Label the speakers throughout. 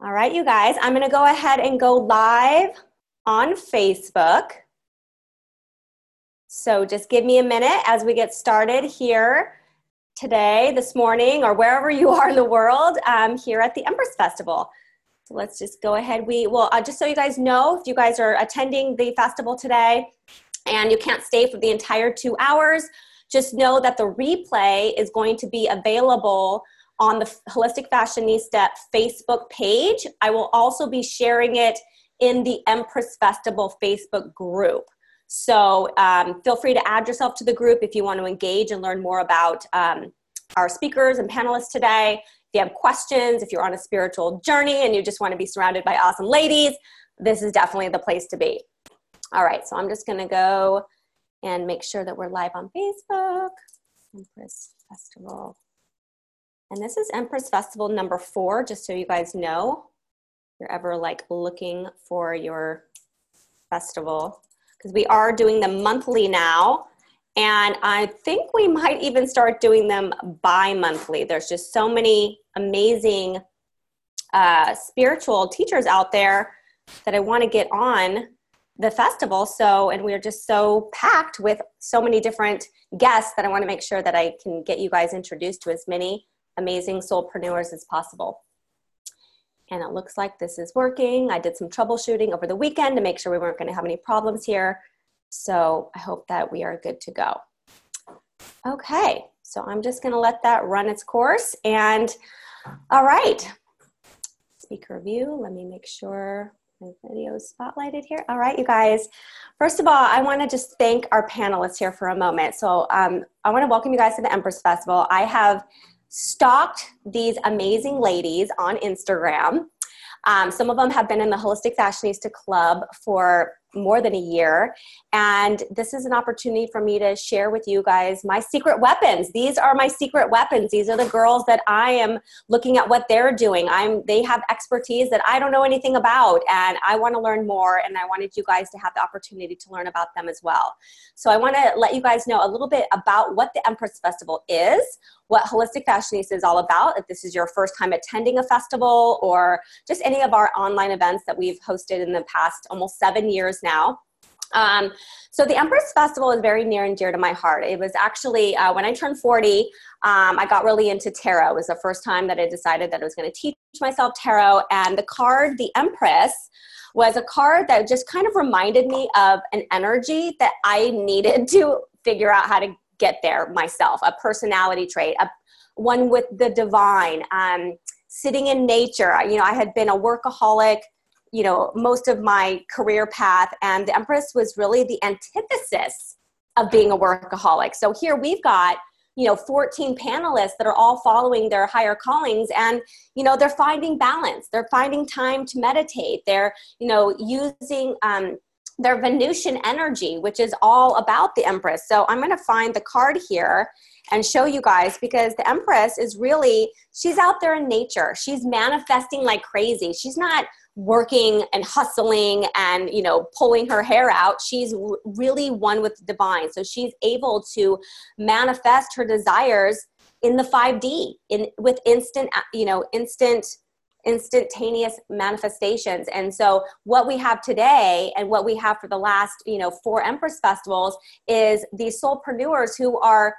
Speaker 1: All right, you guys, I'm to go ahead and go live on Facebook. So just give me a minute as we get started here today, this morning, or wherever you are in the world um, here at the Empress Festival. So let's just go ahead. We will, uh, just so you guys know, if you guys are attending the festival today and you can't stay for the entire two hours, just know that the replay is going to be available on the Holistic Fashionista Facebook page. I will also be sharing it in the Empress Festival Facebook group. So um, feel free to add yourself to the group if you want to engage and learn more about um, our speakers and panelists today. If you have questions, if you're on a spiritual journey and you just want to be surrounded by awesome ladies, this is definitely the place to be. All right, so I'm just going to go and make sure that we're live on Facebook. Empress Festival. And this is Empress Festival number four, just so you guys know. If you're ever like looking for your festival, because we are doing them monthly now. And I think we might even start doing them bi monthly. There's just so many amazing uh, spiritual teachers out there that I want to get on the festival. So, and we're just so packed with so many different guests that I want to make sure that I can get you guys introduced to as many amazing soulpreneurs as possible. And it looks like this is working. I did some troubleshooting over the weekend to make sure we weren't going to have any problems here. So I hope that we are good to go. Okay, so I'm just going to let that run its course. And all right, speaker view. Let me make sure my video is spotlighted here. All right, you guys. First of all, I want to just thank our panelists here for a moment. So um, I want to welcome you guys to the Empress Festival. I have stalked these amazing ladies on Instagram. Um, some of them have been in the Holistic Fashionista Club for more than a year. And this is an opportunity for me to share with you guys my secret weapons. These are my secret weapons. These are the girls that I am looking at what they're doing. I'm they have expertise that I don't know anything about and I want to learn more and I wanted you guys to have the opportunity to learn about them as well. So I want to let you guys know a little bit about what the Empress Festival is, what Holistic Fashionista is all about. If this is your first time attending a festival or just any of our online events that we've hosted in the past almost seven years now. Um, so the Empress Festival is very near and dear to my heart. It was actually uh, when I turned 40, um, I got really into tarot. It was the first time that I decided that I was going to teach myself tarot. And the card, the Empress, was a card that just kind of reminded me of an energy that I needed to figure out how to get there myself, a personality trait, a, one with the divine, um, sitting in nature. You know, I had been a workaholic you know most of my career path and the empress was really the antithesis of being a workaholic. So here we've got you know 14 panelists that are all following their higher callings and you know they're finding balance. They're finding time to meditate. They're you know using um, their venusian energy which is all about the empress. So i'm going to find the card here and show you guys because the empress is really she's out there in nature. She's manifesting like crazy. She's not working and hustling and you know pulling her hair out. She's really one with the divine. So she's able to manifest her desires in the 5d in with instant you know instant instantaneous manifestations and so what we have today and what we have for the last you know four empress festivals is these soulpreneurs who are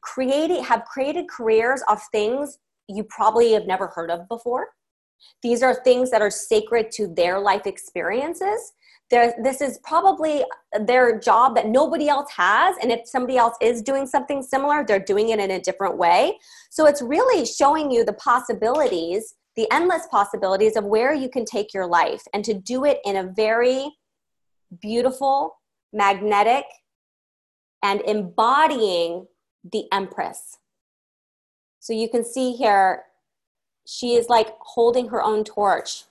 Speaker 1: creating have created careers of things you probably have never heard of before these are things that are sacred to their life experiences. This is probably their job that nobody else has. And if somebody else is doing something similar, they're doing it in a different way. So it's really showing you the possibilities, the endless possibilities of where you can take your life and to do it in a very beautiful, magnetic, and embodying the Empress. So you can see here she is like holding her own torch.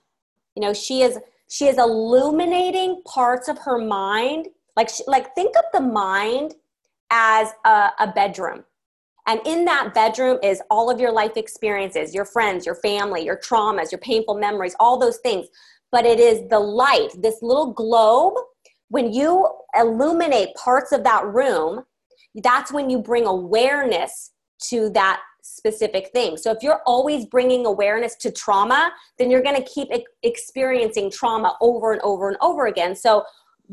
Speaker 1: You know she is she is illuminating parts of her mind. Like she, like think of the mind as a, a bedroom and in that bedroom is all of your life experiences your friends your family your traumas your painful memories all those things but it is the light this little globe when you illuminate parts of that room that's when you bring awareness to that specific thing. So if you're always bringing awareness to trauma, then you're going to keep experiencing trauma over and over and over again. So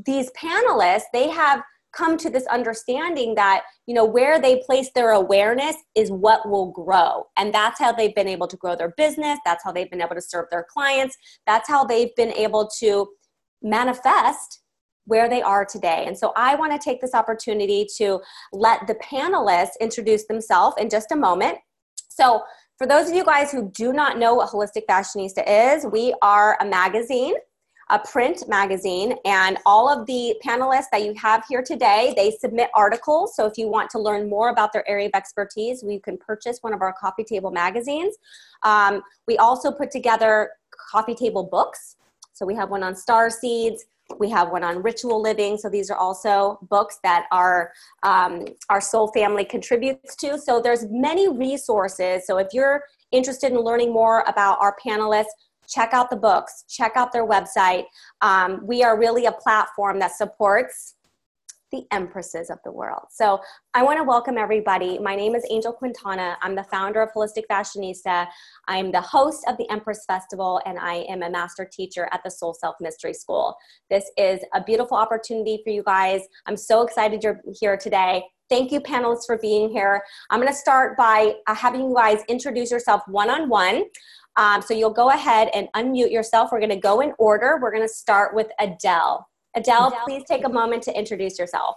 Speaker 1: these panelists, they have come to this understanding that you know where they place their awareness is what will grow and that's how they've been able to grow their business that's how they've been able to serve their clients that's how they've been able to manifest where they are today. And so I want to take this opportunity to let the panelists introduce themselves in just a moment. So, for those of you guys who do not know what Holistic Fashionista is, we are a magazine, a print magazine, and all of the panelists that you have here today, they submit articles. So if you want to learn more about their area of expertise, we can purchase one of our coffee table magazines. Um, we also put together coffee table books. So we have one on star seeds, we have one on ritual living. So these are also books that our um, our soul family contributes to. So there's many resources. So if you're interested in learning more about our panelists, check out the books, check out their website. Um, we are really a platform that supports the empresses of the world. So I want to welcome everybody. My name is Angel Quintana. I'm the founder of Holistic Fashionista. I'm the host of the Empress Festival, and I am a master teacher at the Soul Self Mystery School. This is a beautiful opportunity for you guys. I'm so excited you're here today. Thank you, panelists, for being here. I'm going to start by uh, having you guys introduce yourself one on one. So you'll go ahead and unmute yourself. We're going to go in order. We're going to start with Adele. Adele, Adele, please take a moment to introduce yourself.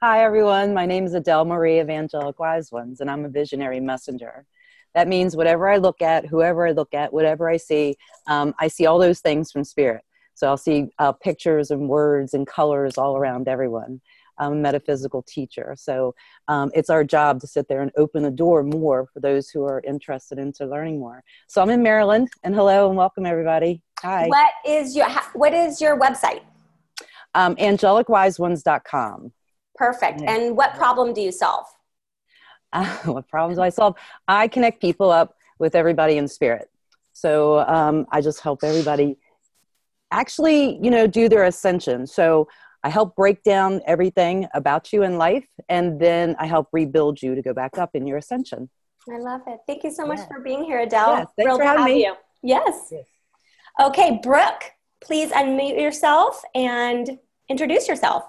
Speaker 2: Hi, everyone. My name is Adele Marie of Angelic Wise Ones, and I'm a visionary messenger. That means whatever I look at, whoever I look at, whatever I see, um, I see all those things from spirit. So I'll see uh, pictures and words and colors all around everyone. I'm a metaphysical teacher. So um, it's our job to sit there and open the door more for those who are interested into learning more. So I'm in Maryland, and hello and welcome everybody. Hi.
Speaker 1: What is your What is your website?
Speaker 2: um, angelicwiseones.com.
Speaker 1: Perfect. And what problem do you solve?
Speaker 2: Uh, what problems do I solve? I connect people up with everybody in spirit. So um, I just help everybody actually, you know, do their ascension. So I help break down everything about you in life, and then I help rebuild you to go back up in your ascension.
Speaker 1: I love it. Thank you so much yeah. for being here, Adele.
Speaker 2: Yes, thanks Thrilled for having me. You.
Speaker 1: Yes. yes. Okay, Brooke, please unmute yourself and introduce yourself.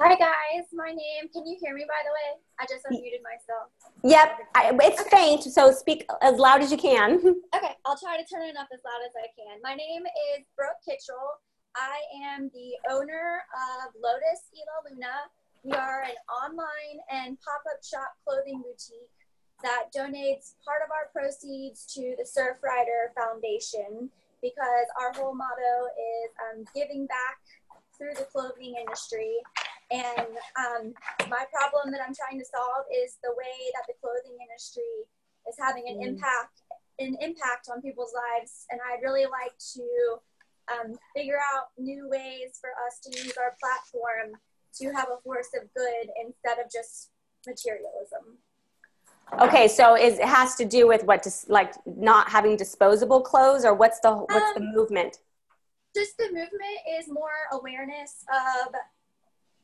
Speaker 3: Hi guys, my name. Can you hear me by the way? I just unmuted myself.
Speaker 1: Yep, I, it's okay. faint, so speak as loud as you can.
Speaker 3: okay, I'll try to turn it up as loud as I can. My name is Brooke Kitchell. I am the owner of Lotus Ila Luna. We are an online and pop up shop clothing boutique that donates part of our proceeds to the Surfrider Foundation because our whole motto is um, giving back through the clothing industry. And um, my problem that I'm trying to solve is the way that the clothing industry is having an mm. impact an impact on people's lives. And I'd really like to um, figure out new ways for us to use our platform to have a force of good instead of just materialism.
Speaker 1: Okay, so is it has to do with what, just like not having disposable clothes, or what's the what's um, the movement?
Speaker 3: just the movement is more awareness of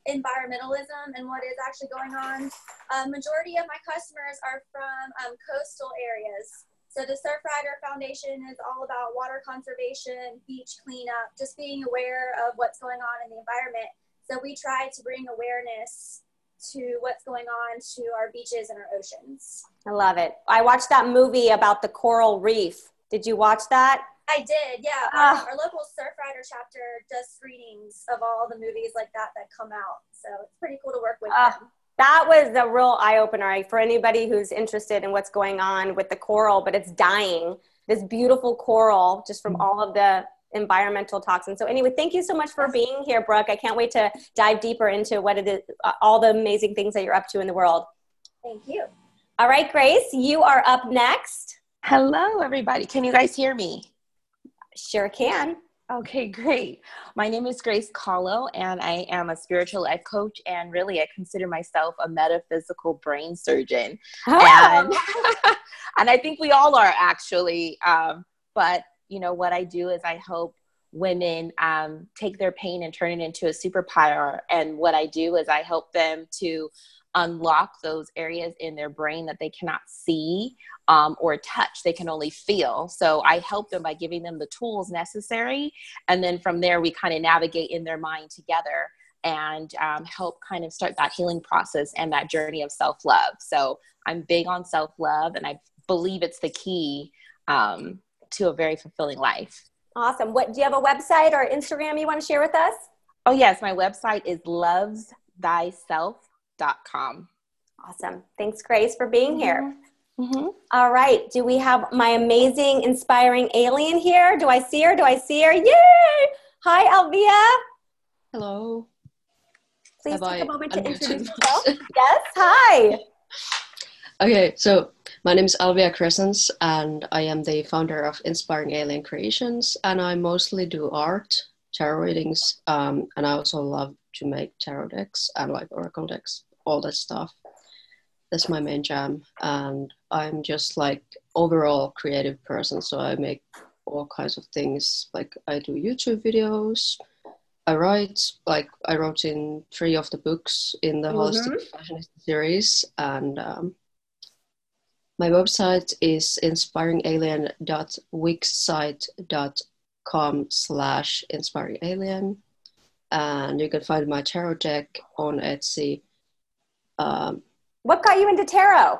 Speaker 3: environmentalism and what is actually going on. A majority of my customers are from um, coastal areas. So the Surfrider Foundation is all about water conservation, beach cleanup, just being aware of what's going on in the environment. So we try to bring awareness to what's going on to our beaches and our oceans.
Speaker 1: I love it. I watched that movie about the coral reef. Did you watch that?
Speaker 3: I did, yeah. Uh, our local Surfrider chapter does screenings of all the movies like that that come out. So it's pretty cool to work with uh, them.
Speaker 1: That was a real eye opener for anybody who's interested in what's going on with the coral, but it's dying. This beautiful coral, just from all of the environmental toxins. So anyway, thank you so much for being here, Brooke. I can't wait to dive deeper into what it is, uh, all the amazing things that you're up to in the world.
Speaker 3: Thank you.
Speaker 1: All right, Grace, you are up next.
Speaker 4: Hello, everybody. Can you guys hear me?
Speaker 1: Sure can.
Speaker 4: Okay, great. My name is Grace Kahlo, and I am a spiritual life coach. And really, I consider myself a metaphysical brain surgeon. Oh. And, and I think we all are actually. Um, but, you know, what I do is I help women um, take their pain and turn it into a superpower. And what I do is I help them to unlock those areas in their brain that they cannot see um, or touch, they can only feel. So I help them by giving them the tools necessary. And then from there, we kind of navigate in their mind together and um, help kind of start that healing process and that journey of self love. So I'm big on self love, and I believe it's the key um, to a very fulfilling life.
Speaker 1: Awesome. What do you have a website or Instagram you want to share with us?
Speaker 4: Oh yes, my website is lovesthyself.com.
Speaker 1: Awesome. Thanks, Grace, for being here. Mm-hmm. All right. Do we have my amazing, inspiring alien here? Do I see her? Do I see her? Yay! Hi, Alvia.
Speaker 5: Hello.
Speaker 1: Please have take I a moment to introduce yourself. yes. Hi.
Speaker 5: Okay, so my name is Alvia Crescens, and I am the founder of Inspiring Alien Creations, and I mostly do art, tarot readings, um, and I also love to make tarot decks and like oracle decks, all that stuff. That's my main jam, and I'm just like overall creative person, so I make all kinds of things. Like I do YouTube videos, I write like I wrote in three of the books in the mm-hmm. holistic fashionista series, and um, my website is inspiringalien.wixsite.com slash inspiringalien. And you can find my tarot deck on Etsy.
Speaker 1: Um, what got you into tarot?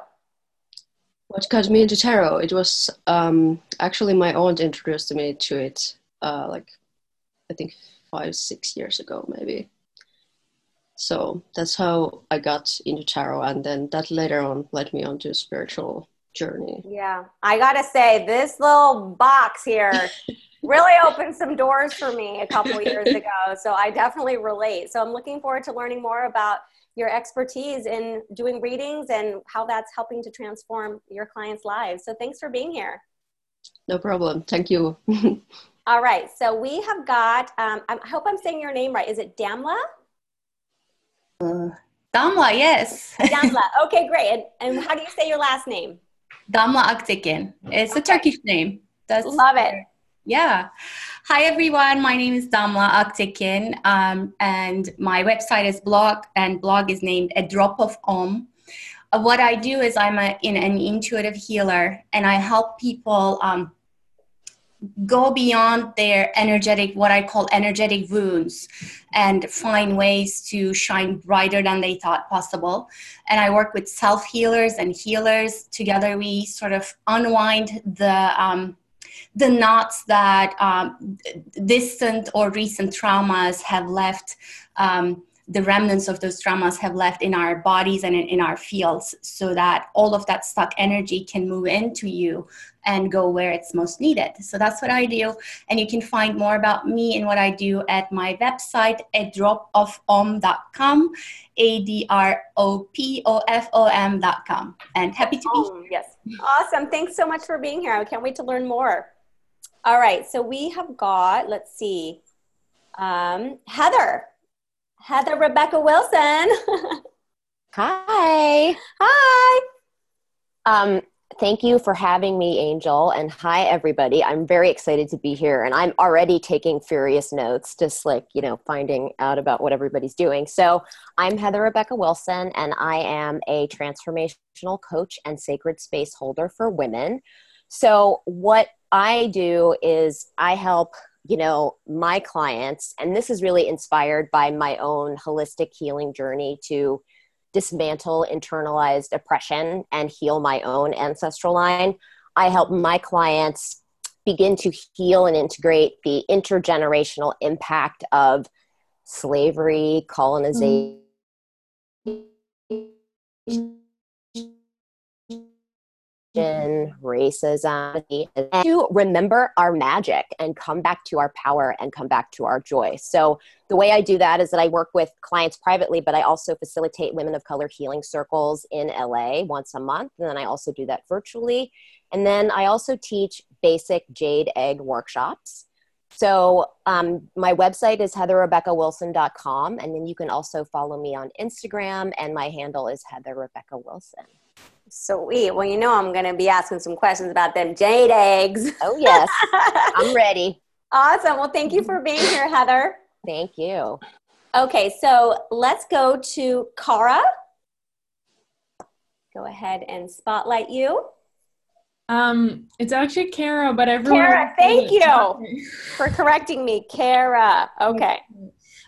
Speaker 5: What got me into tarot? It was um, actually my aunt introduced me to it, uh, like I think five, six years ago, maybe. So that's how I got into tarot, and then that later on led me on to a spiritual journey.
Speaker 1: Yeah, I gotta say, this little box here really opened some doors for me a couple years ago. So I definitely relate. So I'm looking forward to learning more about your expertise in doing readings and how that's helping to transform your clients' lives. So thanks for being here.
Speaker 5: No problem. Thank you.
Speaker 1: All right. So we have got, um, I hope I'm saying your name right. Is it Damla?
Speaker 6: Uh, Damla, yes.
Speaker 1: Damla. Okay, great. And, and, how do you say your last name?
Speaker 6: Damla Aktekin. It's okay. a Turkish name.
Speaker 1: That's Love it.
Speaker 6: Yeah. Hi, everyone. My name is Damla Aktekin, um, and my website is blog, and blog is named A Drop of Om. Uh, what I do is I'm a, in, an intuitive healer, and I help people um, go beyond their energetic, what I call energetic wounds, and find ways to shine brighter than they thought possible. And I work with self healers and healers. Together, we sort of unwind the um, the knots that um, distant or recent traumas have left. Um, the remnants of those traumas have left in our bodies and in, in, our fields so that all of that stuck energy can move into you and go where it's most needed. So that's what I do. And you can find more about me and what I do at my website at dropofom.com, A D R O P O F O M.com. And happy to be oh,
Speaker 1: here. Yes. Awesome. Thanks so much for being here. I can't wait to learn more. All right. So we have got, let's see, um, Heather. Heather Rebecca Wilson.
Speaker 7: Hi.
Speaker 1: Hi.
Speaker 7: Um, thank you for having me, Angel. And hi, everybody. I'm very excited to be here. And I'm already taking furious notes, just like, you know, finding out about what everybody's doing. So I'm Heather Rebecca Wilson, and I am a transformational coach and sacred space holder for women. So, what I do is I help you know my clients and this is really inspired by my own holistic healing journey to dismantle internalized oppression and heal my own ancestral line. I help my clients begin to heal and integrate the intergenerational impact of slavery, colonization. Mm-hmm racism, to remember our magic and come back to our power and come back to our joy. So, the way I do that is that I work with clients privately, but I also facilitate women of color healing circles in LA once a month. And then I also do that virtually. And then I also teach basic jade egg workshops. So um, my website is heatherrebeccawilson.com. And then you can also follow me on Instagram. And my handle is Heather Rebecca Wilson.
Speaker 1: Sweet. Well, you know, I'm going to be asking some questions about them jade eggs.
Speaker 7: Oh, yes. I'm ready.
Speaker 1: Awesome. Well, thank you for being here, Heather.
Speaker 7: Thank you.
Speaker 1: Okay, so let's go to Cara. go ahead and spotlight you.
Speaker 8: Um, it's actually Kara, but everyone.
Speaker 1: Kara, thank you for correcting me. Kara. Okay.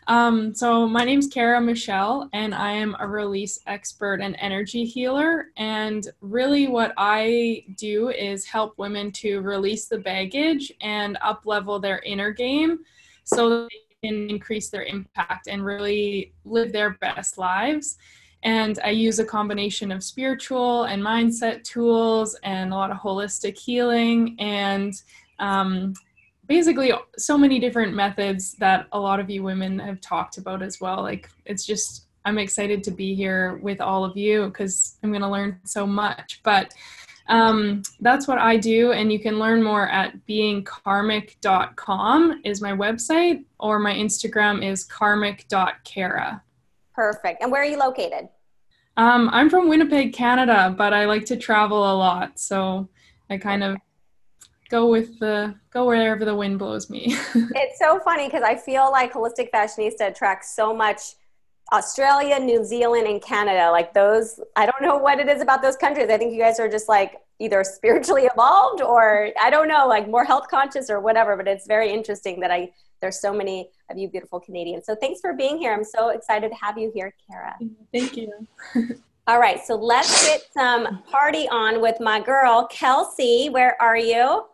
Speaker 8: Um, so my name's Kara Michelle, and I am a release expert and energy healer. And really, what I do is help women to release the baggage and up level their inner game, so that they can increase their impact and really live their best lives. And I use a combination of spiritual and mindset tools and a lot of holistic healing and um, basically so many different methods that a lot of you women have talked about as well. Like it's just, I'm excited to be here with all of you because I'm going to learn so much. But um, that's what I do, and you can learn more at beingkarmic.com is my website, or my Instagram is karmic.kara.
Speaker 1: Perfect. And where are you located?
Speaker 8: Um, I'm from Winnipeg, Canada, but I like to travel a lot, so I kind of go with the go wherever the wind blows me.
Speaker 1: it's so funny because I feel like holistic fashionista attracts so much Australia, New Zealand, and Canada. Like those, I don't know what it is about those countries. I think you guys are just like either spiritually evolved or I don't know, like more health conscious or whatever. But it's very interesting that I there's so many of you beautiful Canadians. So thanks for being here. I'm so excited to have you here, Kara.
Speaker 8: Thank you.
Speaker 1: All right, so let's get some party on with my girl, Kelsey. Where are you?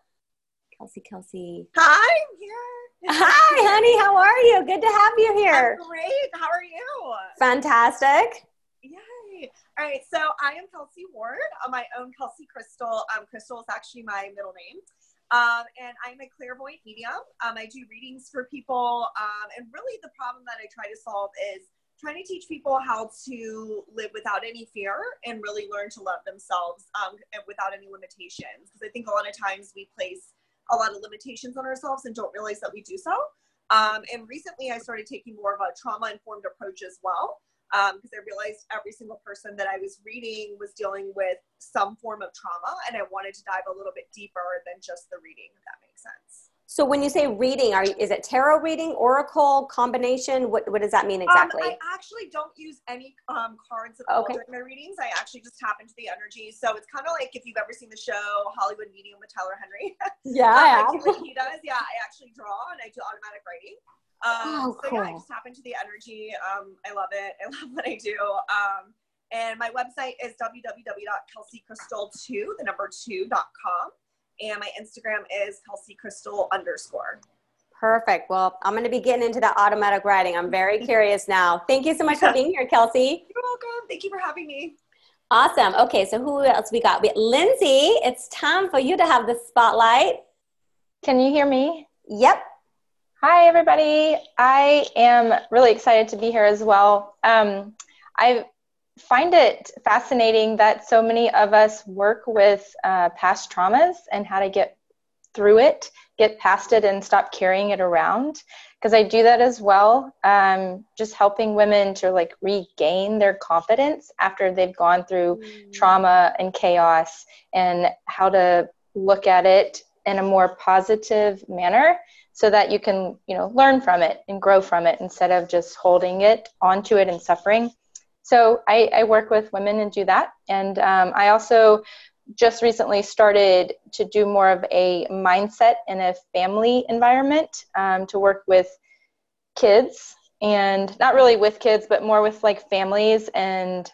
Speaker 1: Kelsey, Kelsey.
Speaker 9: Hi, I'm here.
Speaker 1: Hi, honey. How are you? Good to have you here.
Speaker 9: I'm great. How are you?
Speaker 1: Fantastic.
Speaker 9: Yay. All right, so I am Kelsey Ward. Uh, my own Kelsey Crystal. Um, Crystal is actually my middle name. Um, and I'm a clairvoyant medium. Um, I do readings for people. Um, and really, the problem that I try to solve is trying to teach people how to live without any fear and really learn to love themselves um, without any limitations. Because I think a lot of times we place a lot of limitations on ourselves and don't realize that we do so. Um, and recently, I started taking more of a trauma informed approach as well because um, I realized every single person that I was reading was dealing with some form of trauma, and I wanted to dive a little bit deeper than just the reading, if that makes sense.
Speaker 1: So when you say reading, are is it tarot reading, oracle combination? What what does that mean um, exactly?
Speaker 9: Um, I actually don't use any um, cards at all okay. during my readings. I actually just tap into the energy. So it's kind of like if you've ever seen the show Hollywood Medium with Tyler Henry.
Speaker 1: Yeah,
Speaker 9: um, like he does. Yeah, I actually draw and I do automatic writing. Um, oh, so yeah, I just tap into the energy. Um, I love it. I love what I do. Um, and my website is www.kelseycrystal2, the number two.com and my Instagram is Kelsey Crystal underscore.
Speaker 1: Perfect. Well, I'm going to be getting into that automatic writing. I'm very curious now. Thank you so much for being here, Kelsey.
Speaker 9: You're welcome. Thank you for having me.
Speaker 1: Awesome. Okay, so who else we got? We Linzi. It's time for you to have the spotlight.
Speaker 10: Can you hear me?
Speaker 1: Yep.
Speaker 10: Hi, everybody. I am really excited to be here as well. Um, I've find it fascinating that so many of us work with uh, past traumas and how to get through it, get past it, and stop carrying it around. Because I do that as well, um, just helping women to like regain their confidence after they've gone through mm. trauma and chaos, and how to look at it in a more positive manner so that you can you know learn from it and grow from it instead of just holding it onto it and suffering so I, I work with women and do that. And um, I also just recently started to do more of a mindset in a family environment um, to work with kids and not really with kids, but more with like families and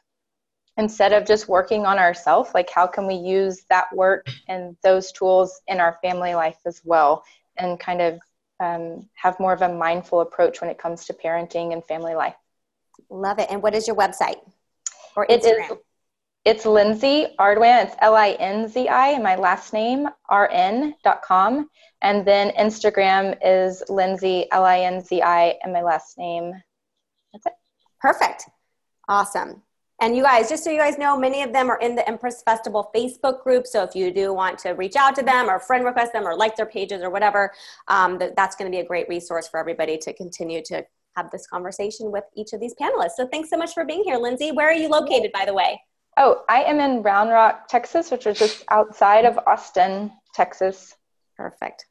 Speaker 10: instead of just working on ourselves, like how can we use that work and those tools in our family life as well and kind of um, have more of a mindful approach when it comes to parenting and family life.
Speaker 1: Love it. And what is your website
Speaker 10: or Instagram? It is, it's Linzi Ardwan. It's L I N Z I, and my last name, R N dot com. And then Instagram is Linzi, L I N Z I, and my last name. That's it.
Speaker 1: Perfect. Awesome. And you guys, just so you guys know, many of them are in the Empress Festival Facebook group. So if you do want to reach out to them or friend request them or like their pages or whatever, um, that's going to be a great resource for everybody to continue to have this conversation with each of these panelists. So thanks so much for being here, Linzi. Where are you located, by the way?
Speaker 10: Oh, I am in Round Rock, Texas, which is just outside of Austin, Texas.
Speaker 1: Perfect.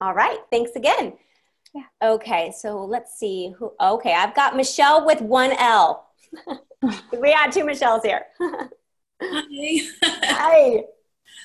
Speaker 1: All right. Thanks again. Yeah. Okay, so let's see who. Okay, I've got Michelle with one L. we had two Michelles here.
Speaker 11: Hi.
Speaker 1: Hi.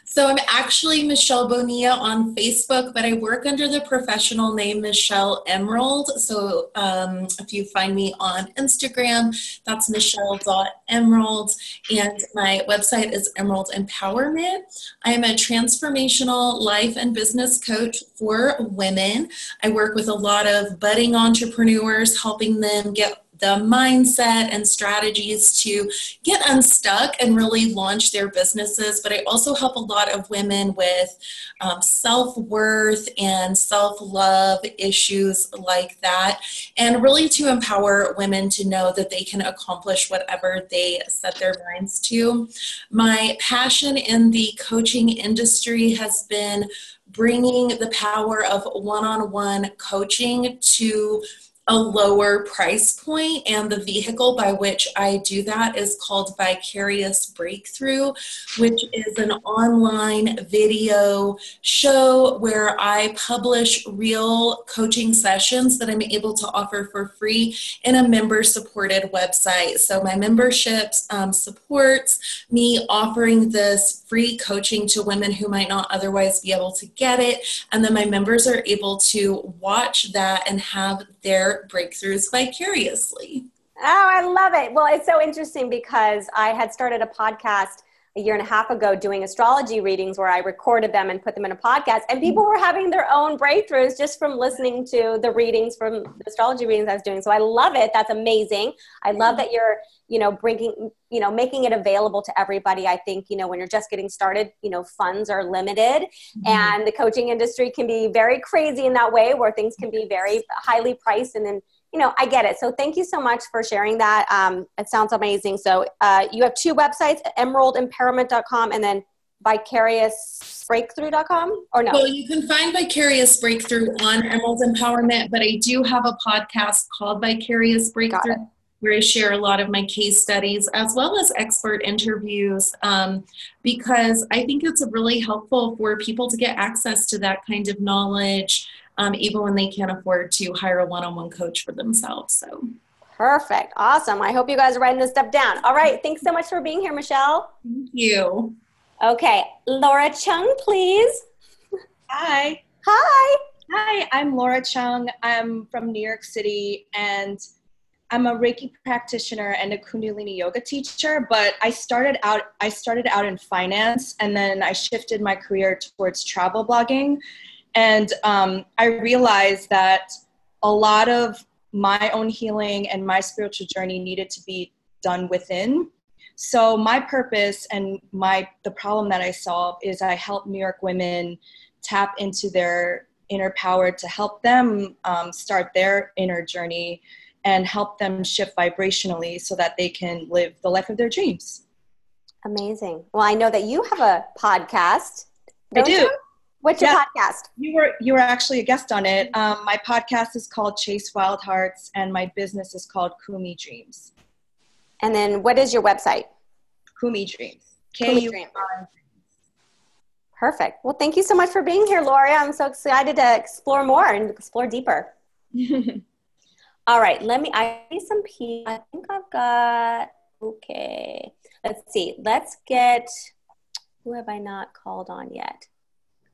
Speaker 11: So I'm actually Michelle Bonilla on Facebook, but I work under the professional name Michelle Emerald. So um, if you find me on Instagram, that's michelle.emerald. And my website is Emerald Empowerment. I am a transformational life and business coach for women. I work with a lot of budding entrepreneurs, helping them get the mindset and strategies to get unstuck and really launch their businesses. But I also help a lot of women with um, self worth and self love issues like that, and really to empower women to know that they can accomplish whatever they set their minds to. My passion in the coaching industry has been bringing the power of one on one coaching to a lower price point and the vehicle by which I do that is called Vicarious Breakthrough, which is an online video show where I publish real coaching sessions that I'm able to offer for free in a member supported website. So my memberships um, supports me offering this free coaching to women who might not otherwise be able to get it. And then my members are able to watch that and have their breakthroughs vicariously.
Speaker 1: Oh, I love it. Well, it's so interesting because I had started a podcast a year and a half ago doing astrology readings where I recorded them and put them in a podcast, and people were having their own breakthroughs just from listening to the readings from the astrology readings I was doing. So I love it. That's amazing. I love mm-hmm. that you're, you know, bringing, you know, making it available to everybody. I think, you know, when you're just getting started, you know, funds are limited, mm-hmm. and the coaching industry can be very crazy in that way where things can be very highly priced and then you know, I get it. So thank you so much for sharing that. Um, it sounds amazing. So uh, you have two websites, emeraldempowerment.com and then vicariousbreakthrough.com or no?
Speaker 11: Well, you can find Vicarious Breakthrough on Emerald Empowerment, but I do have a podcast called Vicarious Breakthrough where I share a lot of my case studies as well as expert interviews um, because I think it's really helpful for people to get access to that kind of knowledge um, even when they can't afford to hire a one-on-one coach for themselves. So.
Speaker 1: Perfect. Awesome. I hope you guys are writing this stuff down. All right. Thanks so much for being here, Michelle.
Speaker 11: Thank you.
Speaker 1: Okay. Laura Chung, please.
Speaker 12: Hi.
Speaker 1: Hi.
Speaker 12: Hi, I'm Laura Chung. I'm from New York City and I'm a Reiki practitioner and a Kundalini yoga teacher, but I started out I started out in finance and then I shifted my career towards travel blogging and um, I realized that a lot of my own healing and my spiritual journey needed to be done within. So my purpose and my the problem that I solve is I help New York women tap into their inner power to help them um, start their inner journey and help them shift vibrationally so that they can live the life of their dreams.
Speaker 1: Amazing. Well, I know that you have a podcast.
Speaker 12: I do. You?
Speaker 1: What's your podcast?
Speaker 12: You were you were actually a guest on it. Um, my podcast is called Chase Wild Hearts, and my business is called Kumi Dreams.
Speaker 1: And then, what is your website?
Speaker 12: Kumi Dreams.
Speaker 1: K U Perfect. Well, thank you so much for being here, Laura. I'm so excited to explore more and explore deeper. All right, let me. I need some P. I think I've got. Okay, let's see. Let's get. Who have I not called on yet?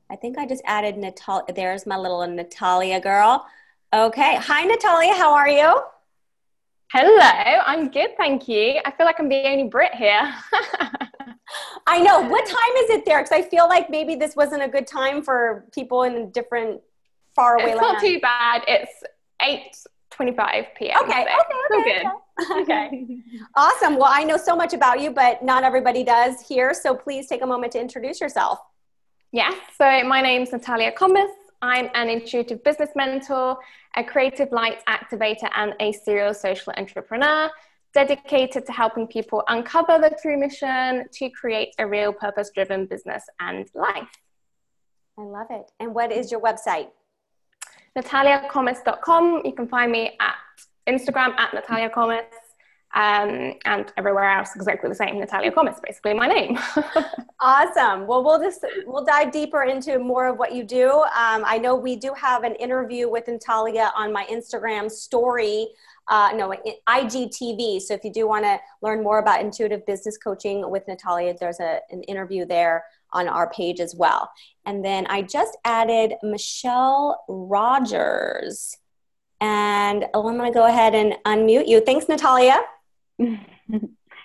Speaker 1: I think I just added Natalia. There's my little Natalia girl. Okay. Hi, Natalia. How are you?
Speaker 13: Hello. I'm good. Thank you. I feel like I'm the only Brit here.
Speaker 1: I know. What time is it there? Because I feel like maybe this wasn't a good time for people in different far away
Speaker 13: It's
Speaker 1: land.
Speaker 13: not too bad. It's 8.25 p.m.
Speaker 1: Okay.
Speaker 13: So
Speaker 1: okay. Okay. Okay. okay. awesome. Well, I know so much about you, but not everybody does here. So please take a moment to introduce yourself.
Speaker 13: Yes, so my name's Natalia Comas. I'm an intuitive business mentor, a creative light activator, and a serial social entrepreneur dedicated to helping people uncover their true mission to create a real purpose driven business and life.
Speaker 1: I love it. And what is your website?
Speaker 13: NataliaComas.com. You can find me at Instagram at Natalia um, and everywhere else exactly the same. Natalia Comas, basically my name.
Speaker 1: awesome. Well, we'll just we'll dive deeper into more of what you do. Um, I know we do have an interview with Natalia on my Instagram story uh, no, IGTV. So if you do want to learn more about intuitive business coaching with Natalia, there's a, an interview there on our page as well. And then I just added Michelle Rogers. And oh, I'm going to go ahead and unmute you. Thanks, Natalia.
Speaker 14: hey,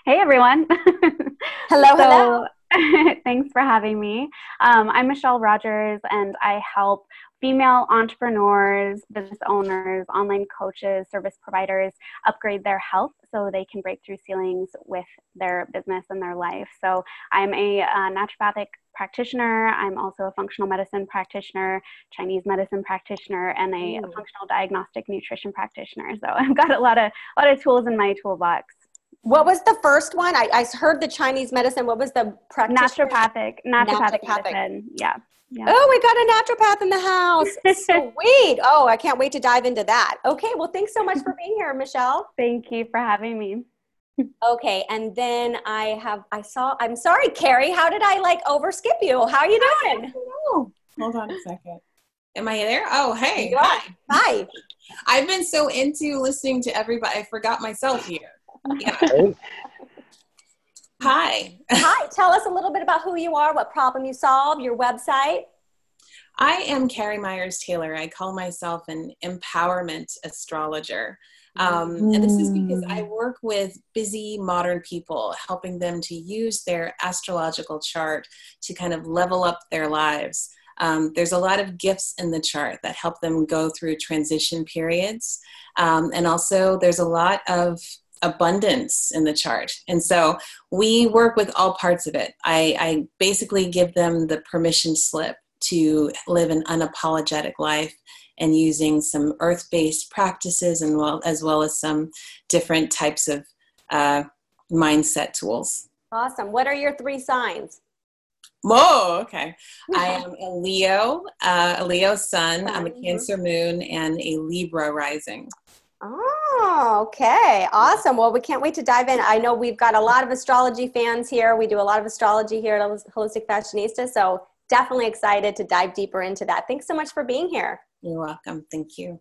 Speaker 14: everyone.
Speaker 1: hello, hello.
Speaker 14: thanks for having me. Um, I'm Michelle Rogers, and I help female entrepreneurs, business owners, online coaches, service providers upgrade their health so they can break through ceilings with their business and their life. So I'm a, a naturopathic practitioner. I'm also a functional medicine practitioner, Chinese medicine practitioner, and a, a functional diagnostic nutrition practitioner. So I've got a lot of a lot of tools in my toolbox.
Speaker 1: What was the first one? I, I heard the Chinese medicine. What was the
Speaker 14: practitioner? Naturopathic, naturopathic, naturopathic. medicine. Yeah. Yeah.
Speaker 1: Oh, we got a naturopath in the house. Sweet. Oh, I can't wait to dive into that. Okay. Well, thanks so much for being here, Michelle.
Speaker 14: Thank you for having me.
Speaker 1: okay. And then I have, I saw, I'm sorry, Carrie. How did I like overskip you? How are you doing?
Speaker 15: Hold on a second. Am I there? Oh, hey. Hi.
Speaker 1: Hi.
Speaker 15: I've been so into listening to everybody, I forgot myself here. Yeah. Hi.
Speaker 1: Hi. Tell us a little bit about who you are, what problem you solve, your website.
Speaker 15: I am Carrie Myers Taylor. I call myself an empowerment astrologer. Um, mm. And this is because I work with busy modern people, helping them to use their astrological chart to kind of level up their lives. Um, there's a lot of gifts in the chart that help them go through transition periods. Um, and also, there's a lot of abundance in the chart. And so we work with all parts of it. I, I basically give them the permission slip to live an unapologetic life and using some earth-based practices and well as well as some different types of uh, mindset tools.
Speaker 1: Awesome. What are your three signs?
Speaker 15: Whoa, okay. I am a Leo, uh, a Leo sun. I'm a Cancer moon and a Libra rising.
Speaker 1: Oh, okay. Awesome. Well, we can't wait to dive in. I know we've got a lot of astrology fans here. We do a lot of astrology here at Holistic Fashionista. So definitely excited to dive deeper into that. Thanks so much for being here.
Speaker 15: You're welcome. Thank you.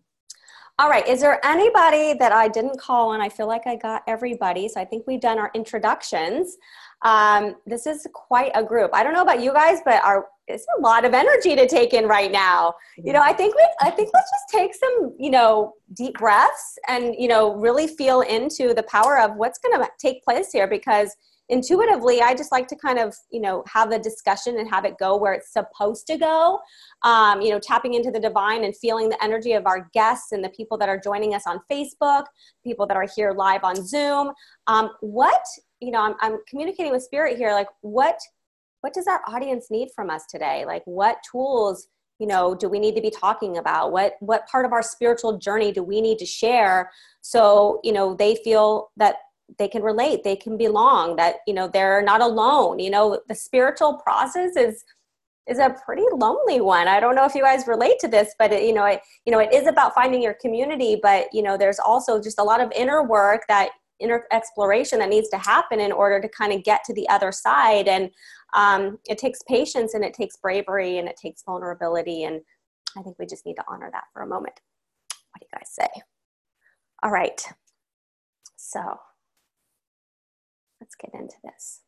Speaker 1: All right. Is there anybody that I didn't call on? I feel like I got everybody. So I think we've done our introductions. Um, this is quite a group. I don't know about you guys, but our it's a lot of energy to take in right now. You know, I think we I think let's just take some, you know, deep breaths and, you know, really feel into the power of what's going to take place here because intuitively i just like to kind of you know have the discussion and have it go where it's supposed to go. Um, you know tapping into the divine and feeling the energy of our guests and the people that are joining us on facebook people that are here live on zoom. Um, what you know I'm, I'm communicating with spirit here like what what does our audience need from us today? Like what tools you know do we need to be talking about? What what part of our spiritual journey do we need to share so you know they feel that they can relate they can belong that you know they're not alone? You know the spiritual process is is a pretty lonely one. I don't know if you guys relate to this but it, you know it you know it is about finding your community but you know there's also just a lot of inner work that inner exploration that needs to happen in order to kind of get to the other side. And um, it takes patience and it takes bravery and it takes vulnerability. And i think we just need to honor that for a moment. What do you guys say? All right. So let's get into this.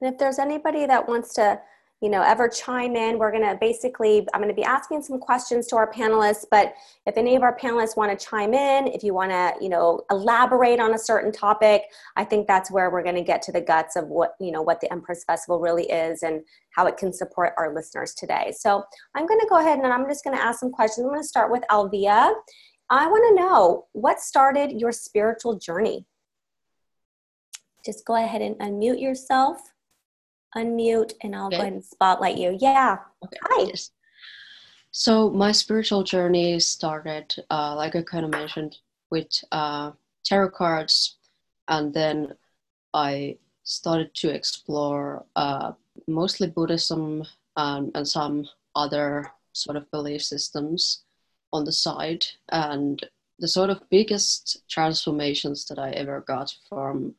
Speaker 1: And if there's anybody that wants to, you know, ever chime in, we're going to basically, I'm going to be asking some questions to our panelists, but if any of our panelists want to chime in, if you want to, you know, elaborate on a certain topic, I think that's where we're going to get to the guts of what, you know, what the Empress Festival really is and how it can support our listeners today. So I'm going to go ahead and I'm just going to ask some questions. I'm going to start with Alvia. I want to know what started your spiritual journey? just go ahead and unmute yourself. Unmute, and I'll okay. go ahead and spotlight you. Yeah. Okay. Hi. Yes.
Speaker 5: So my spiritual journey started, uh, like I kind of mentioned, with uh, tarot cards, and then I started to explore uh, mostly Buddhism um, and some other sort of belief systems on the side. And the sort of biggest transformations that I ever got from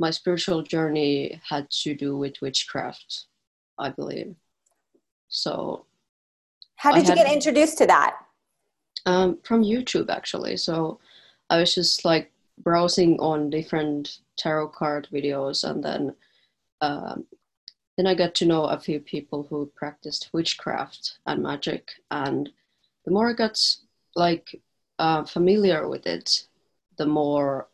Speaker 5: my spiritual journey had to do with witchcraft, I believe. So,
Speaker 1: how did you get introduced to that?
Speaker 5: Um, from YouTube, actually. So, I was just like browsing on different tarot card videos, and then um, then I got to know a few people who practiced witchcraft and magic, and the more I got like uh, familiar with it, the more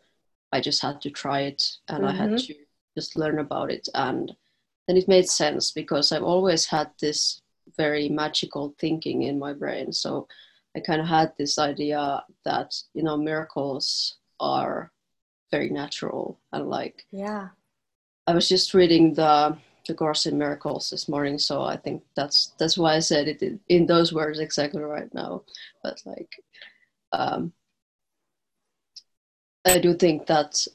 Speaker 5: I just had to try it, and mm-hmm. I had mm-hmm. to just learn about it, and then it made sense because I've always had this very magical thinking in my brain, so I kind of had this idea that you know miracles are very natural and like
Speaker 1: yeah
Speaker 5: i was just reading the the course in miracles this morning so i think that's that's why i said it in, in those words exactly right now but like um i do think that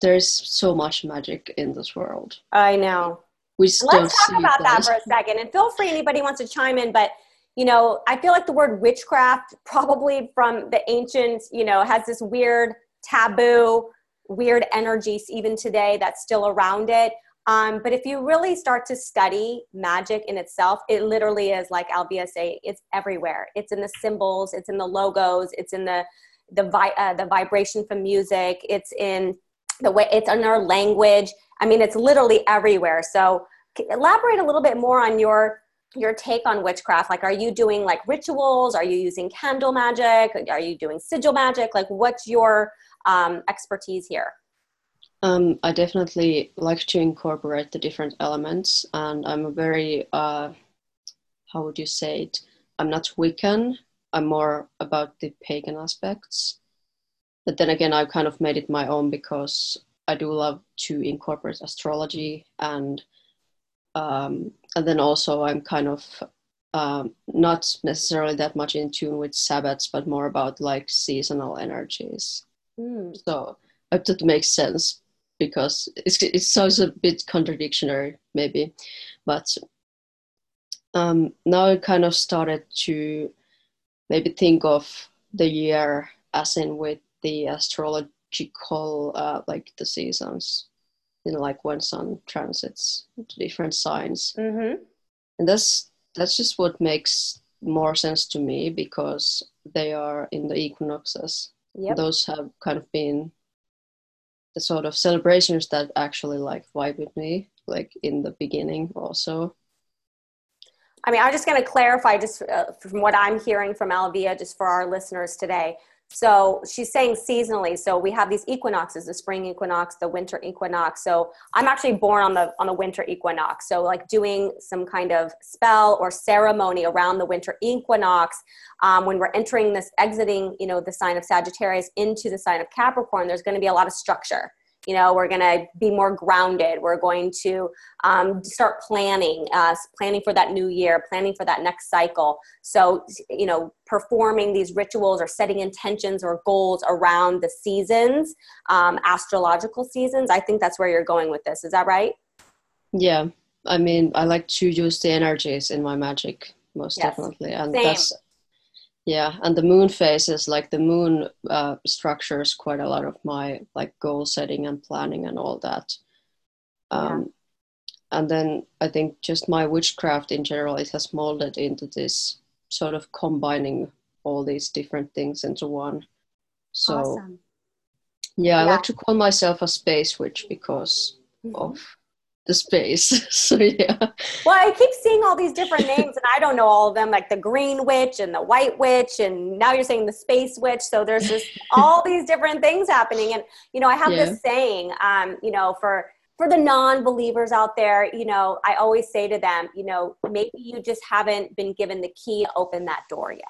Speaker 5: there's so much magic in this world
Speaker 1: i know
Speaker 5: we
Speaker 1: let's talk about that for a second and feel free anybody wants to chime in but you know i feel like the word witchcraft probably from the ancients you know has this weird taboo, weird energies even today that's still around it. Um, but if you really start to study magic in itself, it literally is like Alvia say, it's everywhere. It's in the symbols, it's in the logos, it's in the the vi- uh, the vibration from music, it's in the way it's in our language. I mean, it's literally everywhere. So elaborate a little bit more on your your take on witchcraft like are you doing like rituals are you using candle magic are you doing sigil magic like what's your um, expertise here?
Speaker 5: Um, I definitely like to incorporate the different elements, and I'm a very, uh, how would you say it? I'm not Wiccan. I'm more about the pagan aspects. But then again, I've kind of made it my own because I do love to incorporate astrology, and um, and then also I'm kind of um, not necessarily that much in tune with Sabbats, but more about like seasonal energies. Mm. So I hope that makes sense because it's, it sounds a bit contradictory maybe, but um, now I kind of started to maybe think of the year as in with the astrological uh, like the seasons you know like when sun transits to different signs
Speaker 1: mm-hmm.
Speaker 5: and that's that's just what makes more sense to me because they are in the equinoxes
Speaker 1: Yep.
Speaker 5: Those have kind of been the sort of celebrations that actually like vibe with me, like in the beginning also.
Speaker 1: I mean, I'm just going to clarify just uh, from what I'm hearing from Alvia, just for our listeners today. So she's saying seasonally. So we have these equinoxes, the spring equinox, the winter equinox. So I'm actually born on the on the winter equinox. So like doing some kind of spell or ceremony around the winter equinox um, when we're entering this, exiting, you know, the sign of Sagittarius into the sign of Capricorn. There's going to be a lot of structure you know we're going to be more grounded. We're going to um, start planning uh, planning for that new year planning for that next cycle. So you know performing these rituals or setting intentions or goals around the seasons um, astrological seasons i think that's where you're going with this. Is that right?
Speaker 5: Yeah. I mean i like to use the energies in my magic most yes. definitely and Same. that's yeah and the moon phases like the moon uh, structures quite a lot of my like goal setting and planning and all that um, yeah. and then i think just my witchcraft in general it has molded into this sort of combining all these different things into one so awesome. yeah, yeah, i like to call myself a space witch because mm-hmm. of the space. so yeah.
Speaker 1: Well, I keep seeing all these different names, and I don't know all of them, like the green witch and the white witch, and now you're saying the space witch. So there's just all these different things happening, and you know, I have yeah. this saying, um, you know, for for the non-believers out there, you know, I always say to them, you know, maybe you just haven't been given the key to open that door yet.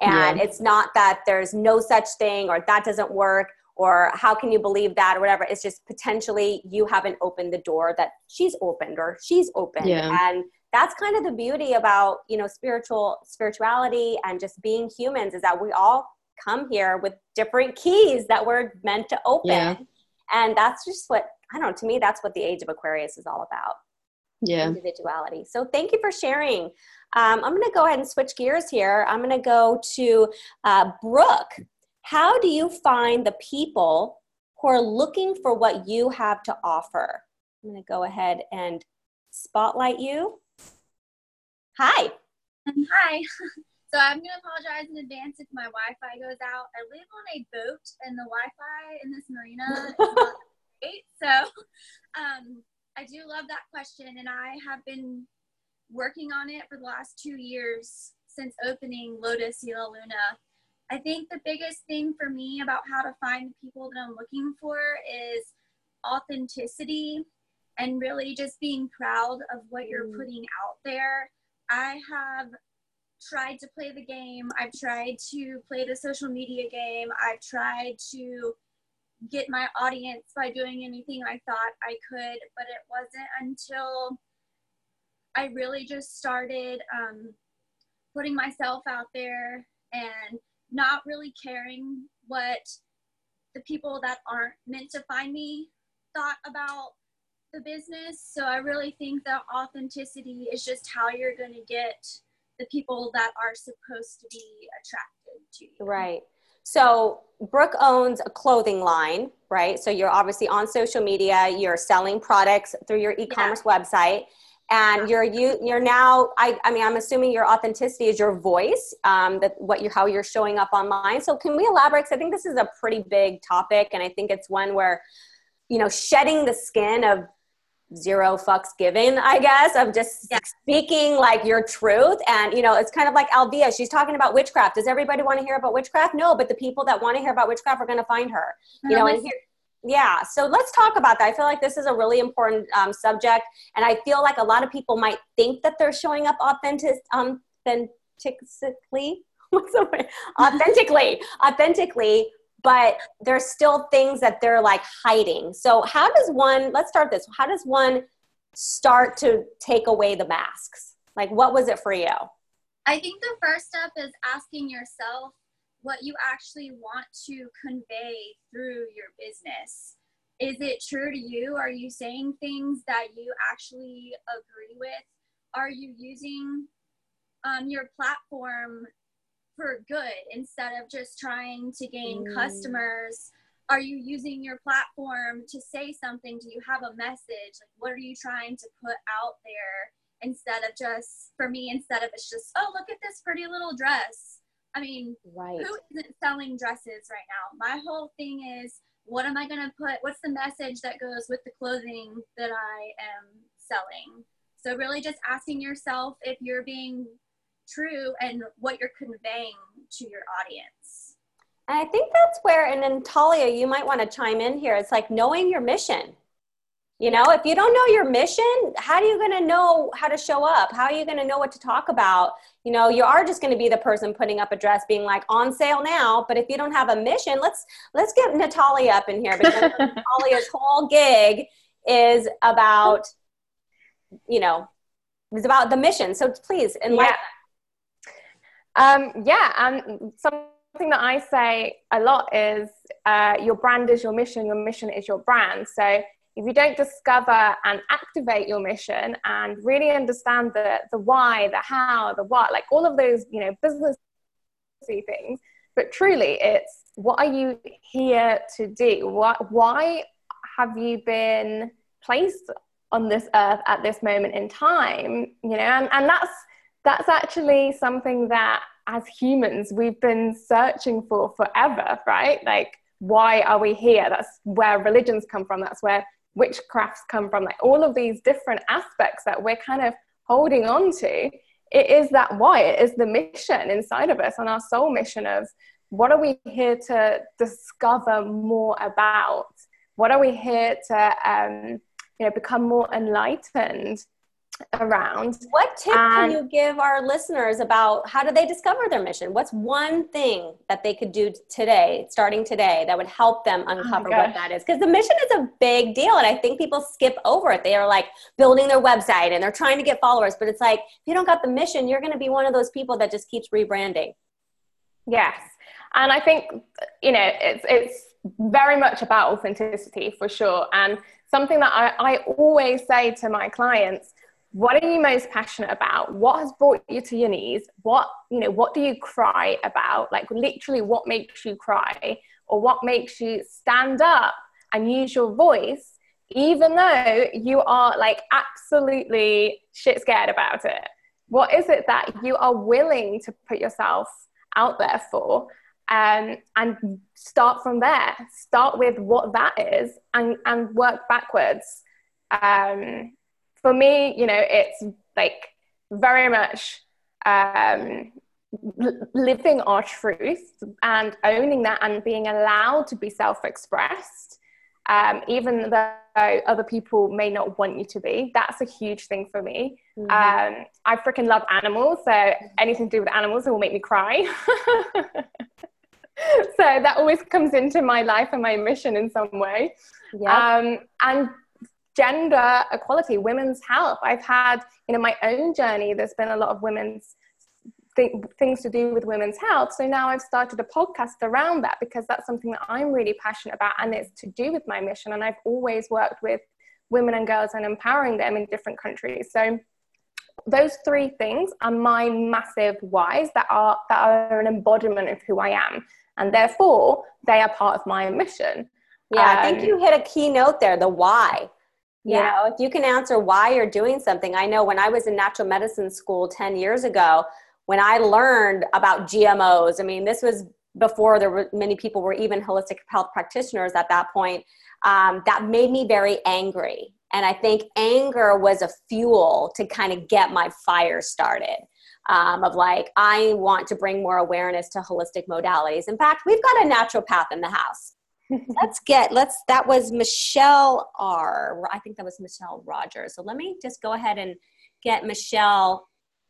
Speaker 1: And yeah. it's not that there's no such thing or that doesn't work or how can you believe that or whatever. It's just potentially you haven't opened the door that she's opened or she's opened.
Speaker 5: Yeah.
Speaker 1: and that's kind of the beauty about you know spiritual spirituality and just being humans is that we all come here with different keys that we're meant to open. Yeah. and that's just what i don't know to me that's what the age of aquarius is all about.
Speaker 5: Yeah.
Speaker 1: Individuality. So thank you for sharing. Um, i'm going to go ahead and switch gears here. I'm going to go to uh, brooke how do you find the people who are looking for what you have to offer? I'm going to go ahead and spotlight you. Hi.
Speaker 16: Hi.
Speaker 3: So I'm gonna apologize in advance if my Wi-Fi goes out. I live on a boat, and the Wi-Fi in this marina is not great. So um, I do love that question, and I have been working on it for the last two years since opening Lotus y La Luna. I think the biggest thing for me about how to find the people that I'm looking for is authenticity and really just being proud of what you're mm. putting out there. I have tried to play the game. I've tried to play the social media game. I've tried to get my audience by doing anything I thought I could, but it wasn't until I really just started um, putting myself out there and not really caring what the people that aren't meant to find me thought about the business. So I really think that authenticity is just how you're going to get the people that are supposed to be attracted to you.
Speaker 1: Right. So Brooke owns a clothing line, right? So you're obviously on social media, you're selling products through your e-commerce yeah. website and you're you you're now I, I mean i'm assuming your authenticity is your voice um, that what you how you're showing up online. So can we elaborate? Because i think this is a pretty big topic and i think it's one where you know shedding the skin of zero fucks given i guess of just yeah. speaking like your truth. And you know it's kind of like alvia she's talking about witchcraft. Does everybody want to hear about witchcraft? No but the people that want to hear about witchcraft are going to find her. You know and here yeah so let's talk about that. I feel like this is a really important um, subject and i feel like a lot of people might think that they're showing up authentic um, authentically? What's the word? Authentically authentically but there's still things that they're like hiding. So how does one let's start this. How does one start to take away the masks? Like what was it for you?
Speaker 3: I think the first step is asking yourself what you actually want to convey through your business. Is it true to you? Are you saying things that you actually agree with? Are you using um, your platform for good instead of just trying to gain mm. customers? Are you using your platform to say something? Do you have a message? Like, what are you trying to put out there instead of just, for me, instead of it's just, oh, look at this pretty little dress I mean, right. who isn't selling dresses right now? My whole thing is, what am I going to put? What's the message that goes with the clothing that I am selling? So, really, just asking yourself if you're being true and what you're conveying to your audience.
Speaker 1: And I think that's where, and then Talia, you might want to chime in here. It's like knowing your mission you know, if you don't know your mission, how are you going to know how to show up? How are you going to know what to talk about? You know, you are just going to be the person putting up a dress being like on sale now, but if you don't have a mission, let's let's get Natalia up in here because Natalia's whole gig is about you know, it's about the mission. So please enlighten.
Speaker 13: Yeah. Um, yeah, and something that I say a lot is uh, your brand is your mission, your mission is your brand. So if you don't discover and activate your mission and really understand the, the why, the how, the what, like all of those, you know, business things, but truly it's what are you here to do? What, why have you been placed on this earth at this moment in time? You know, and, and that's, that's actually something that as humans we've been searching for forever, right? Like, why are we here? That's where religions come from. That's where witchcrafts come from, like all of these different aspects that we're kind of holding on to. It is that why, it is the mission inside of us and our soul mission of what are we here to discover more about? What are we here to um, you know, become more enlightened around.
Speaker 1: What tip and, can you give our listeners about how do they discover their mission? What's one thing that they could do today, starting today, that would help them oh uncover oh what that is? Because the mission is a big deal, and I think people skip over it. They are like building their website and they're trying to get followers, but it's like if you don't got the mission, you're going to be one of those people that just keeps rebranding.
Speaker 13: Yes, and I think you know it's it's very much about authenticity for sure, and something that I, I always say to my clients what are you most passionate about what has brought you to your knees what you know what do you cry about like literally what makes you cry or what makes you stand up and use your voice even though you are like absolutely shit scared about it what is it that you are willing to put yourself out there for? Um, and start from there. Start with what that is and, and work backwards. Um, for me, you know, it's like very much um, living our truth and owning that and being allowed to be self expressed, um, even though other people may not want you to be. That's a huge thing for me. Mm-hmm. Um, I freaking love animals, so anything to do with animals will make me cry. so that always comes into my life and my mission in some way. Yeah. Um, and gender equality, women's health. I've had, you know, my own journey. There's been a lot of women's th- things to do with women's health. So now I've started a podcast around that because that's something that I'm really passionate about and it's to do with my mission. And I've always worked with women and girls and empowering them in different countries. So those three things are my massive whys that are that are an embodiment of who I am. And therefore they are part of my mission.
Speaker 1: Yeah, um, I think um, you hit a key note there, the why. You yeah. know, if you can answer why you're doing something. I know when I was in natural medicine school 10 years ago, when I learned about GMOs, I mean, this was before there were many people were even holistic health practitioners at that point. Um, that made me very angry. And I think anger was a fuel to kind of get my fire started. Um, of like, I want to bring more awareness to holistic modalities. In fact, we've got a naturopath in the house. Let's get, let's, that was Michelle R. I think that was Michelle Rogers. So let me just go ahead and get Michelle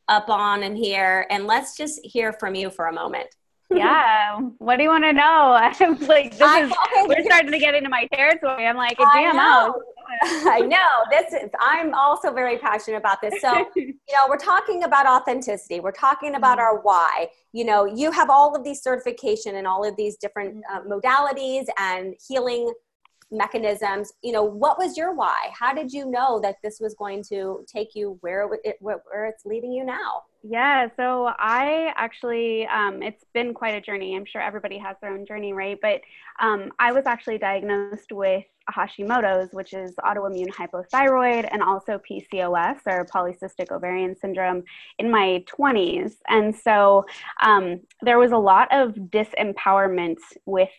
Speaker 1: up on in here and let's just hear from you for a moment.
Speaker 14: yeah. What do you want to know? I'm like, this I, is, okay, we're starting to get into my territory. I'm like, a GMO.
Speaker 1: I know this is, I'm also very passionate about this. So, you know, we're talking about authenticity. We're talking about our why. You know, you have all of these certification and all of these different uh, modalities and healing mechanisms. You know what was your why? How did you know that this was going to take you where it where it's leading you now?
Speaker 14: Yeah so i actually um, it's been quite a journey. I'm sure everybody has their own journey right? But um, i was actually diagnosed with hashimoto's which is autoimmune hypothyroid and also pcos or polycystic ovarian syndrome in my 20s and so um, there was a lot of disempowerment with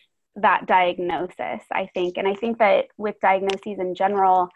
Speaker 14: that diagnosis, I think. And I think that with diagnoses in general,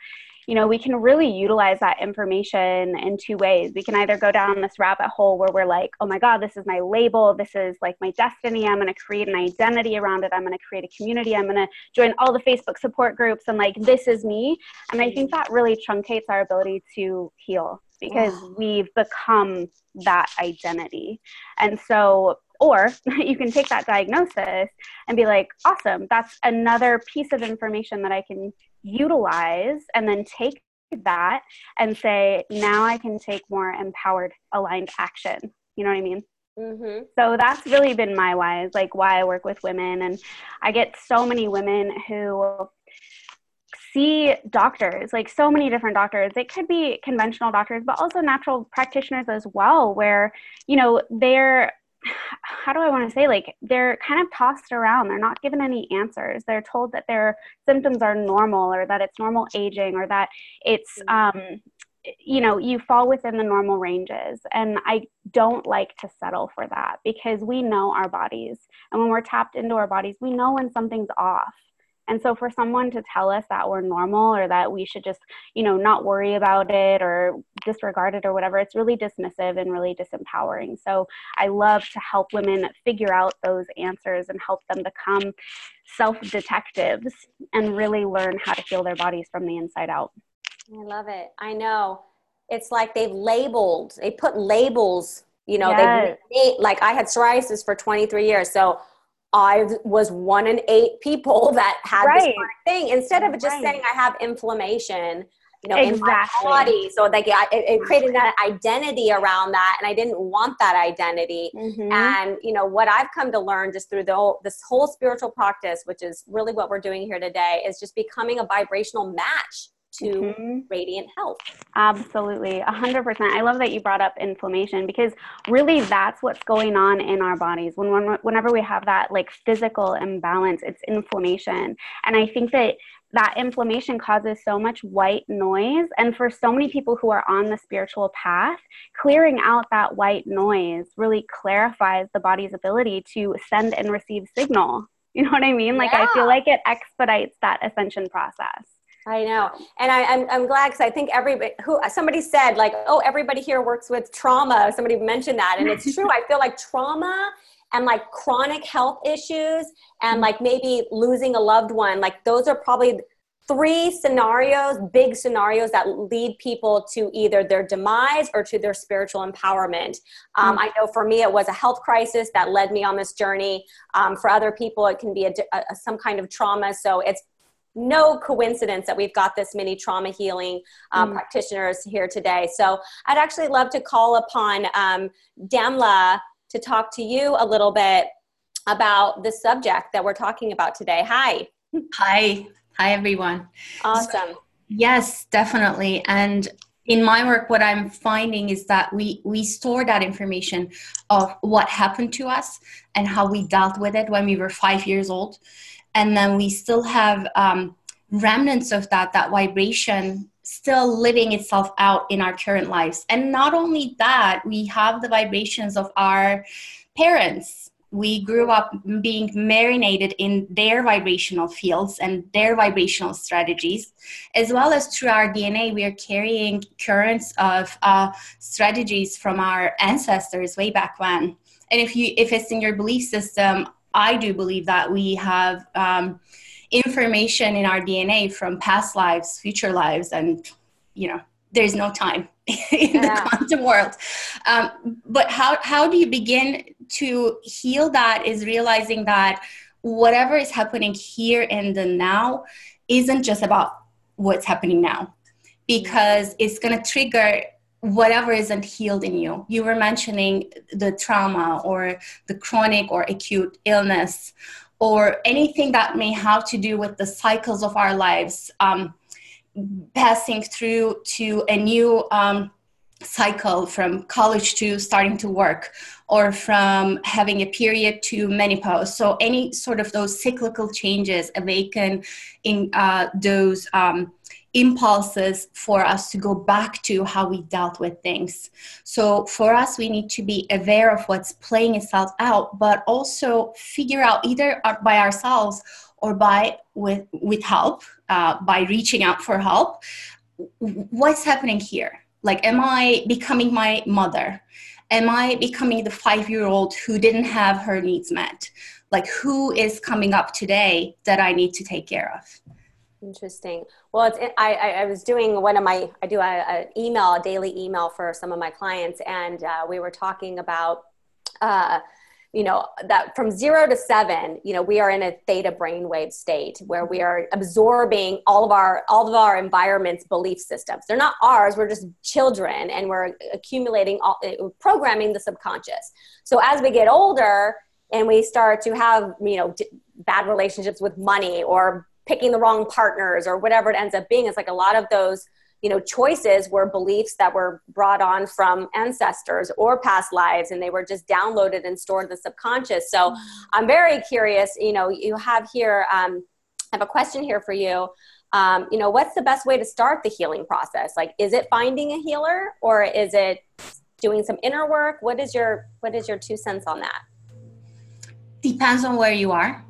Speaker 14: you know, we can really utilize that information in two ways. We can either go down this rabbit hole where we're like, oh my God, this is my label. This is like my destiny. I'm going to create an identity around it. I'm going to create a community. I'm going to join all the Facebook support groups and like, this is me. And I think that really truncates our ability to heal because wow. we've become that identity. And so or you can take that diagnosis and be like, awesome, that's another piece of information that I can utilize and then take that and say, now I can take more empowered, aligned action. You know what I mean? Mm-hmm. So that's really been my why, is like why I work with women. And I get so many women who see doctors, like so many different doctors. It could be conventional doctors, but also natural practitioners as well, where, you know, they're how do I want to say like they're kind of tossed around. They're not given any answers. They're told that their symptoms are normal or that it's normal aging or that it's mm-hmm. um you know, you fall within the normal ranges. And I don't like to settle for that because we know our bodies. And when we're tapped into our bodies, we know when something's off. And so for someone to tell us that we're normal or that we should just, you know, not worry about it or disregard it or whatever, it's really dismissive and really disempowering. So I love to help women figure out those answers and help them become self detectives and really learn how to heal their bodies from the inside out.
Speaker 1: I love it. I know. It's like they've labeled, they put labels, you know, yes. they like I had psoriasis for 23 years. So I was one in eight people that had right. this thing. Instead of just right. saying I have inflammation, you know, exactly. in my body. So like it, it, created that identity around that, and I didn't want that identity. Mm-hmm. And you know what I've come to learn just through the whole, this whole spiritual practice, which is really what we're doing here today, is just becoming a vibrational match to mm-hmm. radiant health.
Speaker 14: Absolutely, 100%. I love that you brought up inflammation because really that's what's going on in our bodies. When, when whenever we have that like physical imbalance, it's inflammation. And I think that that inflammation causes so much white noise. And for so many people who are on the spiritual path, clearing out that white noise really clarifies the body's ability to send and receive signal. You know what I mean? Like, yeah. I feel like it expedites that ascension process.
Speaker 1: I know, and I, am I'm, I'm glad because I think everybody who somebody said like, oh, everybody here works with trauma. Somebody mentioned that, and it's true. I feel like trauma and like chronic health issues and like maybe losing a loved one, like those are probably three scenarios, big scenarios that lead people to either their demise or to their spiritual empowerment. Um, mm. I know for me, it was a health crisis that led me on this journey. Um, for other people, it can be a, a, some kind of trauma. So it's no coincidence that we've got this many trauma healing um, mm. practitioners here today. So I'd actually love to call upon um, Damla to talk to you a little bit about the subject that we're talking about today. Hi.
Speaker 6: Hi. Hi, everyone.
Speaker 1: Awesome.
Speaker 6: So, yes, definitely. And in my work, what I'm finding is that we we store that information of what happened to us and how we dealt with it when we were five years old, and then we still have um, remnants of that that vibration still living itself out in our current lives. And not only that, we have the vibrations of our parents. We grew up being marinated in their vibrational fields and their vibrational strategies. As well as through our dna we are carrying currents of uh, strategies from our ancestors way back when. And if you if it's in your belief system i do believe that we have um, information in our dna from past lives future lives and you know there's no time in yeah. the quantum world. Um, but how, how do you begin to heal that is realizing that whatever is happening here in the now isn't just about what's happening now because it's going to trigger whatever isn't healed in you. You were mentioning the trauma or the chronic or acute illness or anything that may have to do with the cycles of our lives. Um, passing through to a new um, cycle from college to starting to work or from having a period to menopause so any sort of those cyclical changes awaken in uh, those um, impulses for us to go back to how we dealt with things. So for us we need to be aware of what's playing itself out but also figure out either by ourselves or by with with help uh, by reaching out for help what's happening here? Like am i becoming my mother? Am i becoming the five year old who didn't have her needs met? Like who is coming up today that i need to take care of
Speaker 1: interesting. Well it's i i was doing one of my i do an email a daily email for some of my clients and uh, we were talking about uh, you know that from zero to seven you know we are in a theta brainwave state where we are absorbing all of our all of our environment's belief systems. They're not ours we're just children and we're accumulating all uh, programming the subconscious. So as we get older and we start to have you know bad relationships with money or picking the wrong partners or whatever it ends up being. It's like a lot of those you know choices were beliefs that were brought on from ancestors or past lives and they were just downloaded and stored in the subconscious. So mm-hmm. i'm very curious you know you have here um, i have a question here for you. Um, you know what's the best way to start the healing process? Like is it finding a healer or is it doing some inner work? What is your what is your two cents on that?
Speaker 6: Depends on where you are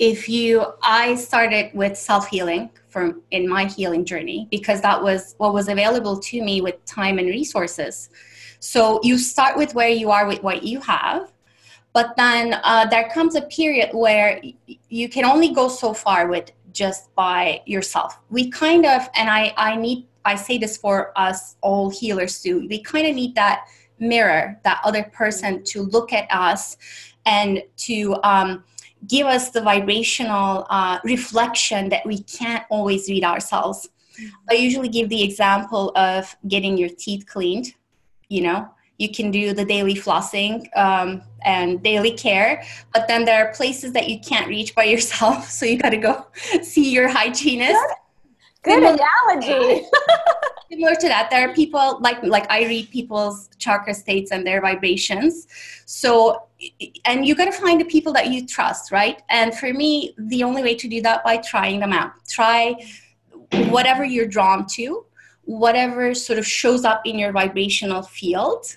Speaker 6: if you i started with self-healing from in my healing journey because that was what was available to me with time and resources. So you start with where you are with what you have but then uh, there comes a period where you can only go so far with just by yourself. We kind of and i i need i say this for us all healers too we kind of need that mirror that other person to look at us and to um, give us the vibrational uh, reflection that we can't always read ourselves. I usually give the example of getting your teeth cleaned. You know, you can do the daily flossing um, and daily care, but then there are places that you can't reach by yourself, so you got to go see your hygienist.
Speaker 1: Good analogy.
Speaker 6: similar to that there are people like like i read people's chakra states and their vibrations. So and you got to find the people that you trust right? And for me the only way to do that by trying them out. Try whatever you're drawn to whatever sort of shows up in your vibrational field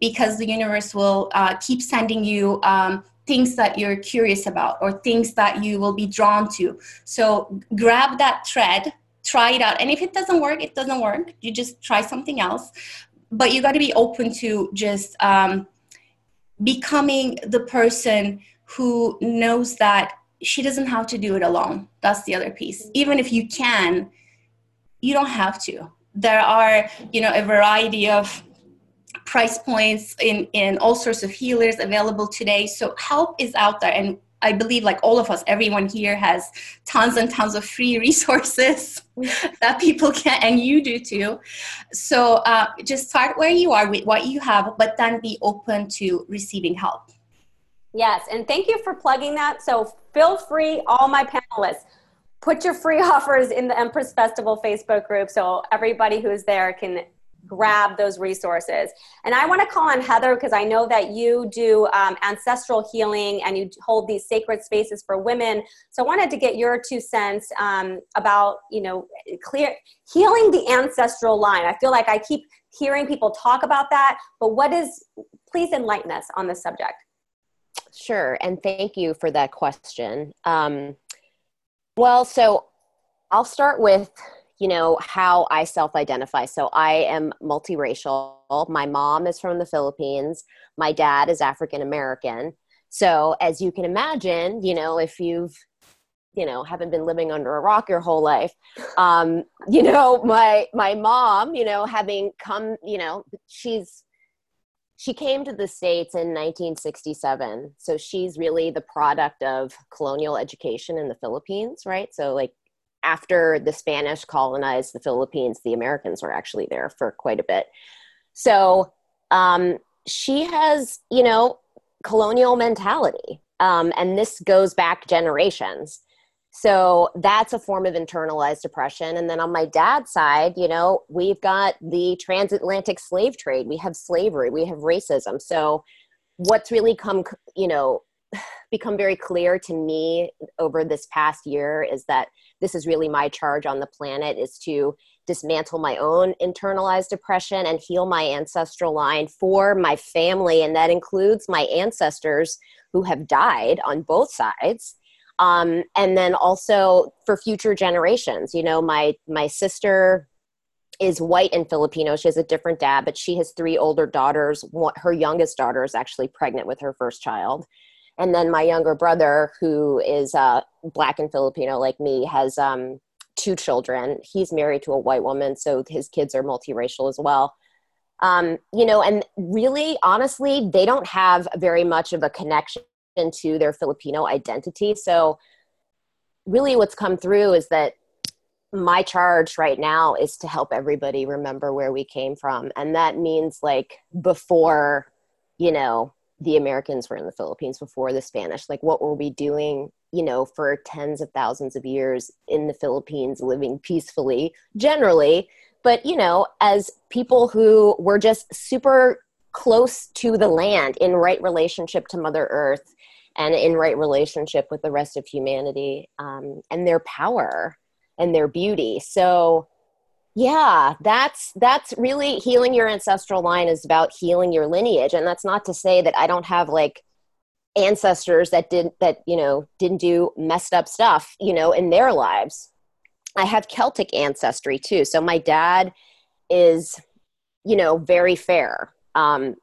Speaker 6: because the universe will uh, keep sending you um, things that you're curious about or things that you will be drawn to. So grab that thread try it out. And if it doesn't work it doesn't work. You just try something else. But you got to be open to just um, becoming the person who knows that she doesn't have to do it alone. That's the other piece. Even if you can you don't have to. There are you know a variety of price points in in all sorts of healers available today. So help is out there. And I believe like all of us, everyone here has tons and tons of free resources that people can, and you do too. So uh, just start where you are with what you have, but then be open to receiving help.
Speaker 1: Yes, and thank you for plugging that. So feel free, all my panelists, put your free offers in the Empress Festival Facebook group so everybody who's there can grab those resources. And I want to call on Heather because I know that you do um, ancestral healing and you hold these sacred spaces for women. So I wanted to get your two cents um, about, you know, clear healing the ancestral line. I feel like I keep hearing people talk about that, but what is, please enlighten us on this subject.
Speaker 7: Sure. And thank you for that question. Um, well, so I'll start with you know how i self-identify. So i am multiracial. My mom is from the philippines. My dad is african american. So as you can imagine you know if you've you know haven't been living under a rock your whole life um you know my my mom you know having come you know she's she came to the states in 1967 so she's really the product of colonial education in the philippines right? So like after the Spanish colonized the Philippines, the Americans were actually there for quite a bit. So um, she has, you know, colonial mentality. Um, and this goes back generations. So that's a form of internalized oppression. And then on my dad's side, you know, we've got the transatlantic slave trade, we have slavery, we have racism. So what's really come, you know, become very clear to me over this past year is that this is really my charge on the planet is to dismantle my own internalized depression and heal my ancestral line for my family. And that includes my ancestors who have died on both sides. Um, and then also for future generations you know my my sister is white and filipino. She has a different dad but she has three older daughters. Her youngest daughter is actually pregnant with her first child and then my younger brother who is uh, black and filipino like me has um, two children. He's married to a white woman so his kids are multiracial as well. Um, you know and really honestly they don't have very much of a connection to their filipino identity. So really what's come through is that my charge right now is to help everybody remember where we came from. And that means like before you know the Americans were in the Philippines before the Spanish. Like, what were we doing, you know, for tens of thousands of years in the Philippines, living peacefully, generally? But, you know, as people who were just super close to the land in right relationship to Mother Earth and in right relationship with the rest of humanity um, and their power and their beauty. So, yeah that's that's really healing your ancestral line is about healing your lineage. And that's not to say that i don't have like ancestors that did that you know didn't do messed up stuff you know in their lives. I have celtic ancestry too. So my dad is you know very fair. Um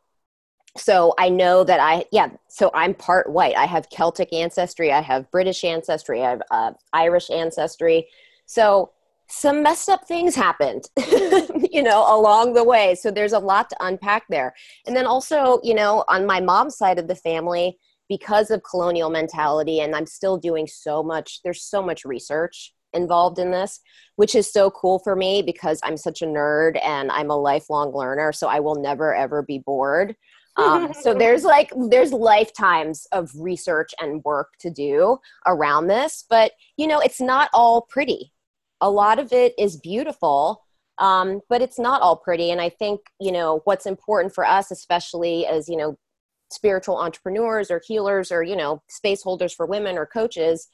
Speaker 7: so i know that i yeah so i'm part white. I have celtic ancestry i have british ancestry i have uh, irish ancestry. So some messed up things happened, you know, along the way. So there's a lot to unpack there. And then also, you know, on my mom's side of the family, because of colonial mentality, and I'm still doing so much, there's so much research involved in this, which is so cool for me because I'm such a nerd and I'm a lifelong learner. So I will never, ever be bored. Um, so there's like there's lifetimes of research and work to do around this but you know it's not all pretty a lot of it is beautiful um, but it's not all pretty. And i think you know what's important for us especially as you know spiritual entrepreneurs or healers or you know space holders for women or coaches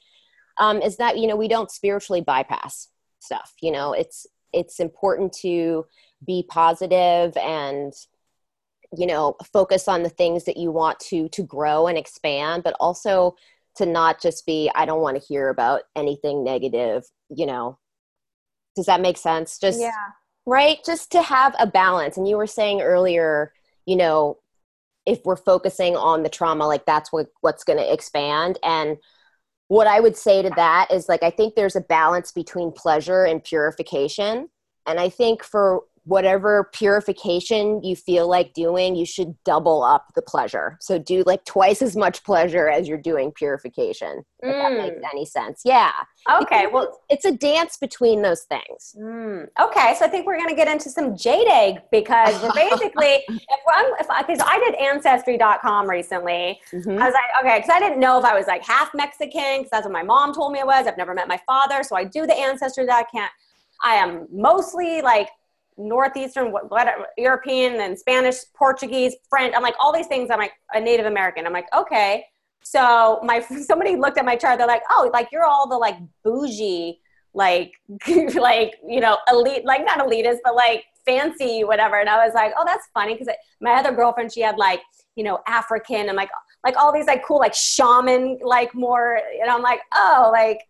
Speaker 7: um, is that you know we don't spiritually bypass stuff. You know it's it's important to be positive and you know focus on the things that you want to to grow and expand but also to not just be i don't want to hear about anything negative you know does that make sense? Just
Speaker 1: yeah.
Speaker 7: right? Just to have a balance. And you were saying earlier you know if we're focusing on the trauma like that's what what's going to expand. And what i would say to that is like i think there's a balance between pleasure and purification. And i think for whatever purification you feel like doing, you should double up the pleasure. So do like twice as much pleasure as you're doing purification. If that makes
Speaker 1: Mm.
Speaker 7: any sense. Yeah.
Speaker 1: Okay,
Speaker 7: Because
Speaker 1: well-
Speaker 7: it's a dance between those things.
Speaker 1: Mm, okay, so I think we're going to get into some jade egg because we're basically, if I'm, if I, because I did ancestry.com recently,
Speaker 7: Mm-hmm.
Speaker 1: I was like, okay, because I didn't know if I was like half Mexican, because that's what my mom told me I was. I've never met my father, so I do the ancestry that I can't. I am mostly like northeastern, what, what, European and Spanish, Portuguese, French. I'm like all these things. I'm like a Native American. I'm like okay. So my somebody looked at my chart. They're like, oh, like you're all the like bougie, like like you know elite, like not elitist, but like fancy whatever. And I was like, oh, that's funny because my other girlfriend, she had like you know African and like like all these like cool like shaman like more. And I'm like, oh, like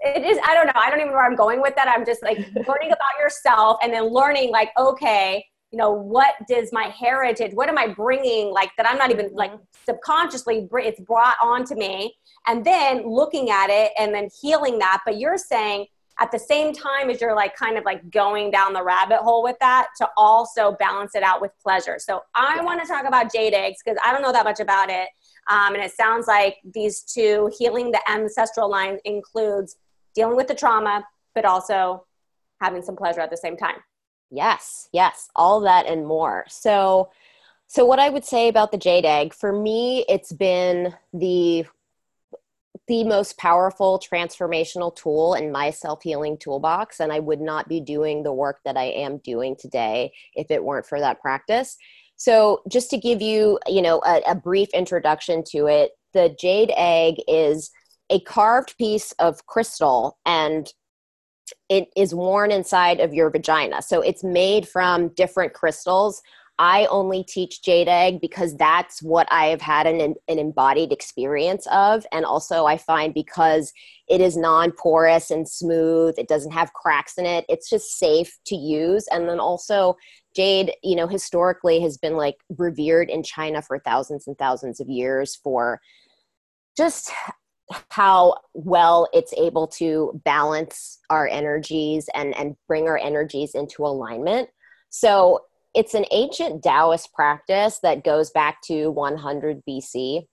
Speaker 1: it is i don't know i don't even know where i'm going with that. I'm just like learning about yourself and then learning like okay you know what does my heritage what am i bringing like that i'm not even like mm-hmm. subconsciously it's brought onto me. And then looking at it and then healing that. But you're saying at the same time as you're like kind of like going down the rabbit hole with that to also balance it out with pleasure. So i want to talk about jade eggs because i don't know that much about it um, and it sounds like these two healing the ancestral line includes dealing with the trauma, but also having some pleasure at the same time.
Speaker 7: Yes, yes, all that and more. So, so what I would say about the jade egg for me, it's been the the most powerful transformational tool in my self healing toolbox, and I would not be doing the work that I am doing today if it weren't for that practice. So, just to give you, you know, a, a brief introduction to it, the jade egg is a carved piece of crystal and it is worn inside of your vagina. So it's made from different crystals. I only teach jade egg because that's what I have had an, an embodied experience of. And also, I find because it is non porous and smooth, it doesn't have cracks in it, it's just safe to use. And then also, jade, you know, historically has been like revered in China for thousands and thousands of years for just how well it's able to balance our energies and and bring our energies into alignment. So it's an ancient taoist practice that goes back to 100 bc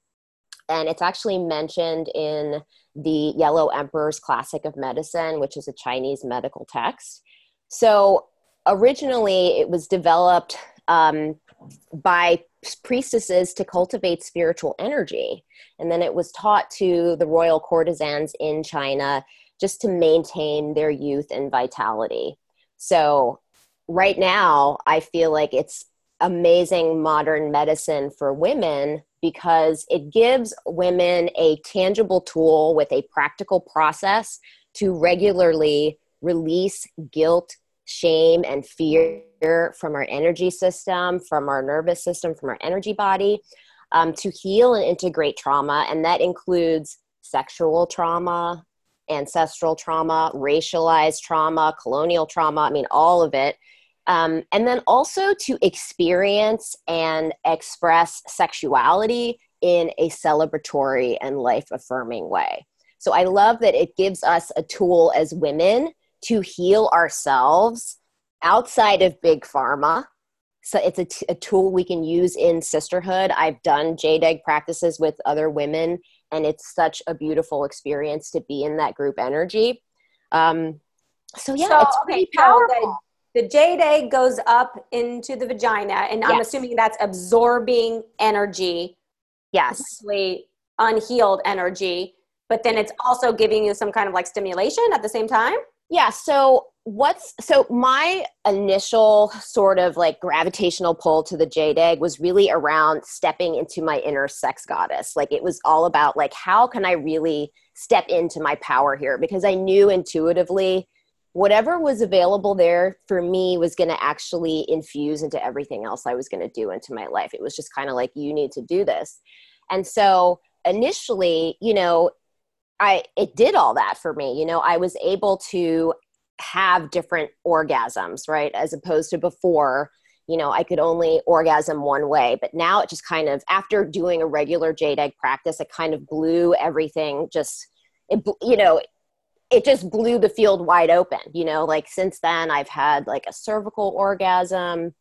Speaker 7: and it's actually mentioned in the yellow emperor's classic of medicine which is a chinese medical text. So originally it was developed um, by priestesses to cultivate spiritual energy. And then it was taught to the royal courtesans in China just to maintain their youth and vitality. So, right now, I feel like it's amazing modern medicine for women because it gives women a tangible tool with a practical process to regularly release guilt, shame, and fear from our energy system, from our nervous system, from our energy body, um, to heal and integrate trauma. And that includes sexual trauma, ancestral trauma, racialized trauma, colonial trauma, I mean, all of it. Um, and then also to experience and express sexuality in a celebratory and life affirming way. So I love that it gives us a tool as women to heal ourselves outside of big pharma. So it's a, t- a tool we can use in sisterhood. I've done jade egg practices with other women, and it's such a beautiful experience to be in that group energy. Um, so yeah,
Speaker 1: So,
Speaker 7: it's
Speaker 1: okay,
Speaker 7: pretty
Speaker 1: so
Speaker 7: powerful.
Speaker 1: the, the jade egg goes up into the vagina, and I'm assuming that's absorbing energy.
Speaker 7: Yes.
Speaker 1: Unhealed energy, but then it's also giving you some kind of like stimulation at the same time.
Speaker 7: Yeah. So what's so my initial sort of like gravitational pull to the jade egg was really around stepping into my inner sex goddess. Like it was all about like how can i really step into my power here? Because i knew intuitively whatever was available there for me was going to actually infuse into everything else i was going to do into my life. It was just kind of like you need to do this. And so initially you know I it did all that for me. You know, I was able to have different orgasms, right? As opposed to before, you know, I could only orgasm one way. But now it just kind of, after doing a regular jade egg practice, it kind of blew everything just, it, you know, it just blew the field wide open. You know, like since then, I've had like a cervical orgasm,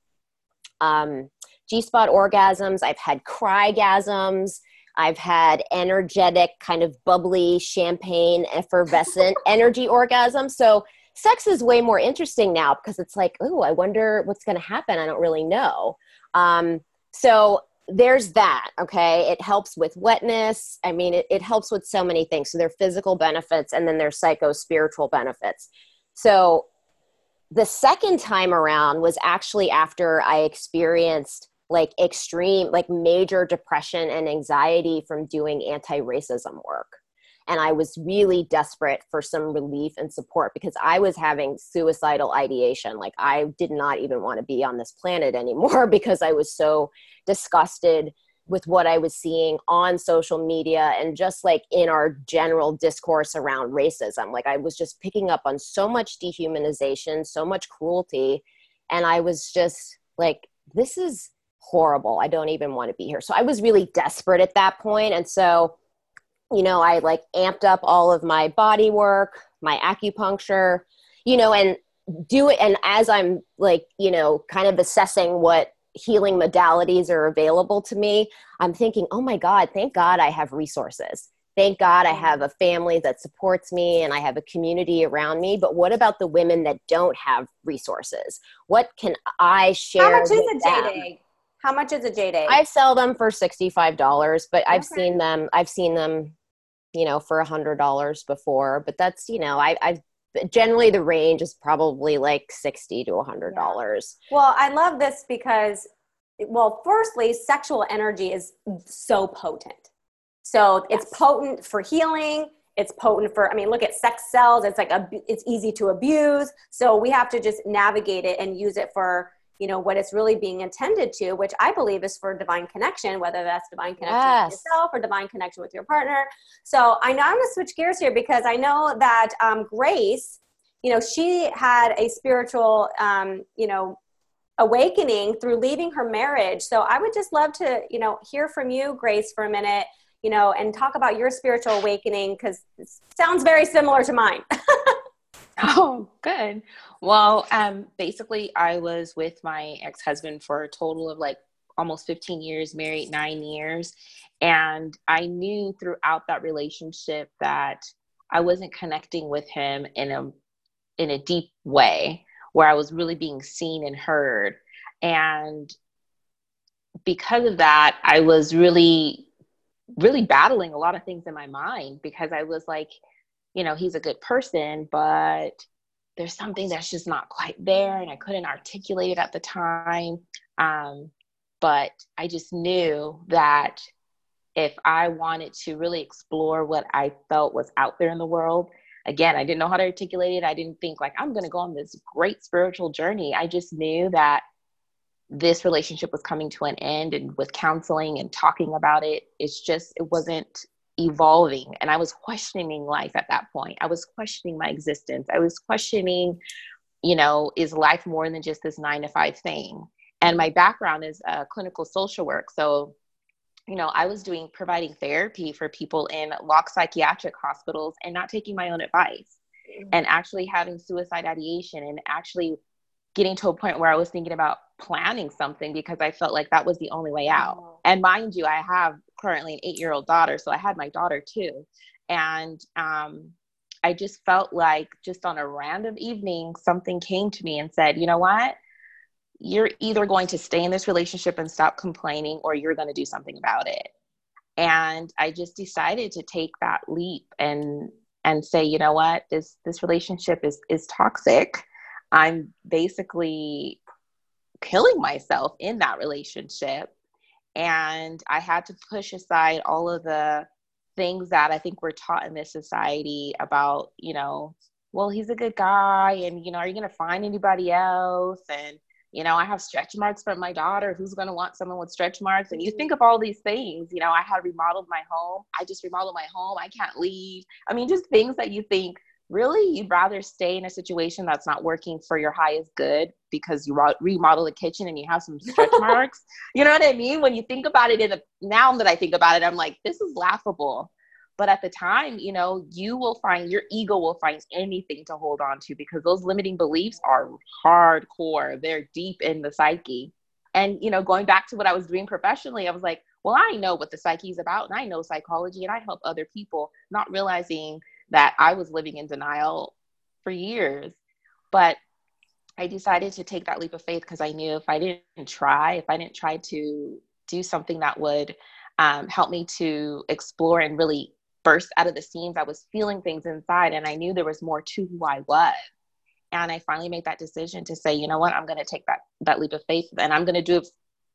Speaker 7: um, G spot orgasms, I've had crygasms. I've had energetic, kind of bubbly, champagne, effervescent energy orgasms. So sex is way more interesting now because it's like, oh, I wonder what's going to happen. I don't really know. Um, so there's that. Okay. It helps with wetness. I mean, it, it helps with so many things. So there are physical benefits and then there's psycho spiritual benefits. So the second time around was actually after I experienced like extreme, like major depression and anxiety from doing anti racism work and I was really desperate for some relief and support because I was having suicidal ideation. Like I did not even want to be on this planet anymore because I was so disgusted with what I was seeing on social media and just like in our general discourse around racism. Like I was just picking up on so much dehumanization, so much cruelty. And I was just like, this is horrible. I don't even want to be here. So I was really desperate at that point. And so you know, I like amped up all of my body work, my acupuncture, you know, and do it. And as I'm like, you know, kind of assessing what healing modalities are available to me, I'm thinking, oh my God, thank God I have resources. Thank God I have a family that supports me and I have a community around me. But what about the women that don't have resources? What can I share?
Speaker 1: How much is a egg? How much is a jade egg?
Speaker 7: I sell them for $65, but I've seen them, I've seen them you know, for a hundred dollars before, but that's, you know, I, I've generally the range is probably like 60 to a hundred dollars.
Speaker 1: Yeah. Well, I love this because, well, firstly, sexual energy is so potent. So yes. it's potent for healing. It's potent for, I mean, look at sex sells. It's like, a, it's easy to abuse. So we have to just navigate it and use it for, you know what it's really being intended to which i believe is for divine connection whether that's divine connection yes. with yourself or divine connection with your partner. So i know i'm going to switch gears here because i know that um, grace you know she had a spiritual um, you know awakening through leaving her marriage. So i would just love to you know hear from you grace for a minute you know and talk about your spiritual awakening because it sounds very similar to mine
Speaker 4: Oh, good. Well, um, basically, I was with my ex husband for a total of like almost 15 years, married nine years. And I knew throughout that relationship that I wasn't connecting with him in a in a deep way where I was really being seen and heard. And because of that, I was really, really battling a lot of things in my mind because I was like, you know, he's a good person, but there's something that's just not quite there. And I couldn't articulate it at the time. Um, but I just knew that if I wanted to really explore what I felt was out there in the world, again, I didn't know how to articulate it. I didn't think like I'm going to go on this great spiritual journey. I just knew that this relationship was coming to an end and with counseling and talking about it, it's just, it wasn't evolving and I was questioning life at that point. I was questioning my existence. I was questioning, you know, is life more than just this nine to five thing? And my background is uh, clinical social work. So, you know, I was doing providing therapy for people in locked psychiatric hospitals and not taking my own advice mm-hmm. and actually having suicide ideation and actually getting to a point where I was thinking about planning something because I felt like that was the only way out. And mind you, I have currently an eight year old daughter, so I had my daughter too. And um, I just felt like just on a random evening, something came to me and said, you know what? You're either going to stay in this relationship and stop complaining, or you're going to do something about it. And I just decided to take that leap and and say, you know what, this this relationship is is toxic. I'm basically killing myself in that relationship. And I had to push aside all of the things that I think we're taught in this society about, you know, well, he's a good guy, and you know, are you gonna find anybody else? And you know, I have stretch marks from my daughter. Who's gonna want someone with stretch marks? And you mm-hmm. think of all these things. You know, I had remodeled my home. I just remodeled my home. I can't leave. I mean, just things that you think really you'd rather stay in a situation that's not working for your highest good because you remodel the kitchen and you have some stretch marks. You know what I mean? When you think about it in a now that I think about it, I'm like, this is laughable. But at the time, you know, you will find your ego will find anything to hold on to because those limiting beliefs are hardcore. They're deep in the psyche. And, you know, going back to what I was doing professionally, I was like, well, I know what the psyche is about and I know psychology and I help other people, not realizing that I was living in denial for years. But I decided to take that leap of faith because I knew if I didn't try, if I didn't try to do something that would um, help me to explore and really burst out of the seams, I was feeling things inside and I knew there was more to who I was. And I finally made that decision to say, you know what, I'm going to take that, that leap of faith and I'm going to do it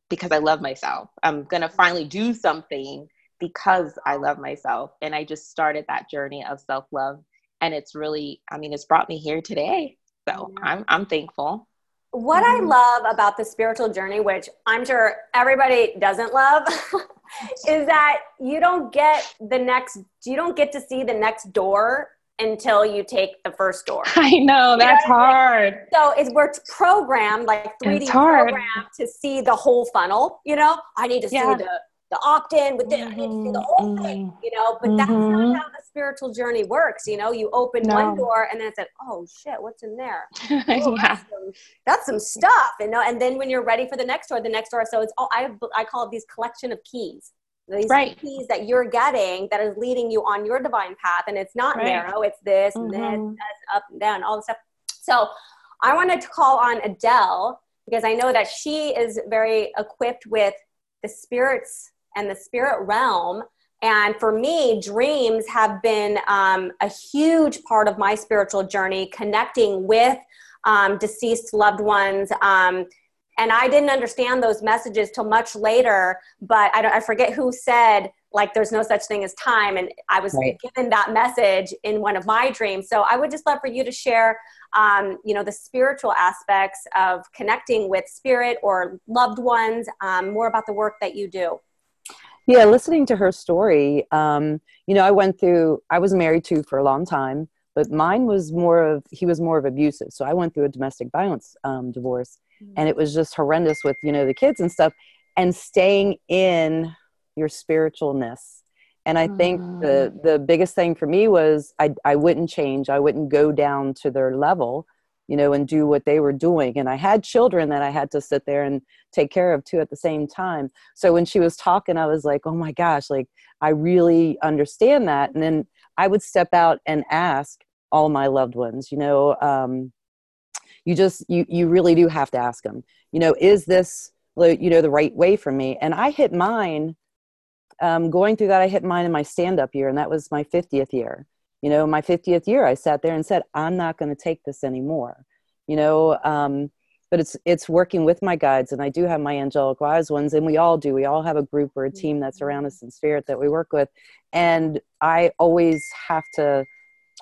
Speaker 4: because I love myself. I'm going to finally do something because I love myself. And I just started that journey of self love. And it's really, I mean, it's brought me here today. So I'm, I'm thankful.
Speaker 1: What I mm-hmm. love about the spiritual journey, which I'm sure everybody doesn't love, is that you don't get the next, you don't get to see the next door until you take the first door.
Speaker 4: I know that's you know hard. I mean?
Speaker 1: So it's we're programmed like 3D programmed to see the whole funnel. You know, I need to yeah. see the the opt-in with the, mm-hmm. I need to see the whole mm-hmm. thing, you know, but mm-hmm. that's not mm-hmm. how the spiritual journey works. You know, you open no. one door and then it's like, oh shit, what's in there? Oh, yeah. that's, some, that's, some, stuff, you know, and then when you're ready for the next door, the next door. So it's all, I, I call it these collection of keys. These right. keys that you're getting that is leading you on your divine path. And it's not right. narrow, it's this and this, mm-hmm. this, up and down, all the stuff. So I wanted to call on Adele because I know that she is very equipped with the spirits and the spirit realm. And for me, dreams have been um, a huge part of my spiritual journey, connecting with um, deceased loved ones. Um, and I didn't understand those messages till much later, but I, I, forget who said, like, there's no such thing as time. And I was right. given that message in one of my dreams. So I would just love for you to share, um, you know, the spiritual aspects of connecting with spirit or loved ones, um, more about the work that you do.
Speaker 2: Yeah, listening to her story, um, you know, I went through, I was married to for a long time, but mine was more of, he was more of abusive. So I went through a domestic violence um, divorce mm-hmm. and it was just horrendous with, you know, the kids and stuff and staying in your spiritualness. And I think mm-hmm. the, mm. the biggest thing for me was I, I wouldn't change. I wouldn't go down to their level you know, and do what they were doing. And I had children that I had to sit there and take care of too at the same time. So when she was talking, I was like, oh my gosh, like I really understand that. And then I would step out and ask all my loved ones, you know, um, you just, you, you really do have to ask them, you know, is this, you know, the right way for me? And I hit mine, um, going through that, I hit mine in my stand up year, and that was my 50th year you know my 50th year i sat there and said i'm not going to take this anymore you know um, but it's it's working with my guides and i do have my angelic wise ones and we all do. We all have a group or a team that's around us in spirit that we work with and i always have to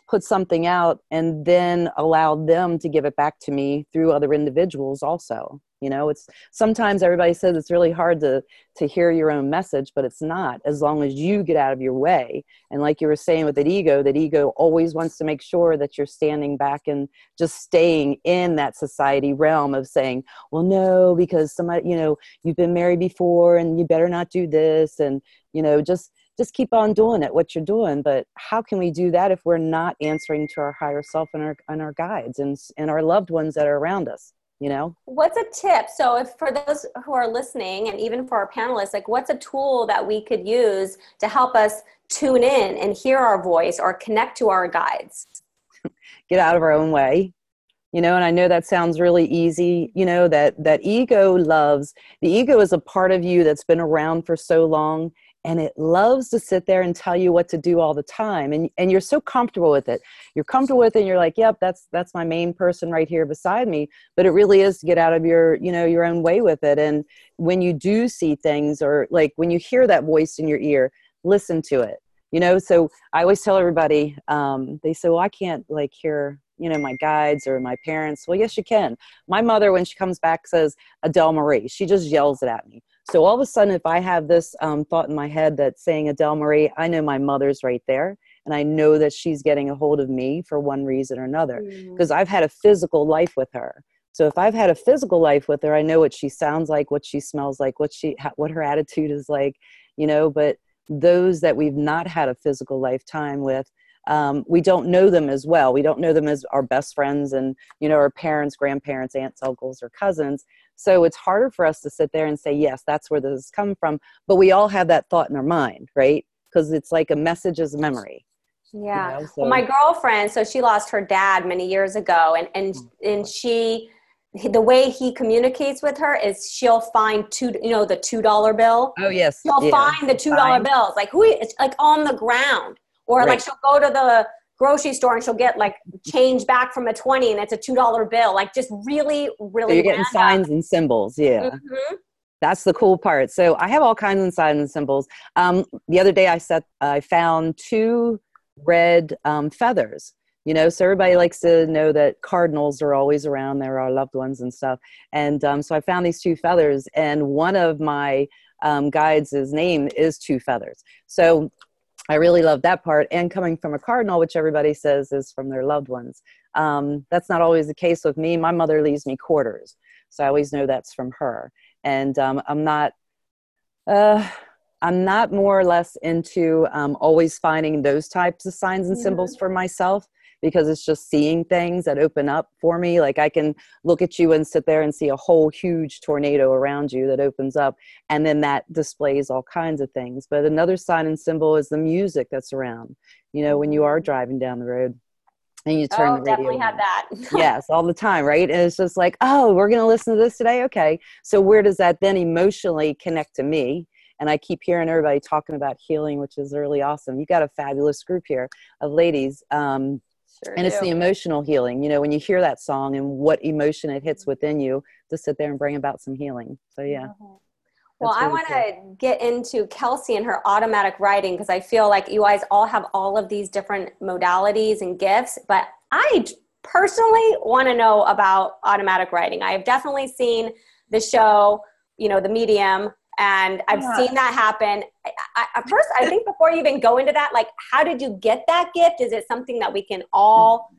Speaker 2: put something out and then allow them to give it back to me through other individuals also you know? It's sometimes everybody says it's really hard to to hear your own message but it's not. As long as you get out of your way. And like you were saying with that ego that ego always wants to make sure that you're standing back and just staying in that society realm of saying well no because somebody you know you've been married before and you better not do this. And you know just just keep on doing it what you're doing but how can we do that if we're not answering to our higher self and our and our guides and and our loved ones that are around us you know?
Speaker 1: What's a tip? So if for those who are listening and even for our panelists like what's a tool that we could use to help us tune in and hear our voice or connect to our guides?
Speaker 2: Get out of our own way you know and i know that sounds really easy you know that that ego loves the ego is a part of you that's been around for so long and it loves to sit there and tell you what to do all the time and and you're so comfortable with it. You're comfortable with it and you're like yep that's that's my main person right here beside me but it really is to get out of your you know your own way with it and when you do see things or like when you hear that voice in your ear listen to it you know? So i always tell everybody um, they say well i can't like hear you know my guides or my parents. Well yes you can. My mother when she comes back says adele marie she just yells it at me so all of a sudden, if I have this um, thought in my head that's saying Adele Marie, I know my mother's right there. And I know that she's getting a hold of me for one reason or another because mm. I've had a physical life with her. So if I've had a physical life with her, I know what she sounds like, what she smells like, what she, what her attitude is like, you know. But those that we've not had a physical lifetime with, um, we don't know them as well. We don't know them as our best friends and you know our parents, grandparents, aunts, uncles, or cousins. So it's harder for us to sit there and say, yes, that's where this is coming from. But we all have that thought in our mind, right? Because it's like a message as a memory.
Speaker 1: Yeah. You know, so. Well, my girlfriend, so she lost her dad many years ago, and and mm. and she, the way he communicates with her is she'll find two, you know, the two dollar bill.
Speaker 2: Oh yes.
Speaker 1: She'll yeah. find the two dollar bills, like who, it's like on the ground, or right. like she'll go to the grocery store and she'll get like change back from a 20 and it's a $2 bill. Like just really, really. So
Speaker 2: you're getting signs and symbols. Yeah. Mm-hmm. That's the cool part. So I have all kinds of signs and symbols. Um, the other day I set, I found two red um, feathers you know so everybody likes to know that cardinals are always around they're our loved ones and stuff and um, so i found these two feathers and one of my um, guides' name is two feathers so I really love that part. And coming from a cardinal, which everybody says is from their loved ones. Um, that's not always the case with me. My mother leaves me quarters. So I always know that's from her. And um, I'm not. Uh, I'm not more or less into um, always finding those types of signs and symbols for myself because it's just seeing things that open up for me. Like I can look at you and sit there and see a whole huge tornado around you that opens up, and then that displays all kinds of things. But another sign and symbol is the music that's around. You know, when you are mm-hmm. driving down the road and you turn
Speaker 1: oh,
Speaker 2: the radio
Speaker 1: definitely have that
Speaker 2: yes all the time right and it's just like oh we're going to listen to this today okay so where does that then emotionally connect to me and i keep hearing everybody talking about healing which is really awesome you got a fabulous group here of ladies um, Sure and do. it's the emotional healing you know when you hear that song and what emotion it hits within you to sit there and bring about some healing. So yeah. Mm-hmm.
Speaker 1: well really i want to get into kelsey and her automatic writing because i feel like you guys all have all of these different modalities and gifts but i personally want to know about automatic writing. I have definitely seen the show you know the medium and I've yeah. seen that happen. I, I, at first, I think before you even go into that, like, how did you get that gift? Is it something that we can all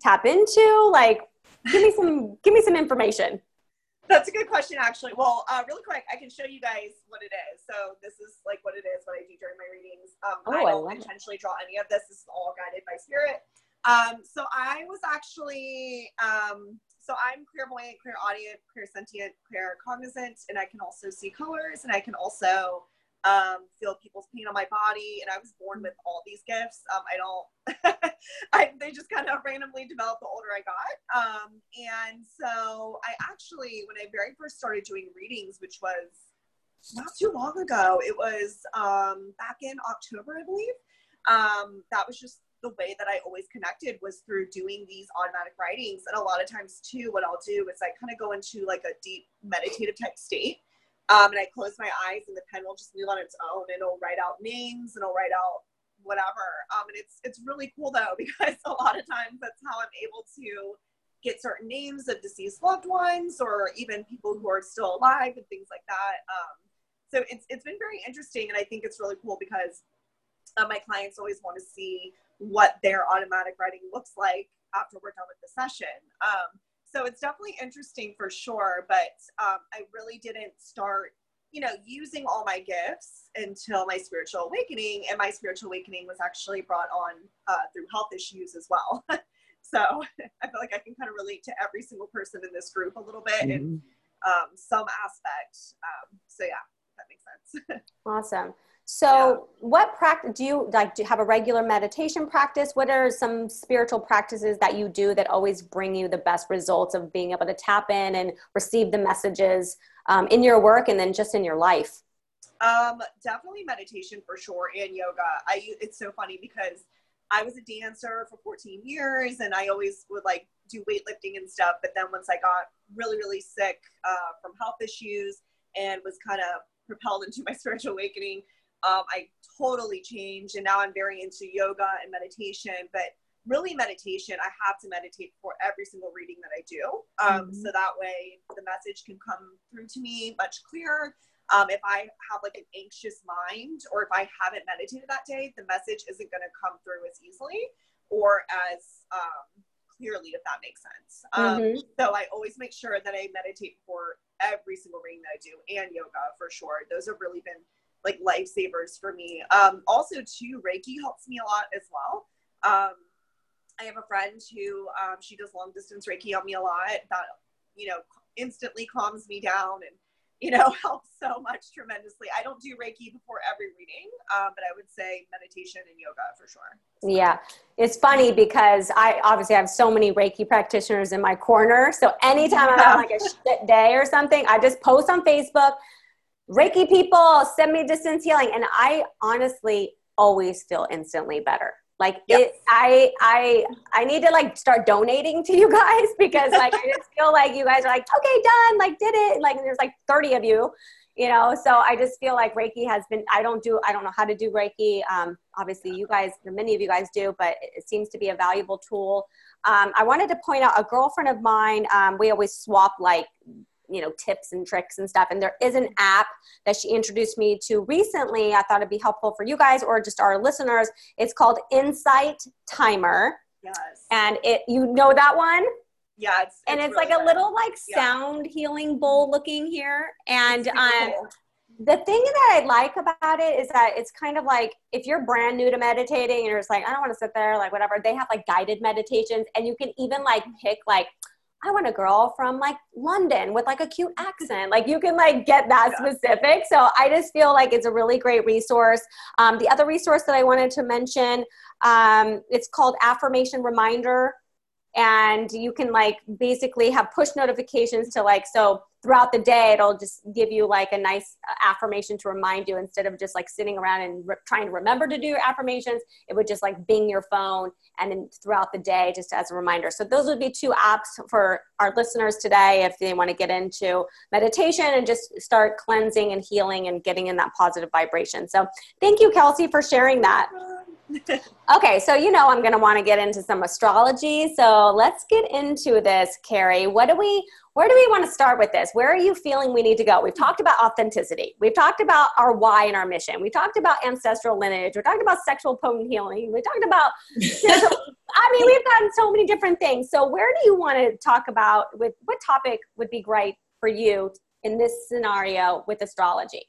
Speaker 1: tap into? Like, give me some, give me some information.
Speaker 9: That's a good question, actually. Well, uh, really quick, I can show you guys what it is. So this is like what it is, what I do during my readings. Um, oh, I don't I intentionally it. draw any of this. This is all guided by spirit. Um, so I was actually um, so I'm clairvoyant, clairaudience, clear sentient, clairsentient, claircognizant, and I can also see colors and I can also um, feel people's pain on my body. And I was born with all these gifts. Um, I don't, I, they just kind of randomly developed the older I got. Um, and so I actually, when I very first started doing readings, which was not too long ago, it was um, back in October, I believe. Um, that was just the way that I always connected was through doing these automatic writings. And a lot of times, too, what I'll do is I kind of go into like a deep meditative type state. Um, and I close my eyes, and the pen will just move on its own, and it'll write out names, and it'll write out whatever. Um, and it's it's really cool though because a lot of times that's how I'm able to get certain names of deceased loved ones or even people who are still alive and things like that. Um, so it's it's been very interesting, and I think it's really cool because uh, my clients always want to see what their automatic writing looks like after we're done with the session. Um, so it's definitely interesting for sure, but um, I really didn't start, you know, using all my gifts until my spiritual awakening. And my spiritual awakening was actually brought on uh, through health issues as well. so I feel like I can kind of relate to every single person in this group a little bit mm-hmm. in um, some aspect. Um, so yeah, that makes sense.
Speaker 1: awesome. So, yeah. what practice do you like? Do you have a regular meditation practice? What are some spiritual practices that you do that always bring you the best results of being able to tap in and receive the messages um, in your work and then just in your life?
Speaker 9: Um, definitely meditation for sure, and yoga. I it's so funny because I was a dancer for 14 years, and I always would like do weightlifting and stuff. But then once I got really really sick uh, from health issues and was kind of propelled into my spiritual awakening, um, I totally changed, and now I'm very into yoga and meditation. But really meditation i have to meditate for every single reading that i do um, mm-hmm. so that way the message can come through to me much clearer um, if i have like an anxious mind or if i haven't meditated that day the message isn't going to come through as easily or as um, clearly if that makes sense um, mm-hmm. so i always make sure that i meditate for every single reading that i do and yoga for sure those have really been like lifesavers for me um, also too reiki helps me a lot as well um, I have a friend who um, she does long distance Reiki on me a lot. That you know instantly calms me down and you know helps so much tremendously. I don't do Reiki before every reading, um, but I would say meditation and yoga for sure.
Speaker 1: Yeah, it's funny because I obviously have so many Reiki practitioners in my corner. So anytime I'm having like a shit day or something, I just post on Facebook. Reiki people send me distance healing, and I honestly always feel instantly better like yep. it, I, I, I need to like start donating to you guys because like I just feel like you guys are like, okay, done, like did it. Like there's like 30 of you, you know. So I just feel like Reiki has been. I don't do. I don't know how to do Reiki. Um, obviously, you guys, many of you guys do, but it seems to be a valuable tool. Um, I wanted to point out a girlfriend of mine. Um, we always swap like you know tips and tricks and stuff. And there is an app that she introduced me to recently. I thought it'd be helpful for you guys or just our listeners. It's called insight timer.
Speaker 9: Yes.
Speaker 1: And it you know that one?
Speaker 9: Yeah it's,
Speaker 1: and it's, like good. a little like sound healing bowl looking here. And um cool. the thing that i like about it is that it's kind of like if you're brand new to meditating and you're just like i don't want to sit there like whatever they have like guided meditations. And you can even like pick like I want a girl from like London with like a cute accent. Like you can like get that yeah. specific. So I just feel like it's a really great resource. Um, the other resource that I wanted to mention, um, it's called Affirmation Reminder and you can like basically have push notifications to like so throughout the day it'll just give you like a nice uh, affirmation to remind you instead of just like sitting around and re- trying to remember to do your affirmations it would just like bing your phone and then throughout the day just as a reminder so those would be two apps for our listeners today if they want to get into meditation and just start cleansing and healing and getting in that positive vibration so thank you kelsey for sharing that okay, so you know I'm going to want to get into some astrology. So let's get into this, Carrie. What do we where do we want to start with this? Where are you feeling we need to go? We've talked about authenticity. We've talked about our why and our mission. We talked about ancestral lineage. We talked about sexual potent healing. We talked about I mean, we've gotten so many different things. So where do you want to talk about with what topic would be great for you in this scenario with astrology?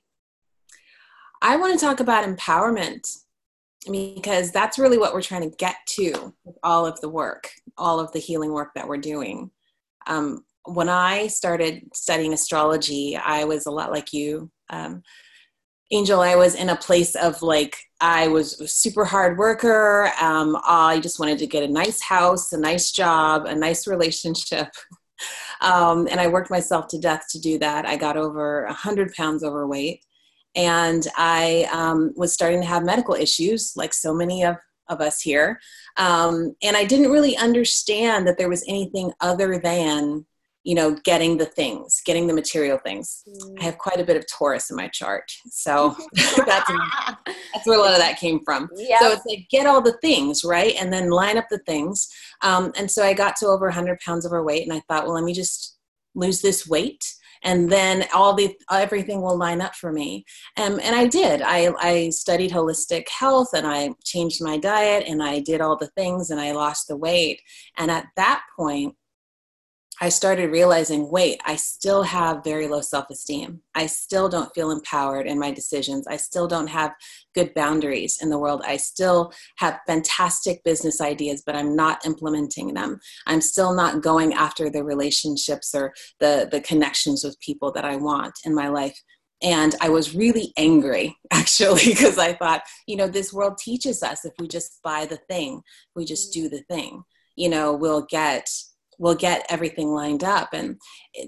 Speaker 15: I want to talk about empowerment because that's really what we're trying to get to with all of the work, all of the healing work that we're doing. Um, when I started studying astrology, I was a lot like you, um, Angel. I was in a place of like, I was a super hard worker. Um, I just wanted to get a nice house, a nice job, a nice relationship. Um, and I worked myself to death to do that. I got over 100 pounds overweight and I um, was starting to have medical issues, like so many of, of us here. Um, and I didn't really understand that there was anything other than, you know, getting the things, getting the material things. Mm. I have quite a bit of Taurus in my chart, so that's that's where a lot of that came from. Yep. So it's like get all the things right, and then line up the things. Um, and so I got to over 100 pounds overweight, and I thought, well, let me just lose this weight and then all the everything will line up for me um, and i did I, I studied holistic health and i changed my diet and i did all the things and i lost the weight and at that point I started realizing wait, I still have very low self esteem. I still don't feel empowered in my decisions. I still don't have good boundaries in the world. I still have fantastic business ideas, but I'm not implementing them. I'm still not going after the relationships or the, the connections with people that I want in my life. And I was really angry actually because I thought, you know, this world teaches us if we just buy the thing, we just do the thing, you know, we'll get we'll get everything lined up. And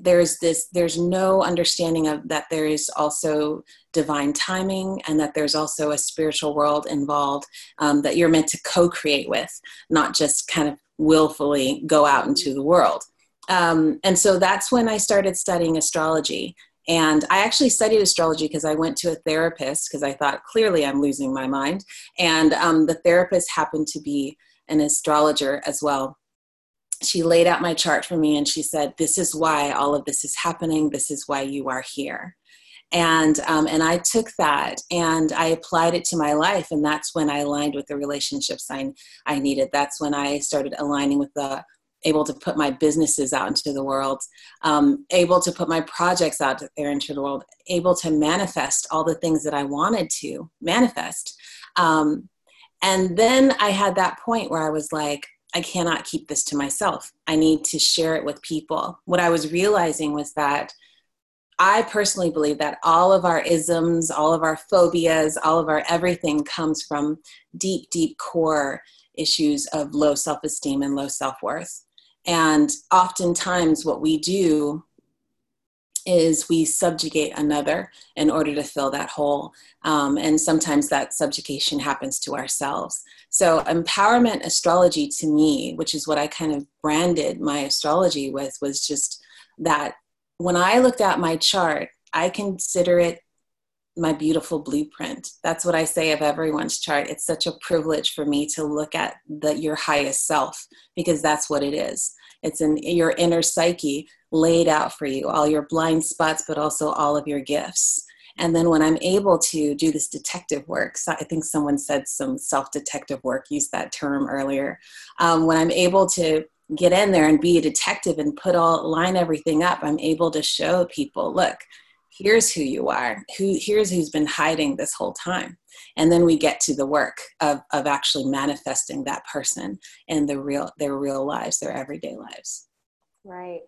Speaker 15: there's this there's no understanding of that there is also divine timing and that there's also a spiritual world involved um, that you're meant to co-create with not just kind of willfully go out into the world. Um, and so that's when i started studying astrology. And I actually studied astrology because I went to a therapist because I thought clearly I'm losing my mind. And um, the therapist happened to be an astrologer as well she laid out my chart for me and she said, This is why all of this is happening. This is why you are here. And, um, and I took that and I applied it to my life. And that's when I aligned with the relationships I, I needed. That's when I started aligning with the, able to put my businesses out into the world, um, able to put my projects out there into the world, able to manifest all the things that I wanted to manifest. Um, and then I had that point where I was like, I cannot keep this to myself. I need to share it with people. What I was realizing was that I personally believe that all of our isms, all of our phobias, all of our everything comes from deep, deep core issues of low self esteem and low self worth. And oftentimes, what we do is we subjugate another in order to fill that hole. Um, and sometimes that subjugation happens to ourselves. So, empowerment astrology to me, which is what I kind of branded my astrology with, was just that when I looked at my chart, I consider it my beautiful blueprint. That's what I say of everyone's chart. It's such a privilege for me to look at the, your highest self because that's what it is. It's in your inner psyche laid out for you, all your blind spots, but also all of your gifts. And then when I'm able to do this detective work, so I think someone said some self detective work, used that term earlier. Um, when I'm able to get in there and be a detective and put all line everything up, I'm able to show people, look, here's who you are. Who here's who's been hiding this whole time. And then we get to the work of, of actually manifesting that person in the real their real lives their everyday lives.
Speaker 1: Right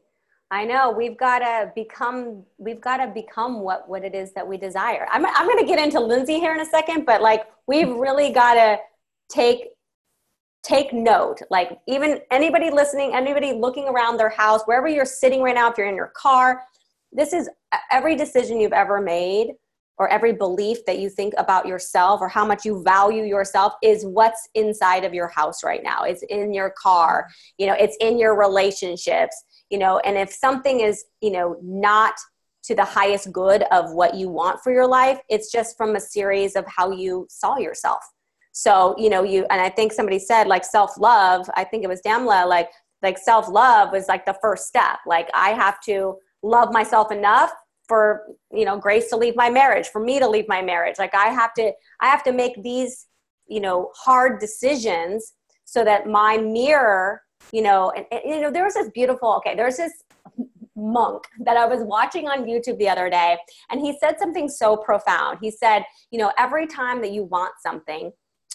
Speaker 1: I know we've got to become we've got to become what what it is that we desire. I'm I'm going to get into Linzi here in a second, but like we've really got to take take note. Like even anybody listening, anybody looking around their house, wherever you're sitting right now, if you're in your car, this is uh, every decision you've ever made or every belief that you think about yourself or how much you value yourself is what's inside of your house right now. It's in your car, you know, it's in your relationships you know and if something is you know not to the highest good of what you want for your life it's just from a series of how you saw yourself. So you know you and i think somebody said like self-love i think it was damla like like self-love was like the first step. Like i have to love myself enough for you know grace to leave my marriage for me to leave my marriage like i have to i have to make these you know hard decisions so that my mirror you know, and, and you know, there was this beautiful, okay, there's this monk that I was watching on YouTube the other day, and he said something so profound. He said, you know, every time that you want something,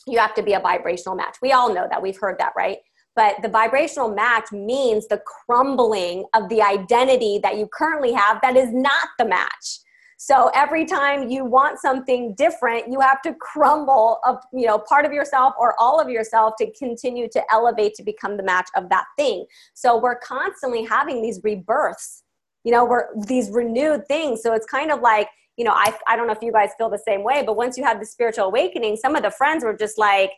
Speaker 1: you have to be a vibrational match. We all know that. We've heard that, right? But the vibrational match means the crumbling of the identity that you currently have that is not the match. So every time you want something different, you have to crumble a you know part of yourself or all of yourself to continue to elevate to become the match of that thing. So we're constantly having these rebirths. You know, we're these renewed things. So it's kind of like you know, I I don't know if you guys feel the same way, but once you have the spiritual awakening, some of the friends were just like,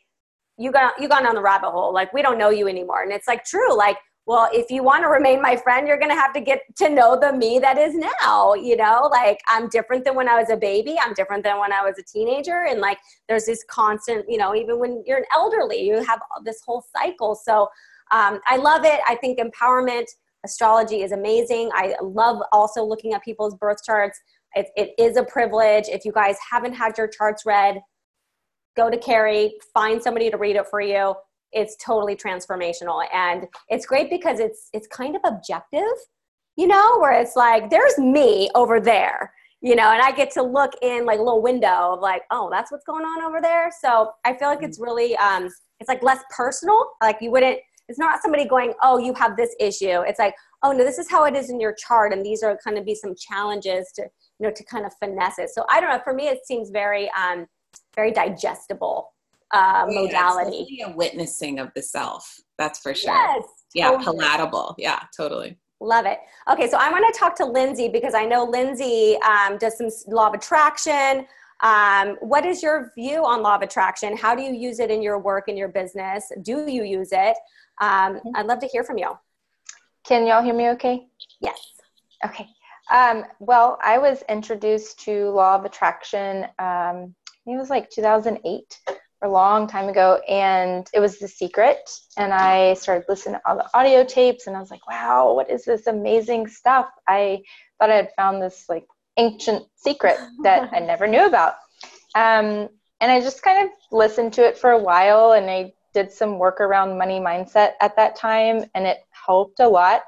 Speaker 1: you got you gone down the rabbit hole. Like we don't know you anymore, and it's like true. Like well, if you want to remain my friend, you're going to have to get to know the me that is now. You know, like I'm different than when I was a baby. I'm different than when I was a teenager. And like there's this constant, you know, even when you're an elderly, you have this whole cycle. So um, I love it. I think empowerment astrology is amazing. I love also looking at people's birth charts. It, it is a privilege. If you guys haven't had your charts read, go to Carrie, find somebody to read it for you. It's totally transformational. And it's great because it's it's kind of objective you know where it's like there's me over there you know and i get to look in like a little window of like oh that's what's going on over there. So i feel like it's really um it's like less personal. Like you wouldn't it's not somebody going oh you have this issue. It's like oh no this is how it is in your chart and these are kind of be some challenges to you know to kind of finesse it. So i don't know for me it seems very um very digestible uh, modality.
Speaker 15: Yeah, a witnessing of the self. That's for sure.
Speaker 1: Yes,
Speaker 15: yeah
Speaker 1: Totally.
Speaker 15: palatable yeah totally
Speaker 1: Love it. Okay, so I want to talk to Linzi because I know Linzi um, does some law of attraction. Um, what is your view on law of attraction? How do you use it in your work in your business? Do you use it? Um, I'd love to hear from you.
Speaker 10: Can y'all hear me okay?
Speaker 1: Yes.
Speaker 10: Okay. Um, well, I was introduced to law of attraction, um, I think it was like 2008, a long time ago, and it was The Secret. And I started listening to all the audio tapes, and I was like, wow, what is this amazing stuff? I thought I had found this like ancient secret that I never knew about. Um, and I just kind of listened to it for a while, and I did some work around money mindset at that time, and it helped a lot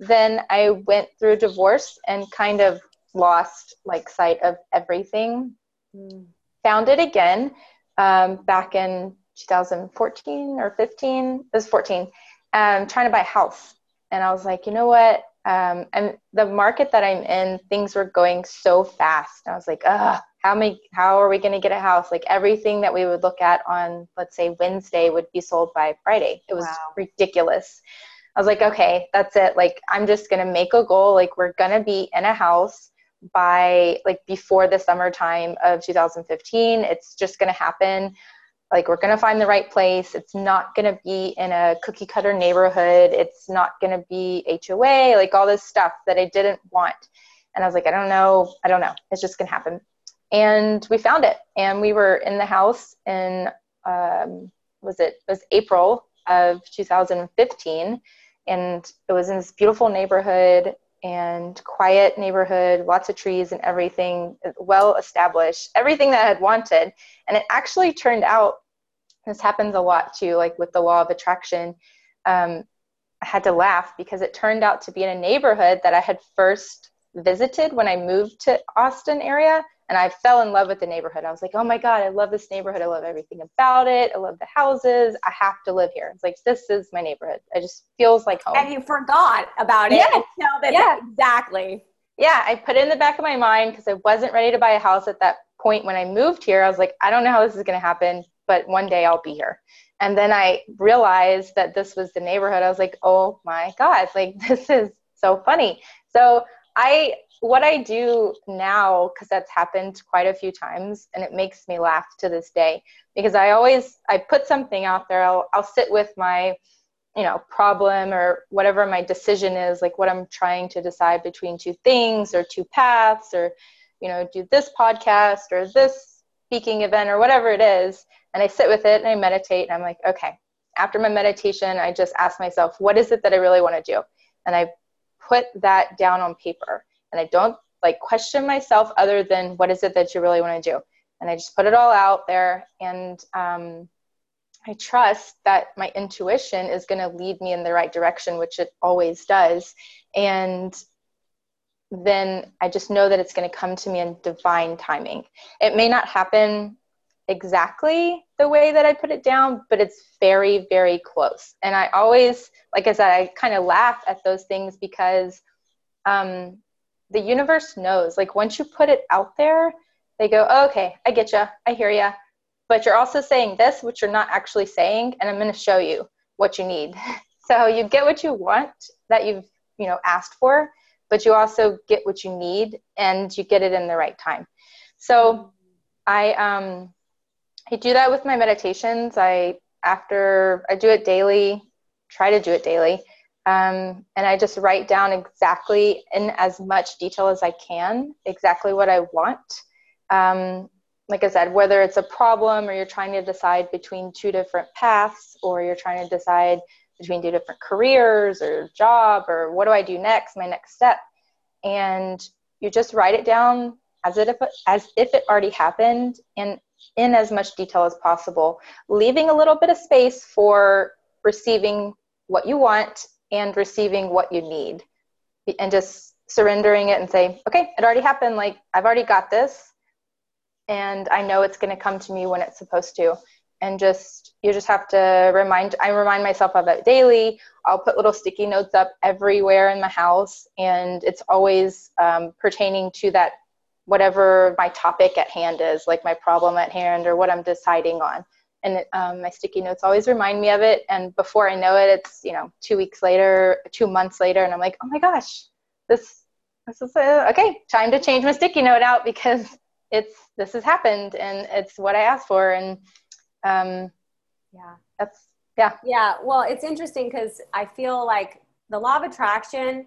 Speaker 10: then I went through a divorce and kind of lost like sight of everything. Found it again um, back in 2014 or 15. It was 14. Um, trying to buy a house, and I was like, you know what? Um, and the market that I'm in, things were going so fast. I was like, ugh, how many? How are we going to get a house? Like everything that we would look at on, let's say Wednesday, would be sold by Friday. It was ridiculous. I was like, okay, that's it. Like, I'm just going to make a goal. Like, we're going to be in a house by like before the summertime of 2015. It's just going to happen. Like, we're going to find the right place. It's not going to be in a cookie cutter neighborhood. It's not going to be HOA, like all this stuff that I didn't want. And I was like, I don't know. I don't know. It's just going to happen. And we found it. And we were in the house in, um, was it, it was April of 2015 and it was in this beautiful neighborhood and quiet neighborhood lots of trees and everything well established everything that i had wanted. And it actually turned out this happens a lot too like with the law of attraction um, i had to laugh because it turned out to be in a neighborhood that i had first visited when i moved to austin area and I fell in love with the neighborhood. I was like, oh my God, I love this neighborhood. I love everything about it. I love the houses. I have to live here. It's like, this is my neighborhood. It just feels like home.
Speaker 1: And you forgot about it
Speaker 10: Yeah. Yeah.
Speaker 1: Exactly.
Speaker 10: Yeah, I put it in the back of my mind because I wasn't ready to buy a house at that point when I moved here. I was like, I don't know how this is going to happen, but one day I'll be here. And then I realized that this was the neighborhood. I was like, oh my God, like this is so funny. So I what I do now, because that's happened quite a few times, and it makes me laugh to this day, because I always I put something out there. I'll I'll sit with my, you know, problem or whatever my decision is, like what I'm trying to decide between two things or two paths, or you know, do this podcast or this speaking event or whatever it is, and I sit with it and I meditate, and I'm like, okay. After my meditation, I just ask myself, what is it that I really want to do, and I put that down on paper and I don't like question myself other than what is it that you really want to do. And I just put it all out there and um, I trust that my intuition is going to lead me in the right direction, which it always does. And then I just know that it's going to come to me in divine timing. It may not happen exactly the way that I put it down, but it's very, very close. And I always, like I said, I kind of laugh at those things because um, the universe knows. Like once you put it out there, they go, oh, okay, I get you, I hear you. But you're also saying this, which you're not actually saying, and I'm going to show you what you need. so you get what you want that you've you know asked for, but you also get what you need, and you get it in the right time. So I um, I do that with my meditations. I after I do it daily, try to do it daily, um, and I just write down exactly in as much detail as I can exactly what I want. Um, like I said, whether it's a problem or you're trying to decide between two different paths, or you're trying to decide between two different careers or job, or what do I do next, my next step, and you just write it down as if as if it already happened, and in as much detail as possible, leaving a little bit of space for receiving what you want and receiving what you need, and just surrendering it and say, okay, it already happened. Like I've already got this, and I know it's going to come to me when it's supposed to. And just you just have to remind. I remind myself of it daily. I'll put little sticky notes up everywhere in my house, and it's always um, pertaining to that whatever my topic at hand is, like my problem at hand or what I'm deciding on. and um, my sticky notes always remind me of it. And before I know it, it's you know two weeks later, two months later, and I'm like, oh my gosh, this this is okay. Time to change my sticky note out because it's this has happened and it's what I asked for. And um, yeah, that's yeah.
Speaker 1: Yeah. Well, it's interesting because I feel like the law of attraction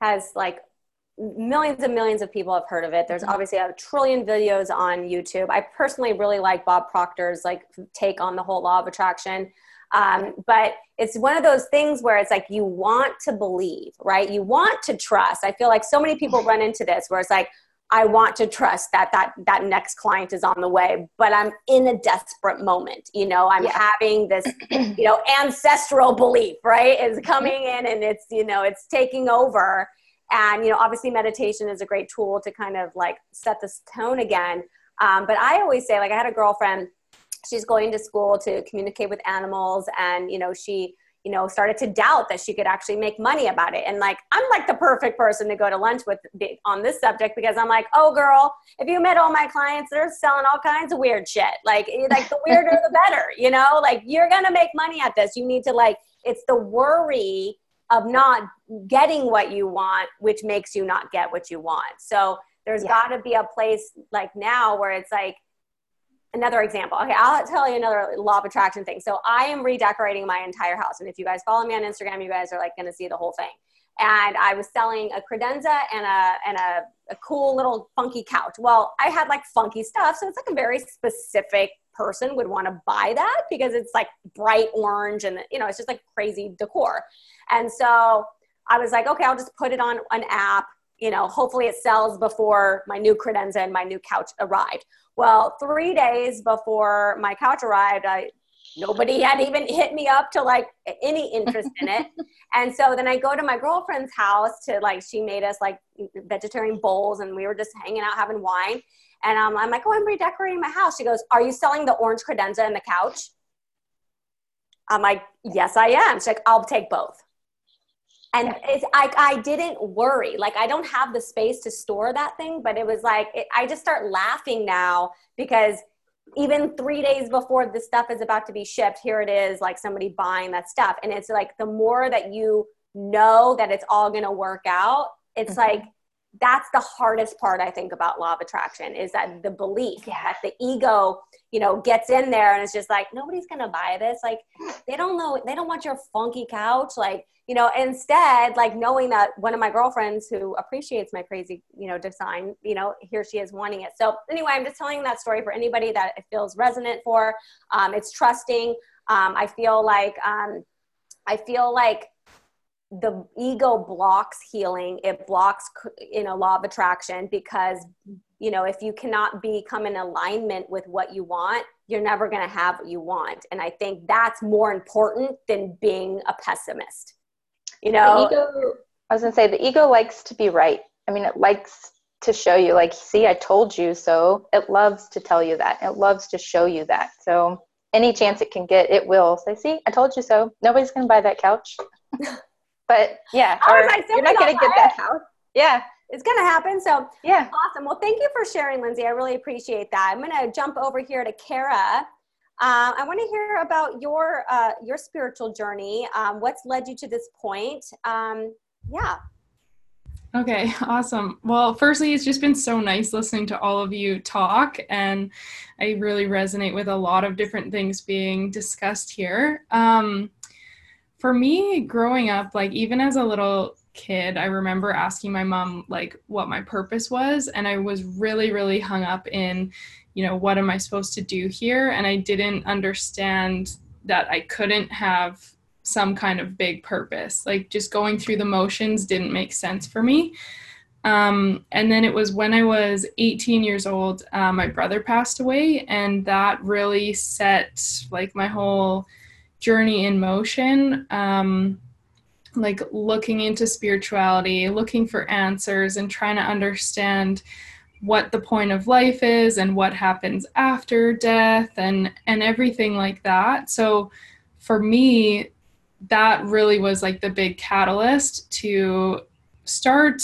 Speaker 1: has like millions and millions of people have heard of it. There's mm-hmm. obviously a trillion videos on YouTube. I personally really like Bob Proctor's like take on the whole law of attraction. Um, but it's one of those things where it's like you want to believe, right? You want to trust. I feel like so many people run into this where it's like, I want to trust that that that next client is on the way, but I'm in a desperate moment. You know, I'm yeah. having this, you know, ancestral belief, right? Is coming in and it's, you know, it's taking over and you know obviously meditation is a great tool to kind of like set this tone again. Um, but i always say like i had a girlfriend she's going to school to communicate with animals and you know she you know started to doubt that she could actually make money about it. And like i'm like the perfect person to go to lunch with on this subject because i'm like oh girl if you met all my clients they're selling all kinds of weird shit. Like eh, like the weirder the better you know? Like you're gonna make money at this. You need to like it's the worry of not getting what you want, which makes you not get what you want. So there's yeah. got to be a place like now where it's like another example. Okay, I'll tell you another law of attraction thing. So I am redecorating my entire house, and if you guys follow me on Instagram, you guys are like going to see the whole thing. And I was selling a credenza and a and a, a cool little funky couch. Well, I had like funky stuff, so it's like a very specific person would want to buy that because it's like bright orange and you know it's just like crazy decor and so I was like, okay, I'll just put it on an app. You know, hopefully it sells before my new credenza and my new couch arrived. Well, three days before my couch arrived, I nobody had even hit me up to like any interest in it. and so then I go to my girlfriend's house to like she made us like vegetarian bowls and we were just hanging out having wine. And um, I'm like, oh, I'm redecorating my house. She goes, Are you selling the orange credenza and the couch? I'm like, Yes, I am. She's like, I'll take both and it's I, I didn't worry. Like i don't have the space to store that thing but it was like it, i just start laughing now because even three days before the stuff is about to be shipped here it is like somebody buying that stuff. And it's like the more that you know that it's all going to work out it's mm-hmm. like that's the hardest part i think about law of attraction is that the belief yeah. that the ego you know gets in there and it's just like nobody's gonna buy this. Like they don't know they don't want your funky couch. Like you know instead like knowing that one of my girlfriends who appreciates my crazy you know design you know here she is wanting it. So anyway i'm just telling that story for anybody that it feels resonant for. Um, it's trusting. Um, i feel like um, i feel like the ego blocks healing. It blocks you know law of attraction because you know if you cannot become in alignment with what you want you're never going to have what you want. And i think that's more important than being a pessimist. You know?
Speaker 10: ego, i was going to say the ego likes to be right. I mean it likes to show you like see i told you so. It loves to tell you that. It loves to show you that. So any chance it can get it will. Say see i told you so. Nobody's going to buy that couch But yeah, or you're not going to get that house. Yeah.
Speaker 1: It's going to happen. So yeah. Awesome. Well, thank you for sharing, Linzi. I really appreciate that. I'm going to jump over here to Kara. Uh, I want to hear about your uh, your spiritual journey. Um, what's led you to this point? Um, yeah.
Speaker 8: Okay, awesome. Well, firstly, it's just been so nice listening to all of you talk, and I really resonate with a lot of different things being discussed here. Um, for me growing up like even as a little kid i remember asking my mom like what my purpose was and i was really really hung up in you know what am i supposed to do here? And i didn't understand that i couldn't have some kind of big purpose. Like just going through the motions didn't make sense for me. Um, and then it was when i was 18 years old uh, my brother passed away and that really set like my whole journey in motion um, like looking into spirituality looking for answers and trying to understand what the point of life is and what happens after death and and everything like that. So for me that really was like the big catalyst to start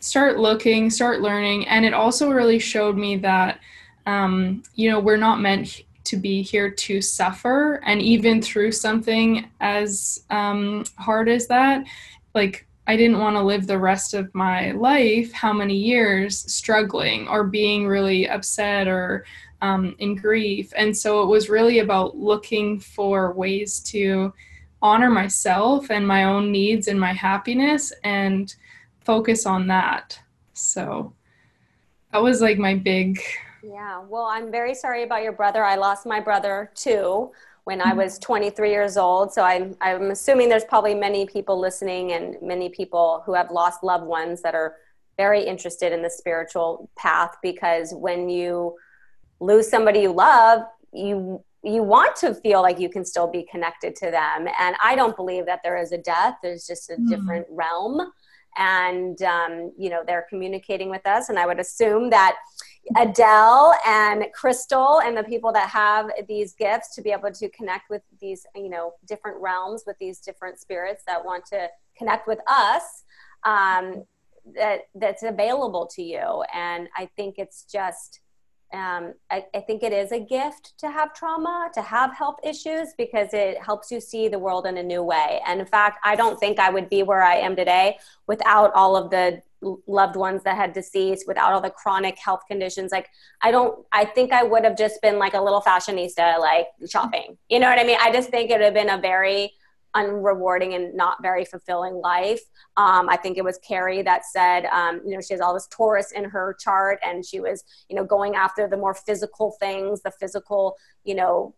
Speaker 8: start looking start learning. And it also really showed me that um, you know we're not meant to be here to suffer and even through something as um, hard as that like i didn't want to live the rest of my life how many years struggling or being really upset or um, in grief. And so it was really about looking for ways to honor myself and my own needs and my happiness and focus on that. So that was like my big
Speaker 1: yeah, well, I'm very sorry about your brother. I lost my brother too when I was 23 years old. So I'm, I'm assuming there's probably many people listening and many people who have lost loved ones that are very interested in the spiritual path because when you lose somebody you love, you you want to feel like you can still be connected to them. And I don't believe that there is a death. There's just a mm. different realm and um, you know they're communicating with us and i would assume that adele and crystal and the people that have these gifts to be able to connect with these you know different realms with these different spirits that want to connect with us um, that that's available to you and i think it's just um, I, I, think it is a gift to have trauma, to have health issues, because it helps you see the world in a new way. And in fact, I don't think I would be where I am today without all of the loved ones that had deceased, without all the chronic health conditions. Like, I don't, I think I would have just been like a little fashionista, like shopping. You know what I mean? I just think it would have been a very, unrewarding and not very fulfilling life. Um, I think it was Carrie that said, um, you know, she has all this Taurus in her chart and she was, you know, going after the more physical things, the physical, you know,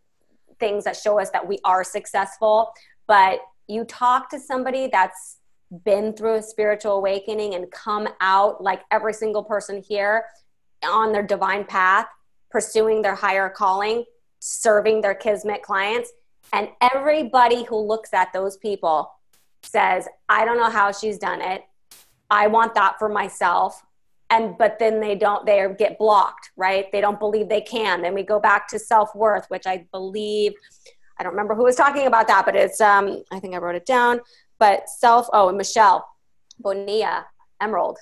Speaker 1: things that show us that we are successful. But you talk to somebody that's been through a spiritual awakening and come out like every single person here on their divine path, pursuing their higher calling, serving their kismet clients and everybody who looks at those people says, I don't know how she's done it. I want that for myself. And but then they don't, they get blocked, right? They don't believe they can. Then we go back to self worth, which I believe, I don't remember who was talking about that, but it's, um, I think I wrote it down. But self, oh, and Michelle Bonilla Emerald,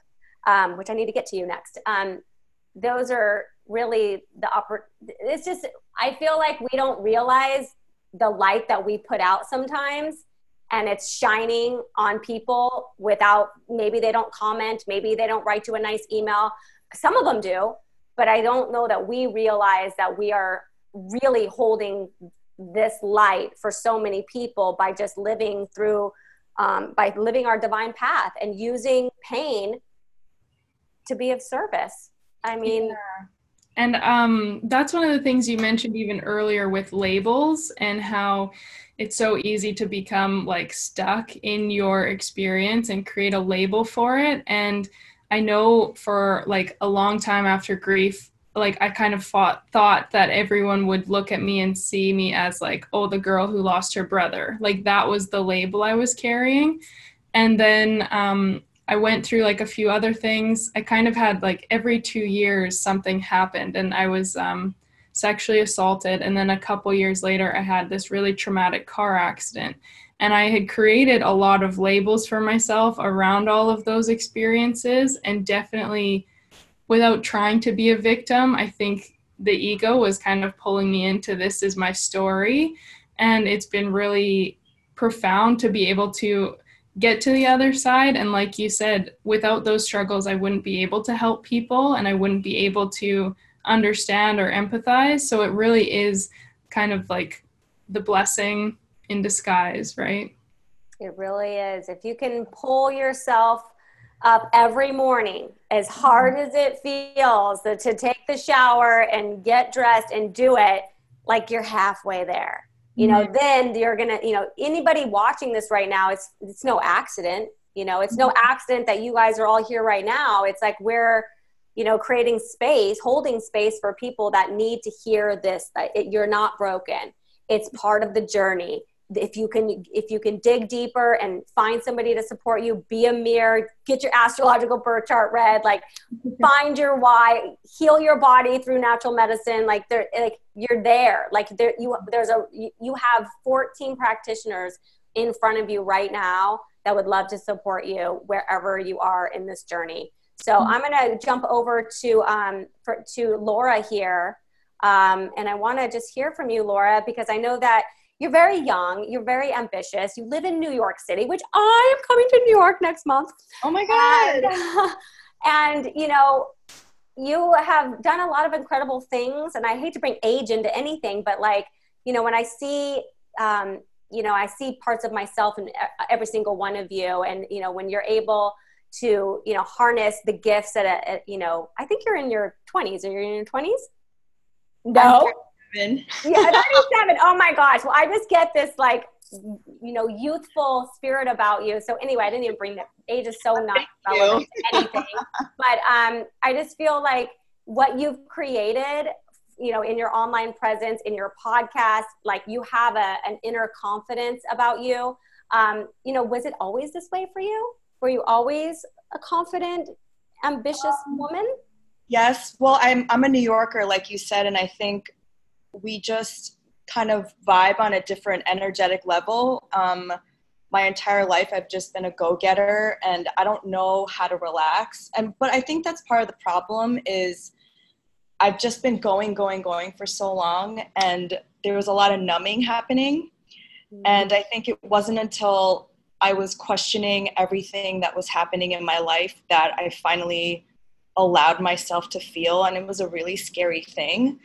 Speaker 1: um, which I need to get to you next. Um, those are really the upper, it's just, I feel like we don't realize the light that we put out sometimes and it's shining on people without maybe they don't comment maybe they don't write you a nice email some of them do but i don't know that we realize that we are really holding this light for so many people by just living through um, by living our divine path and using pain to be of service i mean yeah.
Speaker 8: And um, that's one of the things you mentioned even earlier with labels and how it's so easy to become like stuck in your experience and create a label for it. And I know for like a long time after grief, like I kind of thought thought that everyone would look at me and see me as like, oh, the girl who lost her brother. Like that was the label I was carrying. And then um, I went through like a few other things. I kind of had like every two years something happened, and I was um, sexually assaulted. And then a couple years later, I had this really traumatic car accident. And I had created a lot of labels for myself around all of those experiences, and definitely without trying to be a victim, I think the ego was kind of pulling me into this is my story. And it's been really profound to be able to get to the other side. And like you said, without those struggles, I wouldn't be able to help people and I wouldn't be able to understand or empathize. So it really is kind of like the blessing in disguise, right?
Speaker 1: It really is. If you can pull yourself up every morning, as hard as it feels, to take the shower and get dressed and do it, like you're halfway there. You know mm-hmm. then you're gonna you know anybody watching this right now it's it's no accident. You know it's no mm-hmm. accident that you guys are all here right now. It's like we're you know creating space holding space for people that need to hear this that it, you're not broken. It's part of the journey if you can if you can dig deeper and find somebody to support you be a mirror get your astrological birth chart read like find your why heal your body through natural medicine like there like you're there like there you there's a you have 14 practitioners in front of you right now that would love to support you wherever you are in this journey so mm-hmm. i'm going to jump over to um for, to laura here Um, and I want to just hear from you, Laura, because I know that you're very young, you're very ambitious, you live in New York City, which I am coming to New York next month.
Speaker 12: Oh my God.
Speaker 1: And, and you know, you have done a lot of incredible things, and I hate to bring age into anything, but like, you know, when I see, um, you know, I see parts of myself in every single one of you, and you know, when you're able to, you know, harness the gifts at, a, at you know, I think you're in your 20s. Are you in your 20s?
Speaker 12: No.
Speaker 1: Yeah, 37. Oh my gosh. Well, I just get this like, you know, youthful spirit about you. So anyway, I didn't even bring that. Age is so not relevant to anything. but um, I just feel like what you've created, you know, in your online presence, in your podcast, like you have a, an inner confidence about you. Um, you know, was it always this way for you? Were you always a confident, ambitious woman?
Speaker 12: Yes. Well, I'm I'm a New Yorker, like you said, and I think we just kind of vibe on a different energetic level. Um, my entire life, I've just been a go-getter, and I don't know how to relax. And but I think that's part of the problem is I've just been going, going, going for so long, and there was a lot of numbing happening. Mm-hmm. And I think it wasn't until I was questioning everything that was happening in my life that I finally allowed myself to feel, and it was a really scary thing.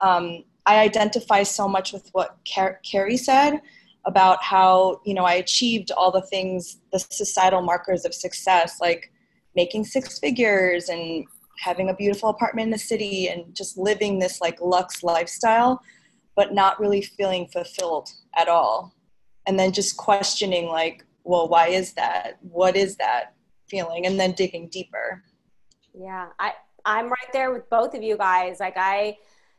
Speaker 12: Um, I identify so much with what Car- Carrie said about how you know I achieved all the things, the societal markers of success, like making six figures and having a beautiful apartment in the city and just living this like luxe lifestyle, but not really feeling fulfilled at all. And then just questioning like, well, why is that? What is that feeling? And then digging deeper.
Speaker 1: Yeah, I I'm right there with both of you guys. Like I,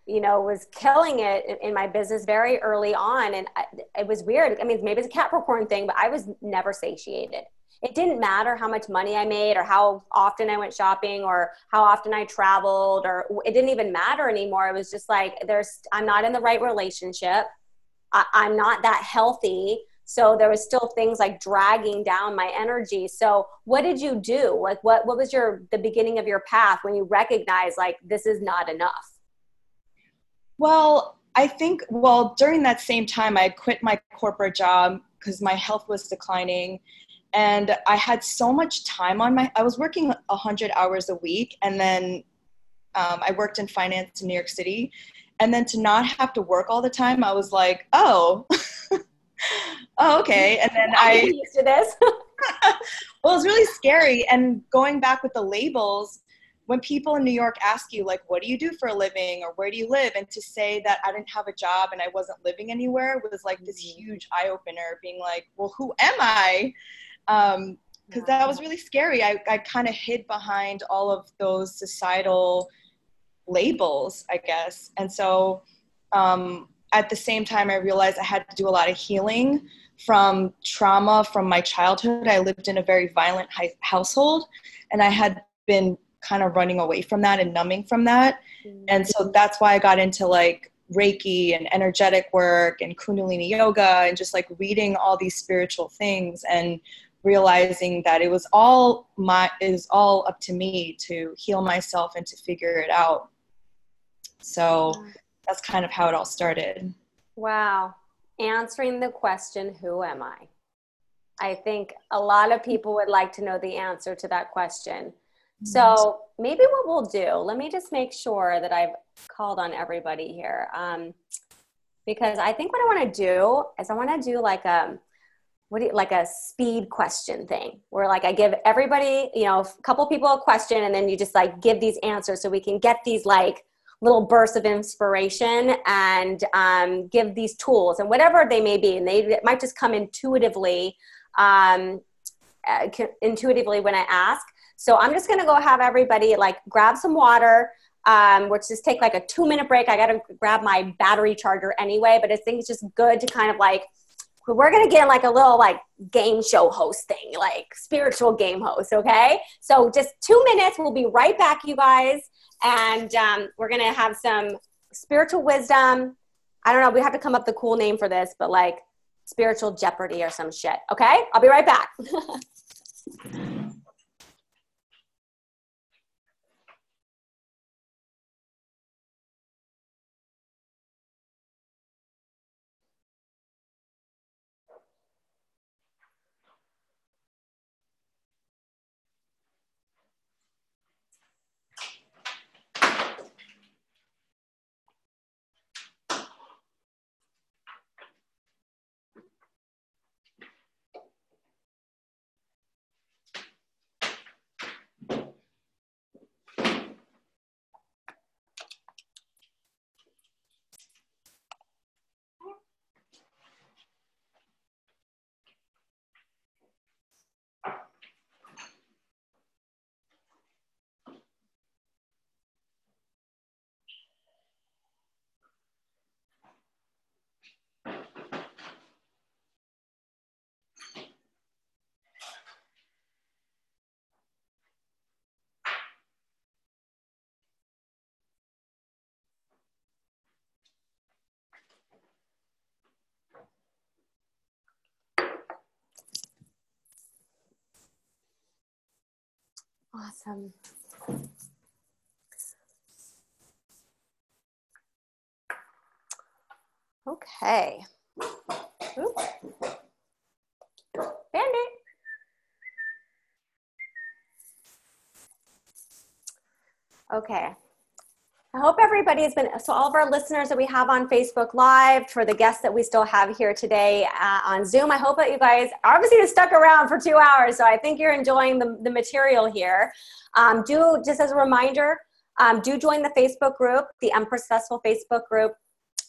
Speaker 1: you know, was killing it in, my business very early on, and I, it was weird. I mean, maybe it's a Capricorn thing, but I was never satiated. It didn't matter how much money I made, or how often I went shopping, or how often I traveled, or it didn't even matter anymore. It was just like, there's, I'm not in the right relationship. I, I'm not that healthy so there was still things like dragging down my energy so what did you do like what what was your the beginning of your path when you recognized like this is not enough
Speaker 12: well i think well during that same time i quit my corporate job because my health was declining and i had so much time on my i was working 100 hours a week and then um, i worked in finance in new york city and then to not have to work all the time i was like oh oh, okay. And then I
Speaker 1: used to this.
Speaker 12: well, it's really scary. And going back with the labels, when people in New York ask you, like, what do you do for a living or where do you live? And to say that I didn't have a job and I wasn't living anywhere was like this mm-hmm. huge eye opener, being like, well, who am I? Um, because that was really scary. I, I kind of hid behind all of those societal labels, I guess. And so um, at the same time, I realized I had to do a lot of healing from trauma from my childhood. I lived in a very violent household, and I had been kind of running away from that and numbing from that. Mm-hmm. And so that's why I got into like Reiki and energetic work and Kundalini yoga and just like reading all these spiritual things and realizing that it was all my is all up to me to heal myself and to figure it out. So that's kind of how it all started.
Speaker 1: Wow. Answering the question, who am I? I think a lot of people would like to know the answer to that question. So maybe what we'll do, let me just make sure that I've called on everybody here. Um, because I think what I want to do is I want to do like a what do you, like a speed question thing where like I give everybody, you know, a couple people a question and then you just like give these answers so we can get these like little bursts of inspiration and um, give these tools and whatever they may be and they might just come intuitively um, uh, intuitively when i ask so i'm just going to go have everybody like grab some water um, which just take like a two minute break i gotta grab my battery charger anyway but i think it's just good to kind of like we're gonna get like a little like game show host thing, like spiritual game host, okay? So just two minutes, we'll be right back, you guys and um, we're gonna have some spiritual wisdom. I don't know. We have to come up a cool name for this, but like spiritual jeopardy or some shit. Okay, I'll be right back. Awesome. Okay. Oops. Band-aid. Okay. I hope everybody has been, so all of our listeners that we have on Facebook Live, for the guests that we still have here today uh, on Zoom, I hope that you guys obviously stuck around for two hours, so I think you're enjoying the, the material here. Um, do, just as a reminder, um, do join the Facebook group, the Empress Festival Facebook group.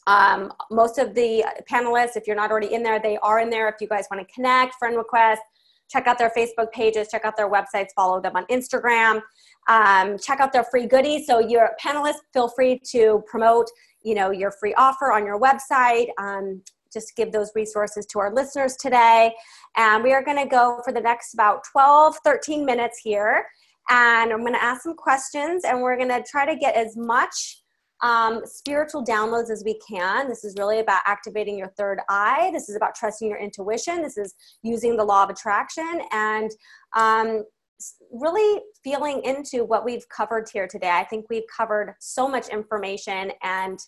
Speaker 1: Um, most of the panelists, if you're not already in there, they are in there. If you guys want to connect, friend request, check out their Facebook pages, check out their websites, follow them on Instagram, um, check out their free goodies. So your panelists, feel free to promote, you know, your free offer on your website. Um, just give those resources to our listeners today. And we are going to go for the next about 12, 13 minutes here. And I'm going to ask some questions and we're going to try to get as much um, spiritual downloads as we can. This is really about activating your third eye. This is about trusting your intuition. This is using the law of attraction and um, really feeling into what we've covered here today. I think we've covered so much information and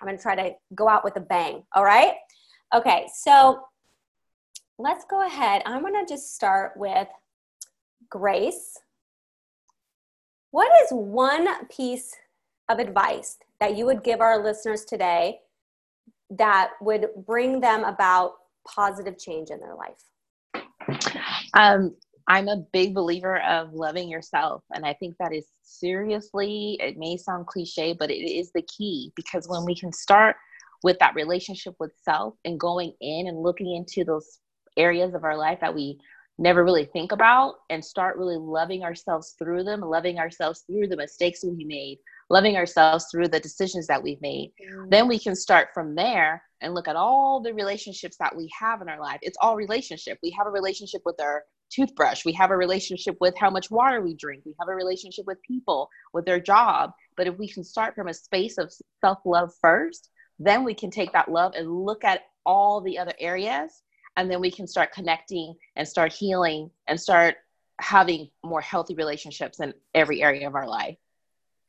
Speaker 1: I'm going to try to go out with a bang. All right. Okay. So let's go ahead. I'm going to just start with Grace. What is one piece of advice that you would give our listeners today that would bring them about positive change in their life?
Speaker 4: Um, I'm a big believer of loving yourself. And I think that is seriously, it may sound cliche, but it is the key because when we can start with that relationship with self and going in and looking into those areas of our life that we never really think about and start really loving ourselves through them, loving ourselves through the mistakes we made, loving ourselves through the decisions that we've made. Mm. Then we can start from there and look at all the relationships that we have in our life. It's all relationship. We have a relationship with our toothbrush. We have a relationship with how much water we drink. We have a relationship with people, with their job. But if we can start from a space of self love first, then we can take that love and look at all the other areas. And then we can start connecting and start healing and start having more healthy relationships in every area of our life.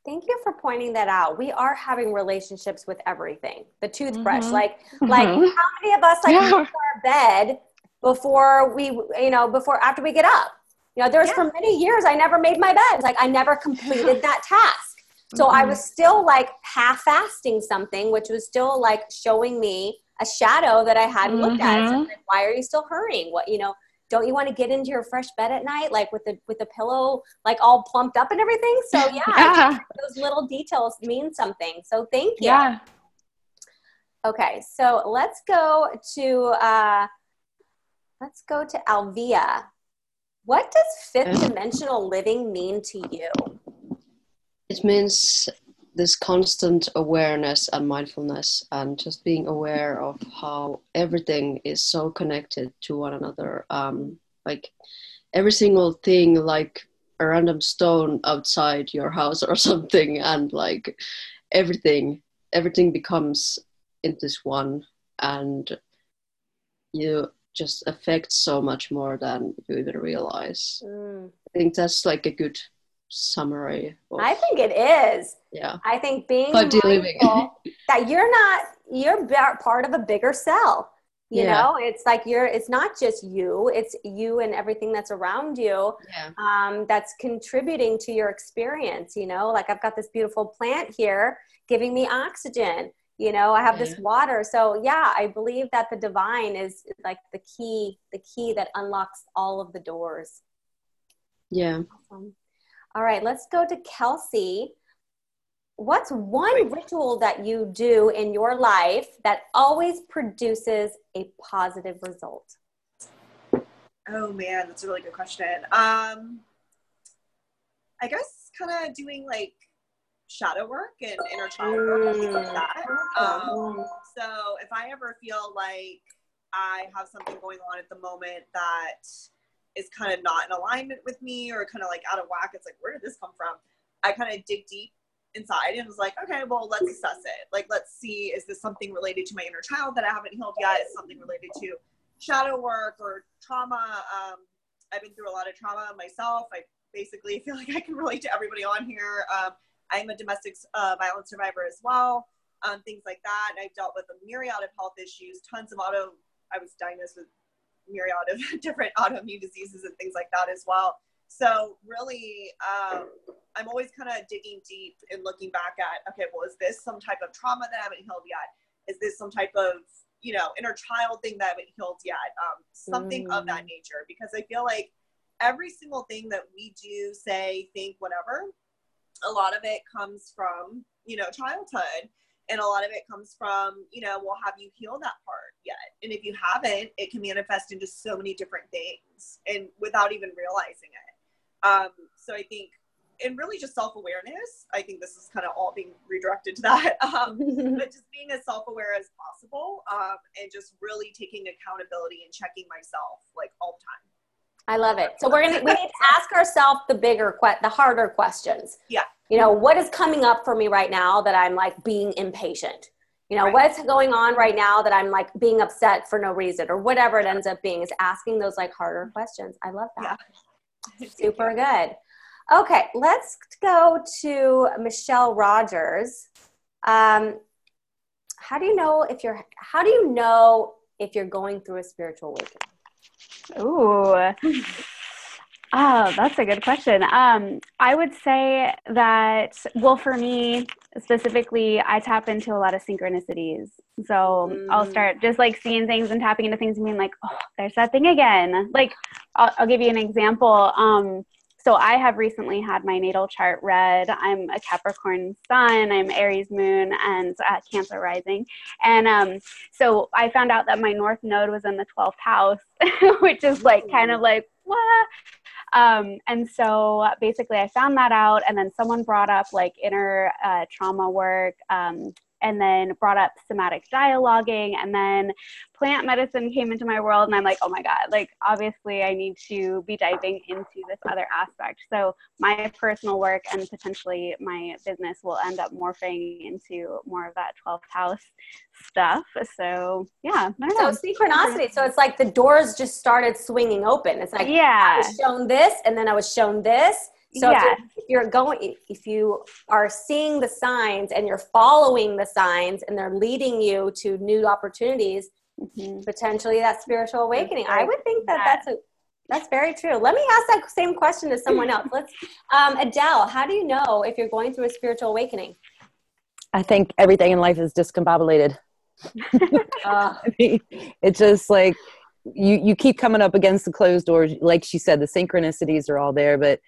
Speaker 1: Thank you for pointing that out. We are having relationships with everything. The toothbrush, mm-hmm. like, like mm-hmm. how many of us like yeah. our bed before we, you know, before after we get up? You know, there's yeah. for many years I never made my bed. Like I never completed that task. So mm-hmm. I was still like half fasting something, which was still like showing me a shadow that I hadn't looked at. So like, why are you still hurrying? What you know? Don't you want to get into your fresh bed at night like with the with the pillow like all plumped up and everything? So yeah, yeah. those little details mean something. So thank you.
Speaker 4: Yeah.
Speaker 1: Okay so let's go to uh let's go to alvia. What does fifth dimensional living mean to you?
Speaker 5: It means this constant awareness and mindfulness and just being aware of how everything is so connected to one another um, like every single thing like a random stone outside your house or something and like everything everything becomes in this one and you just affect so much more than you even realize mm. i think that's like a good summary.
Speaker 1: Of, I think it is.
Speaker 5: Yeah.
Speaker 1: I think being mindful that you're not you're part of a bigger cell. You yeah. know, it's like you're it's not just you, it's you and everything that's around you
Speaker 5: yeah.
Speaker 1: um, that's contributing to your experience, you know, like I've got this beautiful plant here giving me oxygen you know i have yeah. this water so yeah i believe that the divine is like the key the key that unlocks all of the doors
Speaker 5: yeah
Speaker 1: awesome. All right, let's go to Kelsey. What's one ritual that you do in your life that always produces a positive result?
Speaker 9: Oh man, that's a really good question. Um, I guess kind of doing like shadow work and inner child work and things like mm. that. Um, so if I ever feel like I have something going on at the moment that is kind of not in alignment with me or kind of like out of whack, it's like, where did this come from? I kind of dig deep inside and was like, okay, well, let's assess it. Like, let's see, is this something related to my inner child that I haven't healed yet? Is something related to shadow work or trauma? Um, I've been through a lot of trauma myself. I basically, feel like I can relate to everybody on here. Um, I'm a domestic uh, violence survivor as well, um, things like that. I've dealt with a myriad of health issues, tons of auto. I was diagnosed with myriad of different autoimmune diseases and things like that as well. So really, um, I'm always kind of digging deep and looking back at, okay, well, is this some type of trauma that I haven't healed yet? Is this some type of, you know, inner child thing that I haven't healed yet? Um, something mm. of that mm. nature, because I feel like every single thing that we do, say, think, whatever, a lot of it comes from, you know, childhood. And a lot of it comes from, you know, well, have you healed that part yet? And if you haven't, it can manifest into so many different things and without even realizing it. Um, so I think, and really just self awareness. I think this is kind of all being redirected to that. Um, but just being as self aware as possible um, and just really taking accountability and checking myself like all the time.
Speaker 1: I love it. So we're gonna we need to ask ourselves the bigger, the harder questions.
Speaker 9: Yeah.
Speaker 1: You know, what is coming up for me right now that I'm like being impatient? You know, right. what's going on right now that I'm like being upset for no reason or whatever it ends up being is asking those like harder questions. I love that. Yeah. Super good. Okay, let's go to Michelle Rogers. Um, how do you know if you're how do you know if you're going through a spiritual awakening?
Speaker 14: Ooh. Oh, that's a good question. Um, I would say that, well, for me specifically, I tap into a lot of synchronicities. So mm. I'll start just like seeing things and tapping into things and being like, oh, there's that thing again. Like, I'll, I'll give you an example. Um, so I have recently had my natal chart read. I'm a Capricorn sun, I'm Aries moon, and uh, Cancer rising. And um, so I found out that my North Node was in the 12th house, which is like kind of like, what? Um, and so basically, I found that out, and then someone brought up like inner uh, trauma work. Um, and then brought up somatic dialoguing and then plant medicine came into my world and i'm like oh my god like obviously i need to be diving into this other aspect. So my personal work and potentially my business will end up morphing into more of that 12th house stuff. So yeah
Speaker 1: so synchronicity. So it's like the doors just started swinging open. It's like yeah. i was shown this and then i was shown this so yeah. if, you're, going, if you are seeing the signs and you're following the signs and they're leading you to new opportunities, mm-hmm. potentially that spiritual awakening. I would think that that's a that's very true. Let me ask that same question to someone else. Let's, um, Adele, how do you know if you're going through a spiritual awakening?
Speaker 2: I think everything in life is discombobulated. uh, I mean, it's just like you you keep coming up against the closed doors. Like she said, the synchronicities are all there, but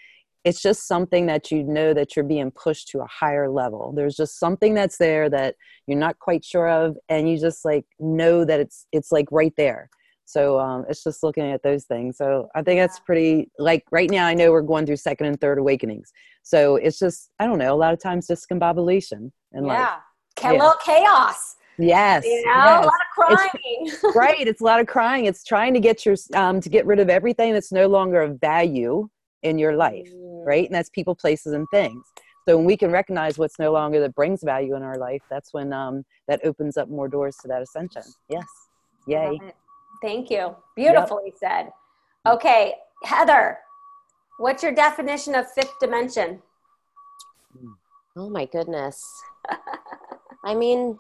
Speaker 2: it's just something that you know that you're being pushed to a higher level. There's just something that's there that you're not quite sure of and you just like know that it's it's like right there. So um, it's just looking at those things. So i think that's pretty like right now i know we're going through second and third awakenings. So it's just i don't know a lot of times discombobulation and
Speaker 1: yeah. a little chaos.
Speaker 2: Yes,
Speaker 1: you know,
Speaker 2: yes.
Speaker 1: a lot of crying.
Speaker 2: It's, right, it's a lot of crying. It's trying to get your um, to get rid of everything that's no longer of value in your life right? And that's people, places, and things. So when we can recognize what's no longer that brings value in our life, that's when um, that opens up more doors to that ascension. Yes. Yay.
Speaker 1: Thank you. Beautifully yep. said. Okay, Heather, what's your definition of fifth dimension?
Speaker 7: Oh my goodness. I mean,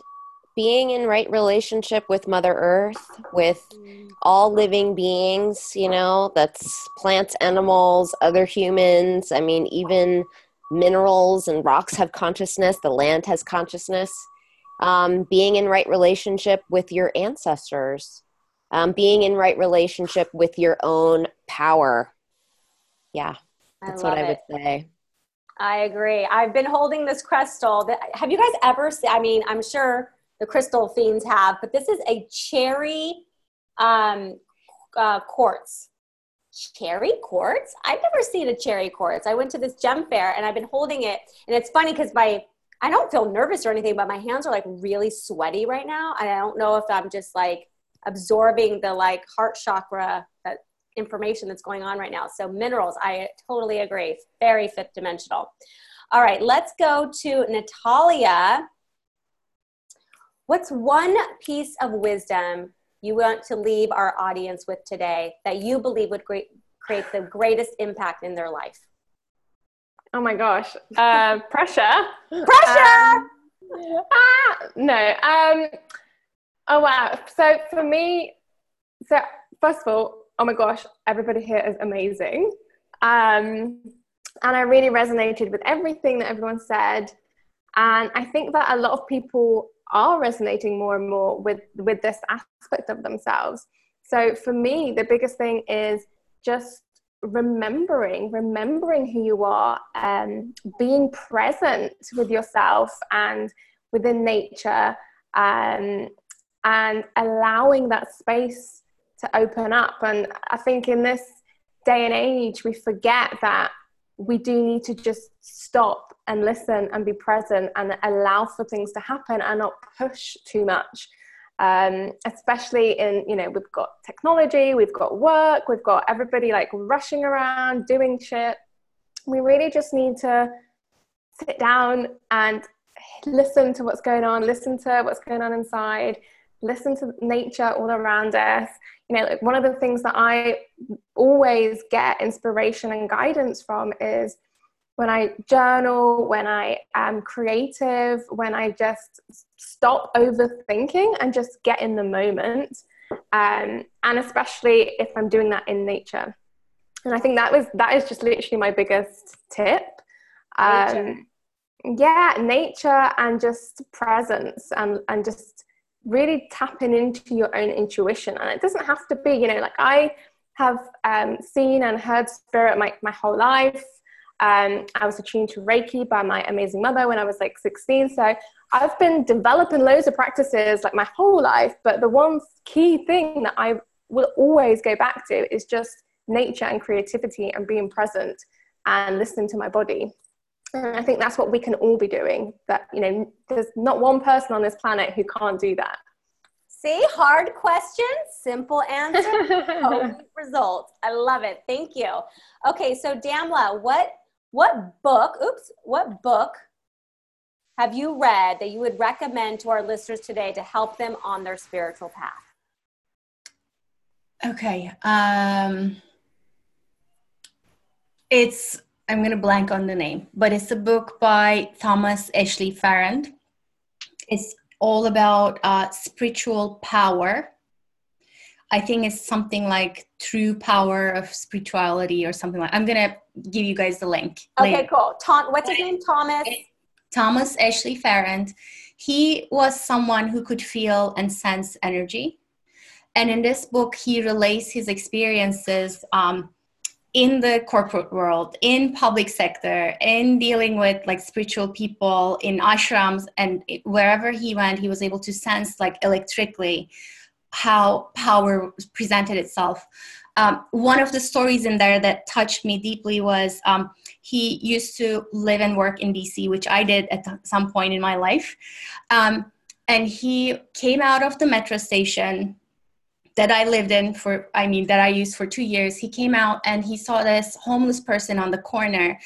Speaker 7: being in right relationship with mother earth with all living beings you know that's plants animals other humans. I mean even minerals and rocks have consciousness the land has consciousness. Um, being in right relationship with your ancestors um, being in right relationship with your own power. Yeah that's I what i would say.
Speaker 1: I agree. I've been holding this crystal have you guys ever seen i mean i'm sure the crystal fiends have, but this is a cherry um, uh, quartz. Cherry quartz? I've never seen a cherry quartz. I went to this gem fair and I've been holding it, and it's funny because my I don't feel nervous or anything, but my hands are like really sweaty right now, and I don't know if I'm just like absorbing the like heart chakra that information that's going on right now. So minerals, I totally agree. Very fifth dimensional. All right, let's go to Natalia. What's one piece of wisdom you want to leave our audience with today that you believe would create the greatest impact in their life?
Speaker 13: oh my gosh, uh, pressure.
Speaker 1: Pressure.
Speaker 13: Um, ah, no. Um, oh wow. So for me, so first of all, oh my gosh, everybody here is amazing. Um, and I really resonated with everything that everyone said. And I think that a lot of people are resonating more and more with, with this aspect of themselves. So for me, the biggest thing is just remembering, remembering who you are, um, being present with yourself and within nature, um, and allowing that space to open up. And I think in this day and age, we forget that we do need to just stop and listen and be present and allow for things to happen and not push too much. Um, especially in, you know, we've got technology, we've got work, we've got everybody like rushing around doing shit. We really just need to sit down and listen to what's going on, listen to what's going on inside, listen to nature all around us. You know, like one of the things that I always get inspiration and guidance from is when I journal, when I am creative, when I just stop overthinking and just get in the moment. Um, and especially if I'm doing that in nature. And I think that was that is just literally my biggest tip. Um, yeah, nature and just presence and, and just really tapping into your own intuition. And it doesn't have to be, you know, like I have um, seen and heard spirit my, my whole life. Um, I was attuned to Reiki by my amazing mother when I was like 16. So I've been developing loads of practices like my whole life. But the one key thing that I will always go back to is just nature and creativity and being present and listening to my body. And I think that's what we can all be doing. That, you know, there's not one person on this planet who can't do that.
Speaker 1: See, hard question, simple answer, results. I love it. Thank you. Okay, so Damla, what what book, oops, what book have you read that you would recommend to our listeners today to help them on their spiritual path?
Speaker 6: Okay. Um it's I'm going to blank on the name, but it's a book by Thomas Ashley Farrand. It's all about uh, spiritual power. I think it's something like True Power of Spirituality or something like. I'm gonna give you guys the link.
Speaker 1: Okay, later. cool. Tom, what's his name? Thomas.
Speaker 6: Thomas Ashley Farrand. He was someone who could feel and sense energy, and in this book, he relays his experiences. Um, in the corporate world, in public sector, in dealing with like spiritual people in ashrams and wherever he went, he was able to sense like electrically how power presented itself. Um, one of the stories in there that touched me deeply was um, he used to live and work in DC, which I did at some point in my life. Um, and he came out of the metro station that I lived in for, I mean, that I used for two years, he came out and he saw this homeless person on the corner.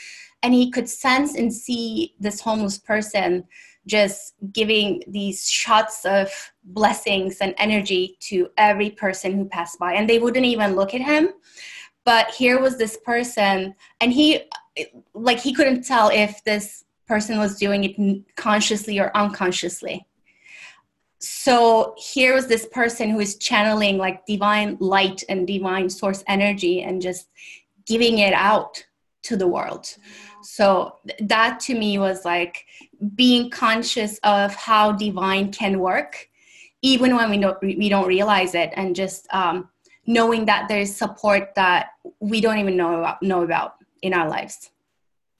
Speaker 6: And he could sense and see this homeless person just giving these shots of blessings and energy to every person who passed by. And they wouldn't even look at him. But here was this person, and he, like, he couldn't tell if this person was doing it consciously or unconsciously so here was this person who is channeling like divine light and divine source energy and just giving it out to the world. So that to me was like being conscious of how divine can work even when we don't we don't realize it and just um, knowing that there's support that we don't even know about, know about in our lives.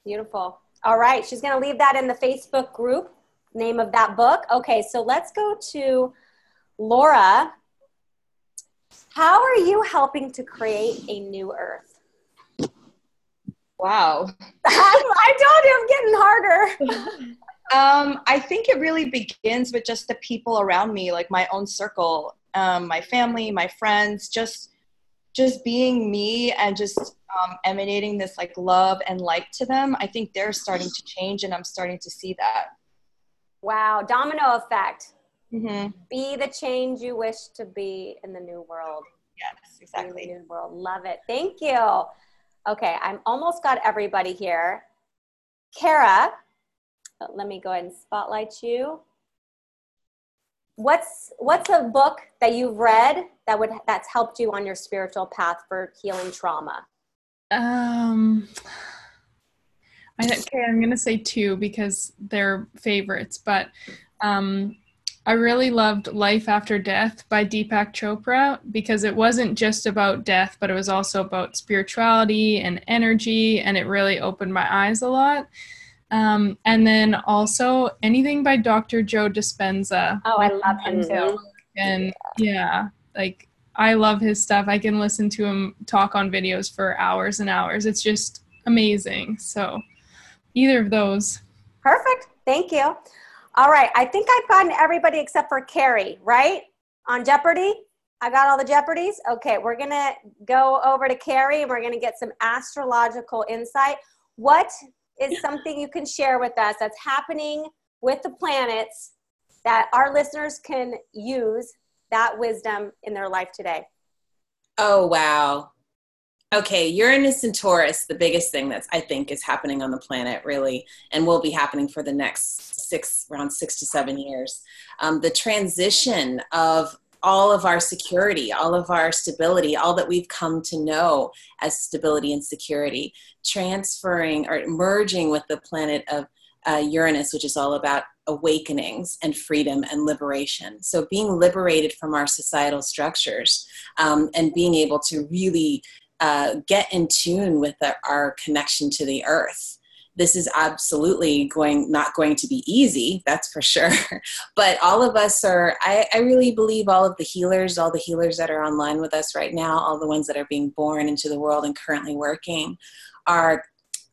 Speaker 1: Beautiful. All right she's going to leave that in the facebook group name of that book. Okay, so let's go to Laura. How are you helping to create a new earth?
Speaker 16: Wow.
Speaker 1: I told you I'm getting harder.
Speaker 16: um, I think it really begins with just the people around me, like my own circle, um, my family, my friends, just just being me and just um, emanating this like love and light to them. I think they're starting to change, and I'm starting to see that.
Speaker 1: Wow, domino effect.
Speaker 16: Mm-hmm.
Speaker 1: Be the change you wish to be in the new world.
Speaker 16: Yes, exactly.
Speaker 1: new world. Love it. Thank you. Okay, I'm almost got everybody here. Kara, let me go ahead and spotlight you. What's what's a book that you've read that would that's helped you on your spiritual path for healing trauma?
Speaker 8: Um, I, okay, I'm gonna say two because they're favorites, but um, I really loved Life After Death by Deepak Chopra because it wasn't just about death, but it was also about spirituality and energy, and it really opened my eyes a lot. Um, and then also anything by Dr. Joe Dispenza.
Speaker 1: Oh, I love him too.
Speaker 8: And yeah, like I love his stuff. I can listen to him talk on videos for hours and hours. It's just amazing. So either of those.
Speaker 1: Perfect. Thank you. All right, I think I've gotten everybody except for Carrie, right? On Jeopardy? I got all the Jeopardies? Okay, we're gonna go over to Carrie and we're gonna get some astrological insight. What is something you can share with us that's happening with the planets that our listeners can use that wisdom in their life today?
Speaker 15: Oh, wow okay, Uranus and Taurus, the biggest thing that's I think is happening on the planet, really, and will be happening for the next six, around six to seven years. Um, the transition of all of our security, all of our stability, all that we've come to know as stability and security, transferring or merging with the planet of uh, Uranus, which is all about awakenings and freedom and liberation. So, being liberated from our societal structures um, and being able to really uh, get in tune with the, our connection to the earth. This is absolutely going not going to be easy that's for sure. But all of us are I, I, really believe all of the healers all the healers that are online with us right now all the ones that are being born into the world and currently working are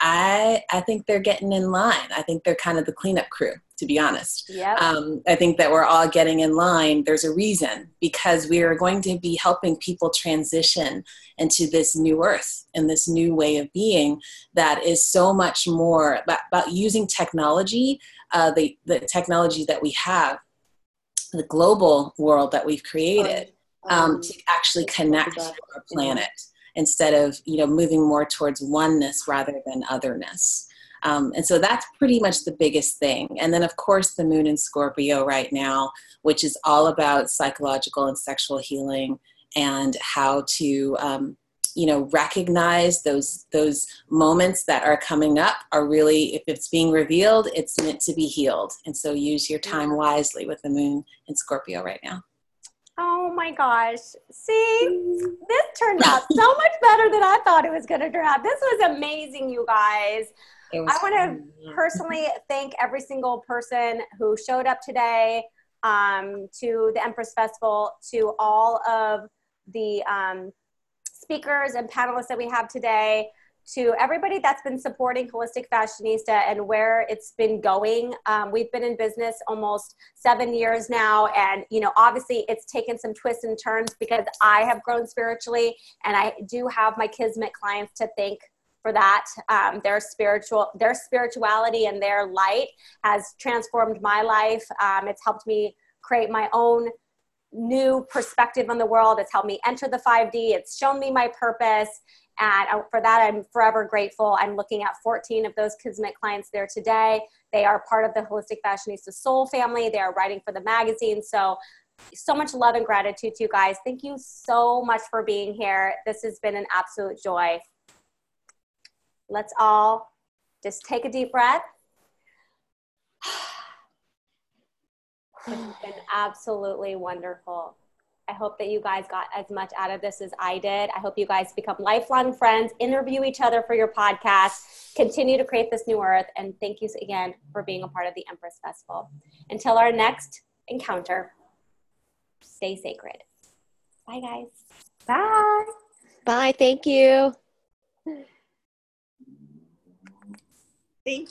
Speaker 15: i i think they're getting in line i think they're kind of the cleanup crew to be honest.
Speaker 1: Yep.
Speaker 15: Um, I think that we're all getting in line. There's a reason because we are going to be helping people transition into this new earth and this new way of being that is so much more about, about using technology, uh, the, the technology that we have, the global world that we've created um, to actually connect to our planet instead of you know moving more towards oneness rather than otherness. Um, and so that's pretty much the biggest thing. And then, of course, the moon in Scorpio right now, which is all about psychological and sexual healing and how to. Um, you know recognize those those moments that are coming up are really if it's being revealed it's meant to be healed and so use your time wisely with the moon in scorpio right now
Speaker 1: Oh my gosh. See, this turned out so much better than I thought it was going to turn out. This was amazing, you guys. I want to personally thank every single person who showed up today um, to the Empress Festival, to all of the um, speakers and panelists that we have today, to everybody that's been supporting Holistic Fashionista and where it's been going. Um, we've been in business almost seven years now, and you know, obviously, it's taken some twists and turns because I have grown spiritually, and I do have my Kismet clients to thank for that. Um, their spiritual, their spirituality and their light has transformed my life. Um, it's helped me create my own new perspective on the world. It's helped me enter the 5D. It's shown me my purpose. And uh, for that, I'm forever grateful. I'm looking at 14 of those Kismet clients there today. They are part of the Holistic Fashionista Soul family. They are writing for the magazine. So, so much love and gratitude to you guys. Thank you so much for being here. This has been an absolute joy let's all just take a deep breath. It's been absolutely wonderful. I hope that you guys got as much out of this as I did. I hope you guys become lifelong friends, interview each other for your podcast, continue to create this new earth. And thank you again for being a part of the Empress Festival. Until our next encounter, stay sacred. Bye, guys.
Speaker 7: Bye. Bye. Thank you.
Speaker 9: Thank you.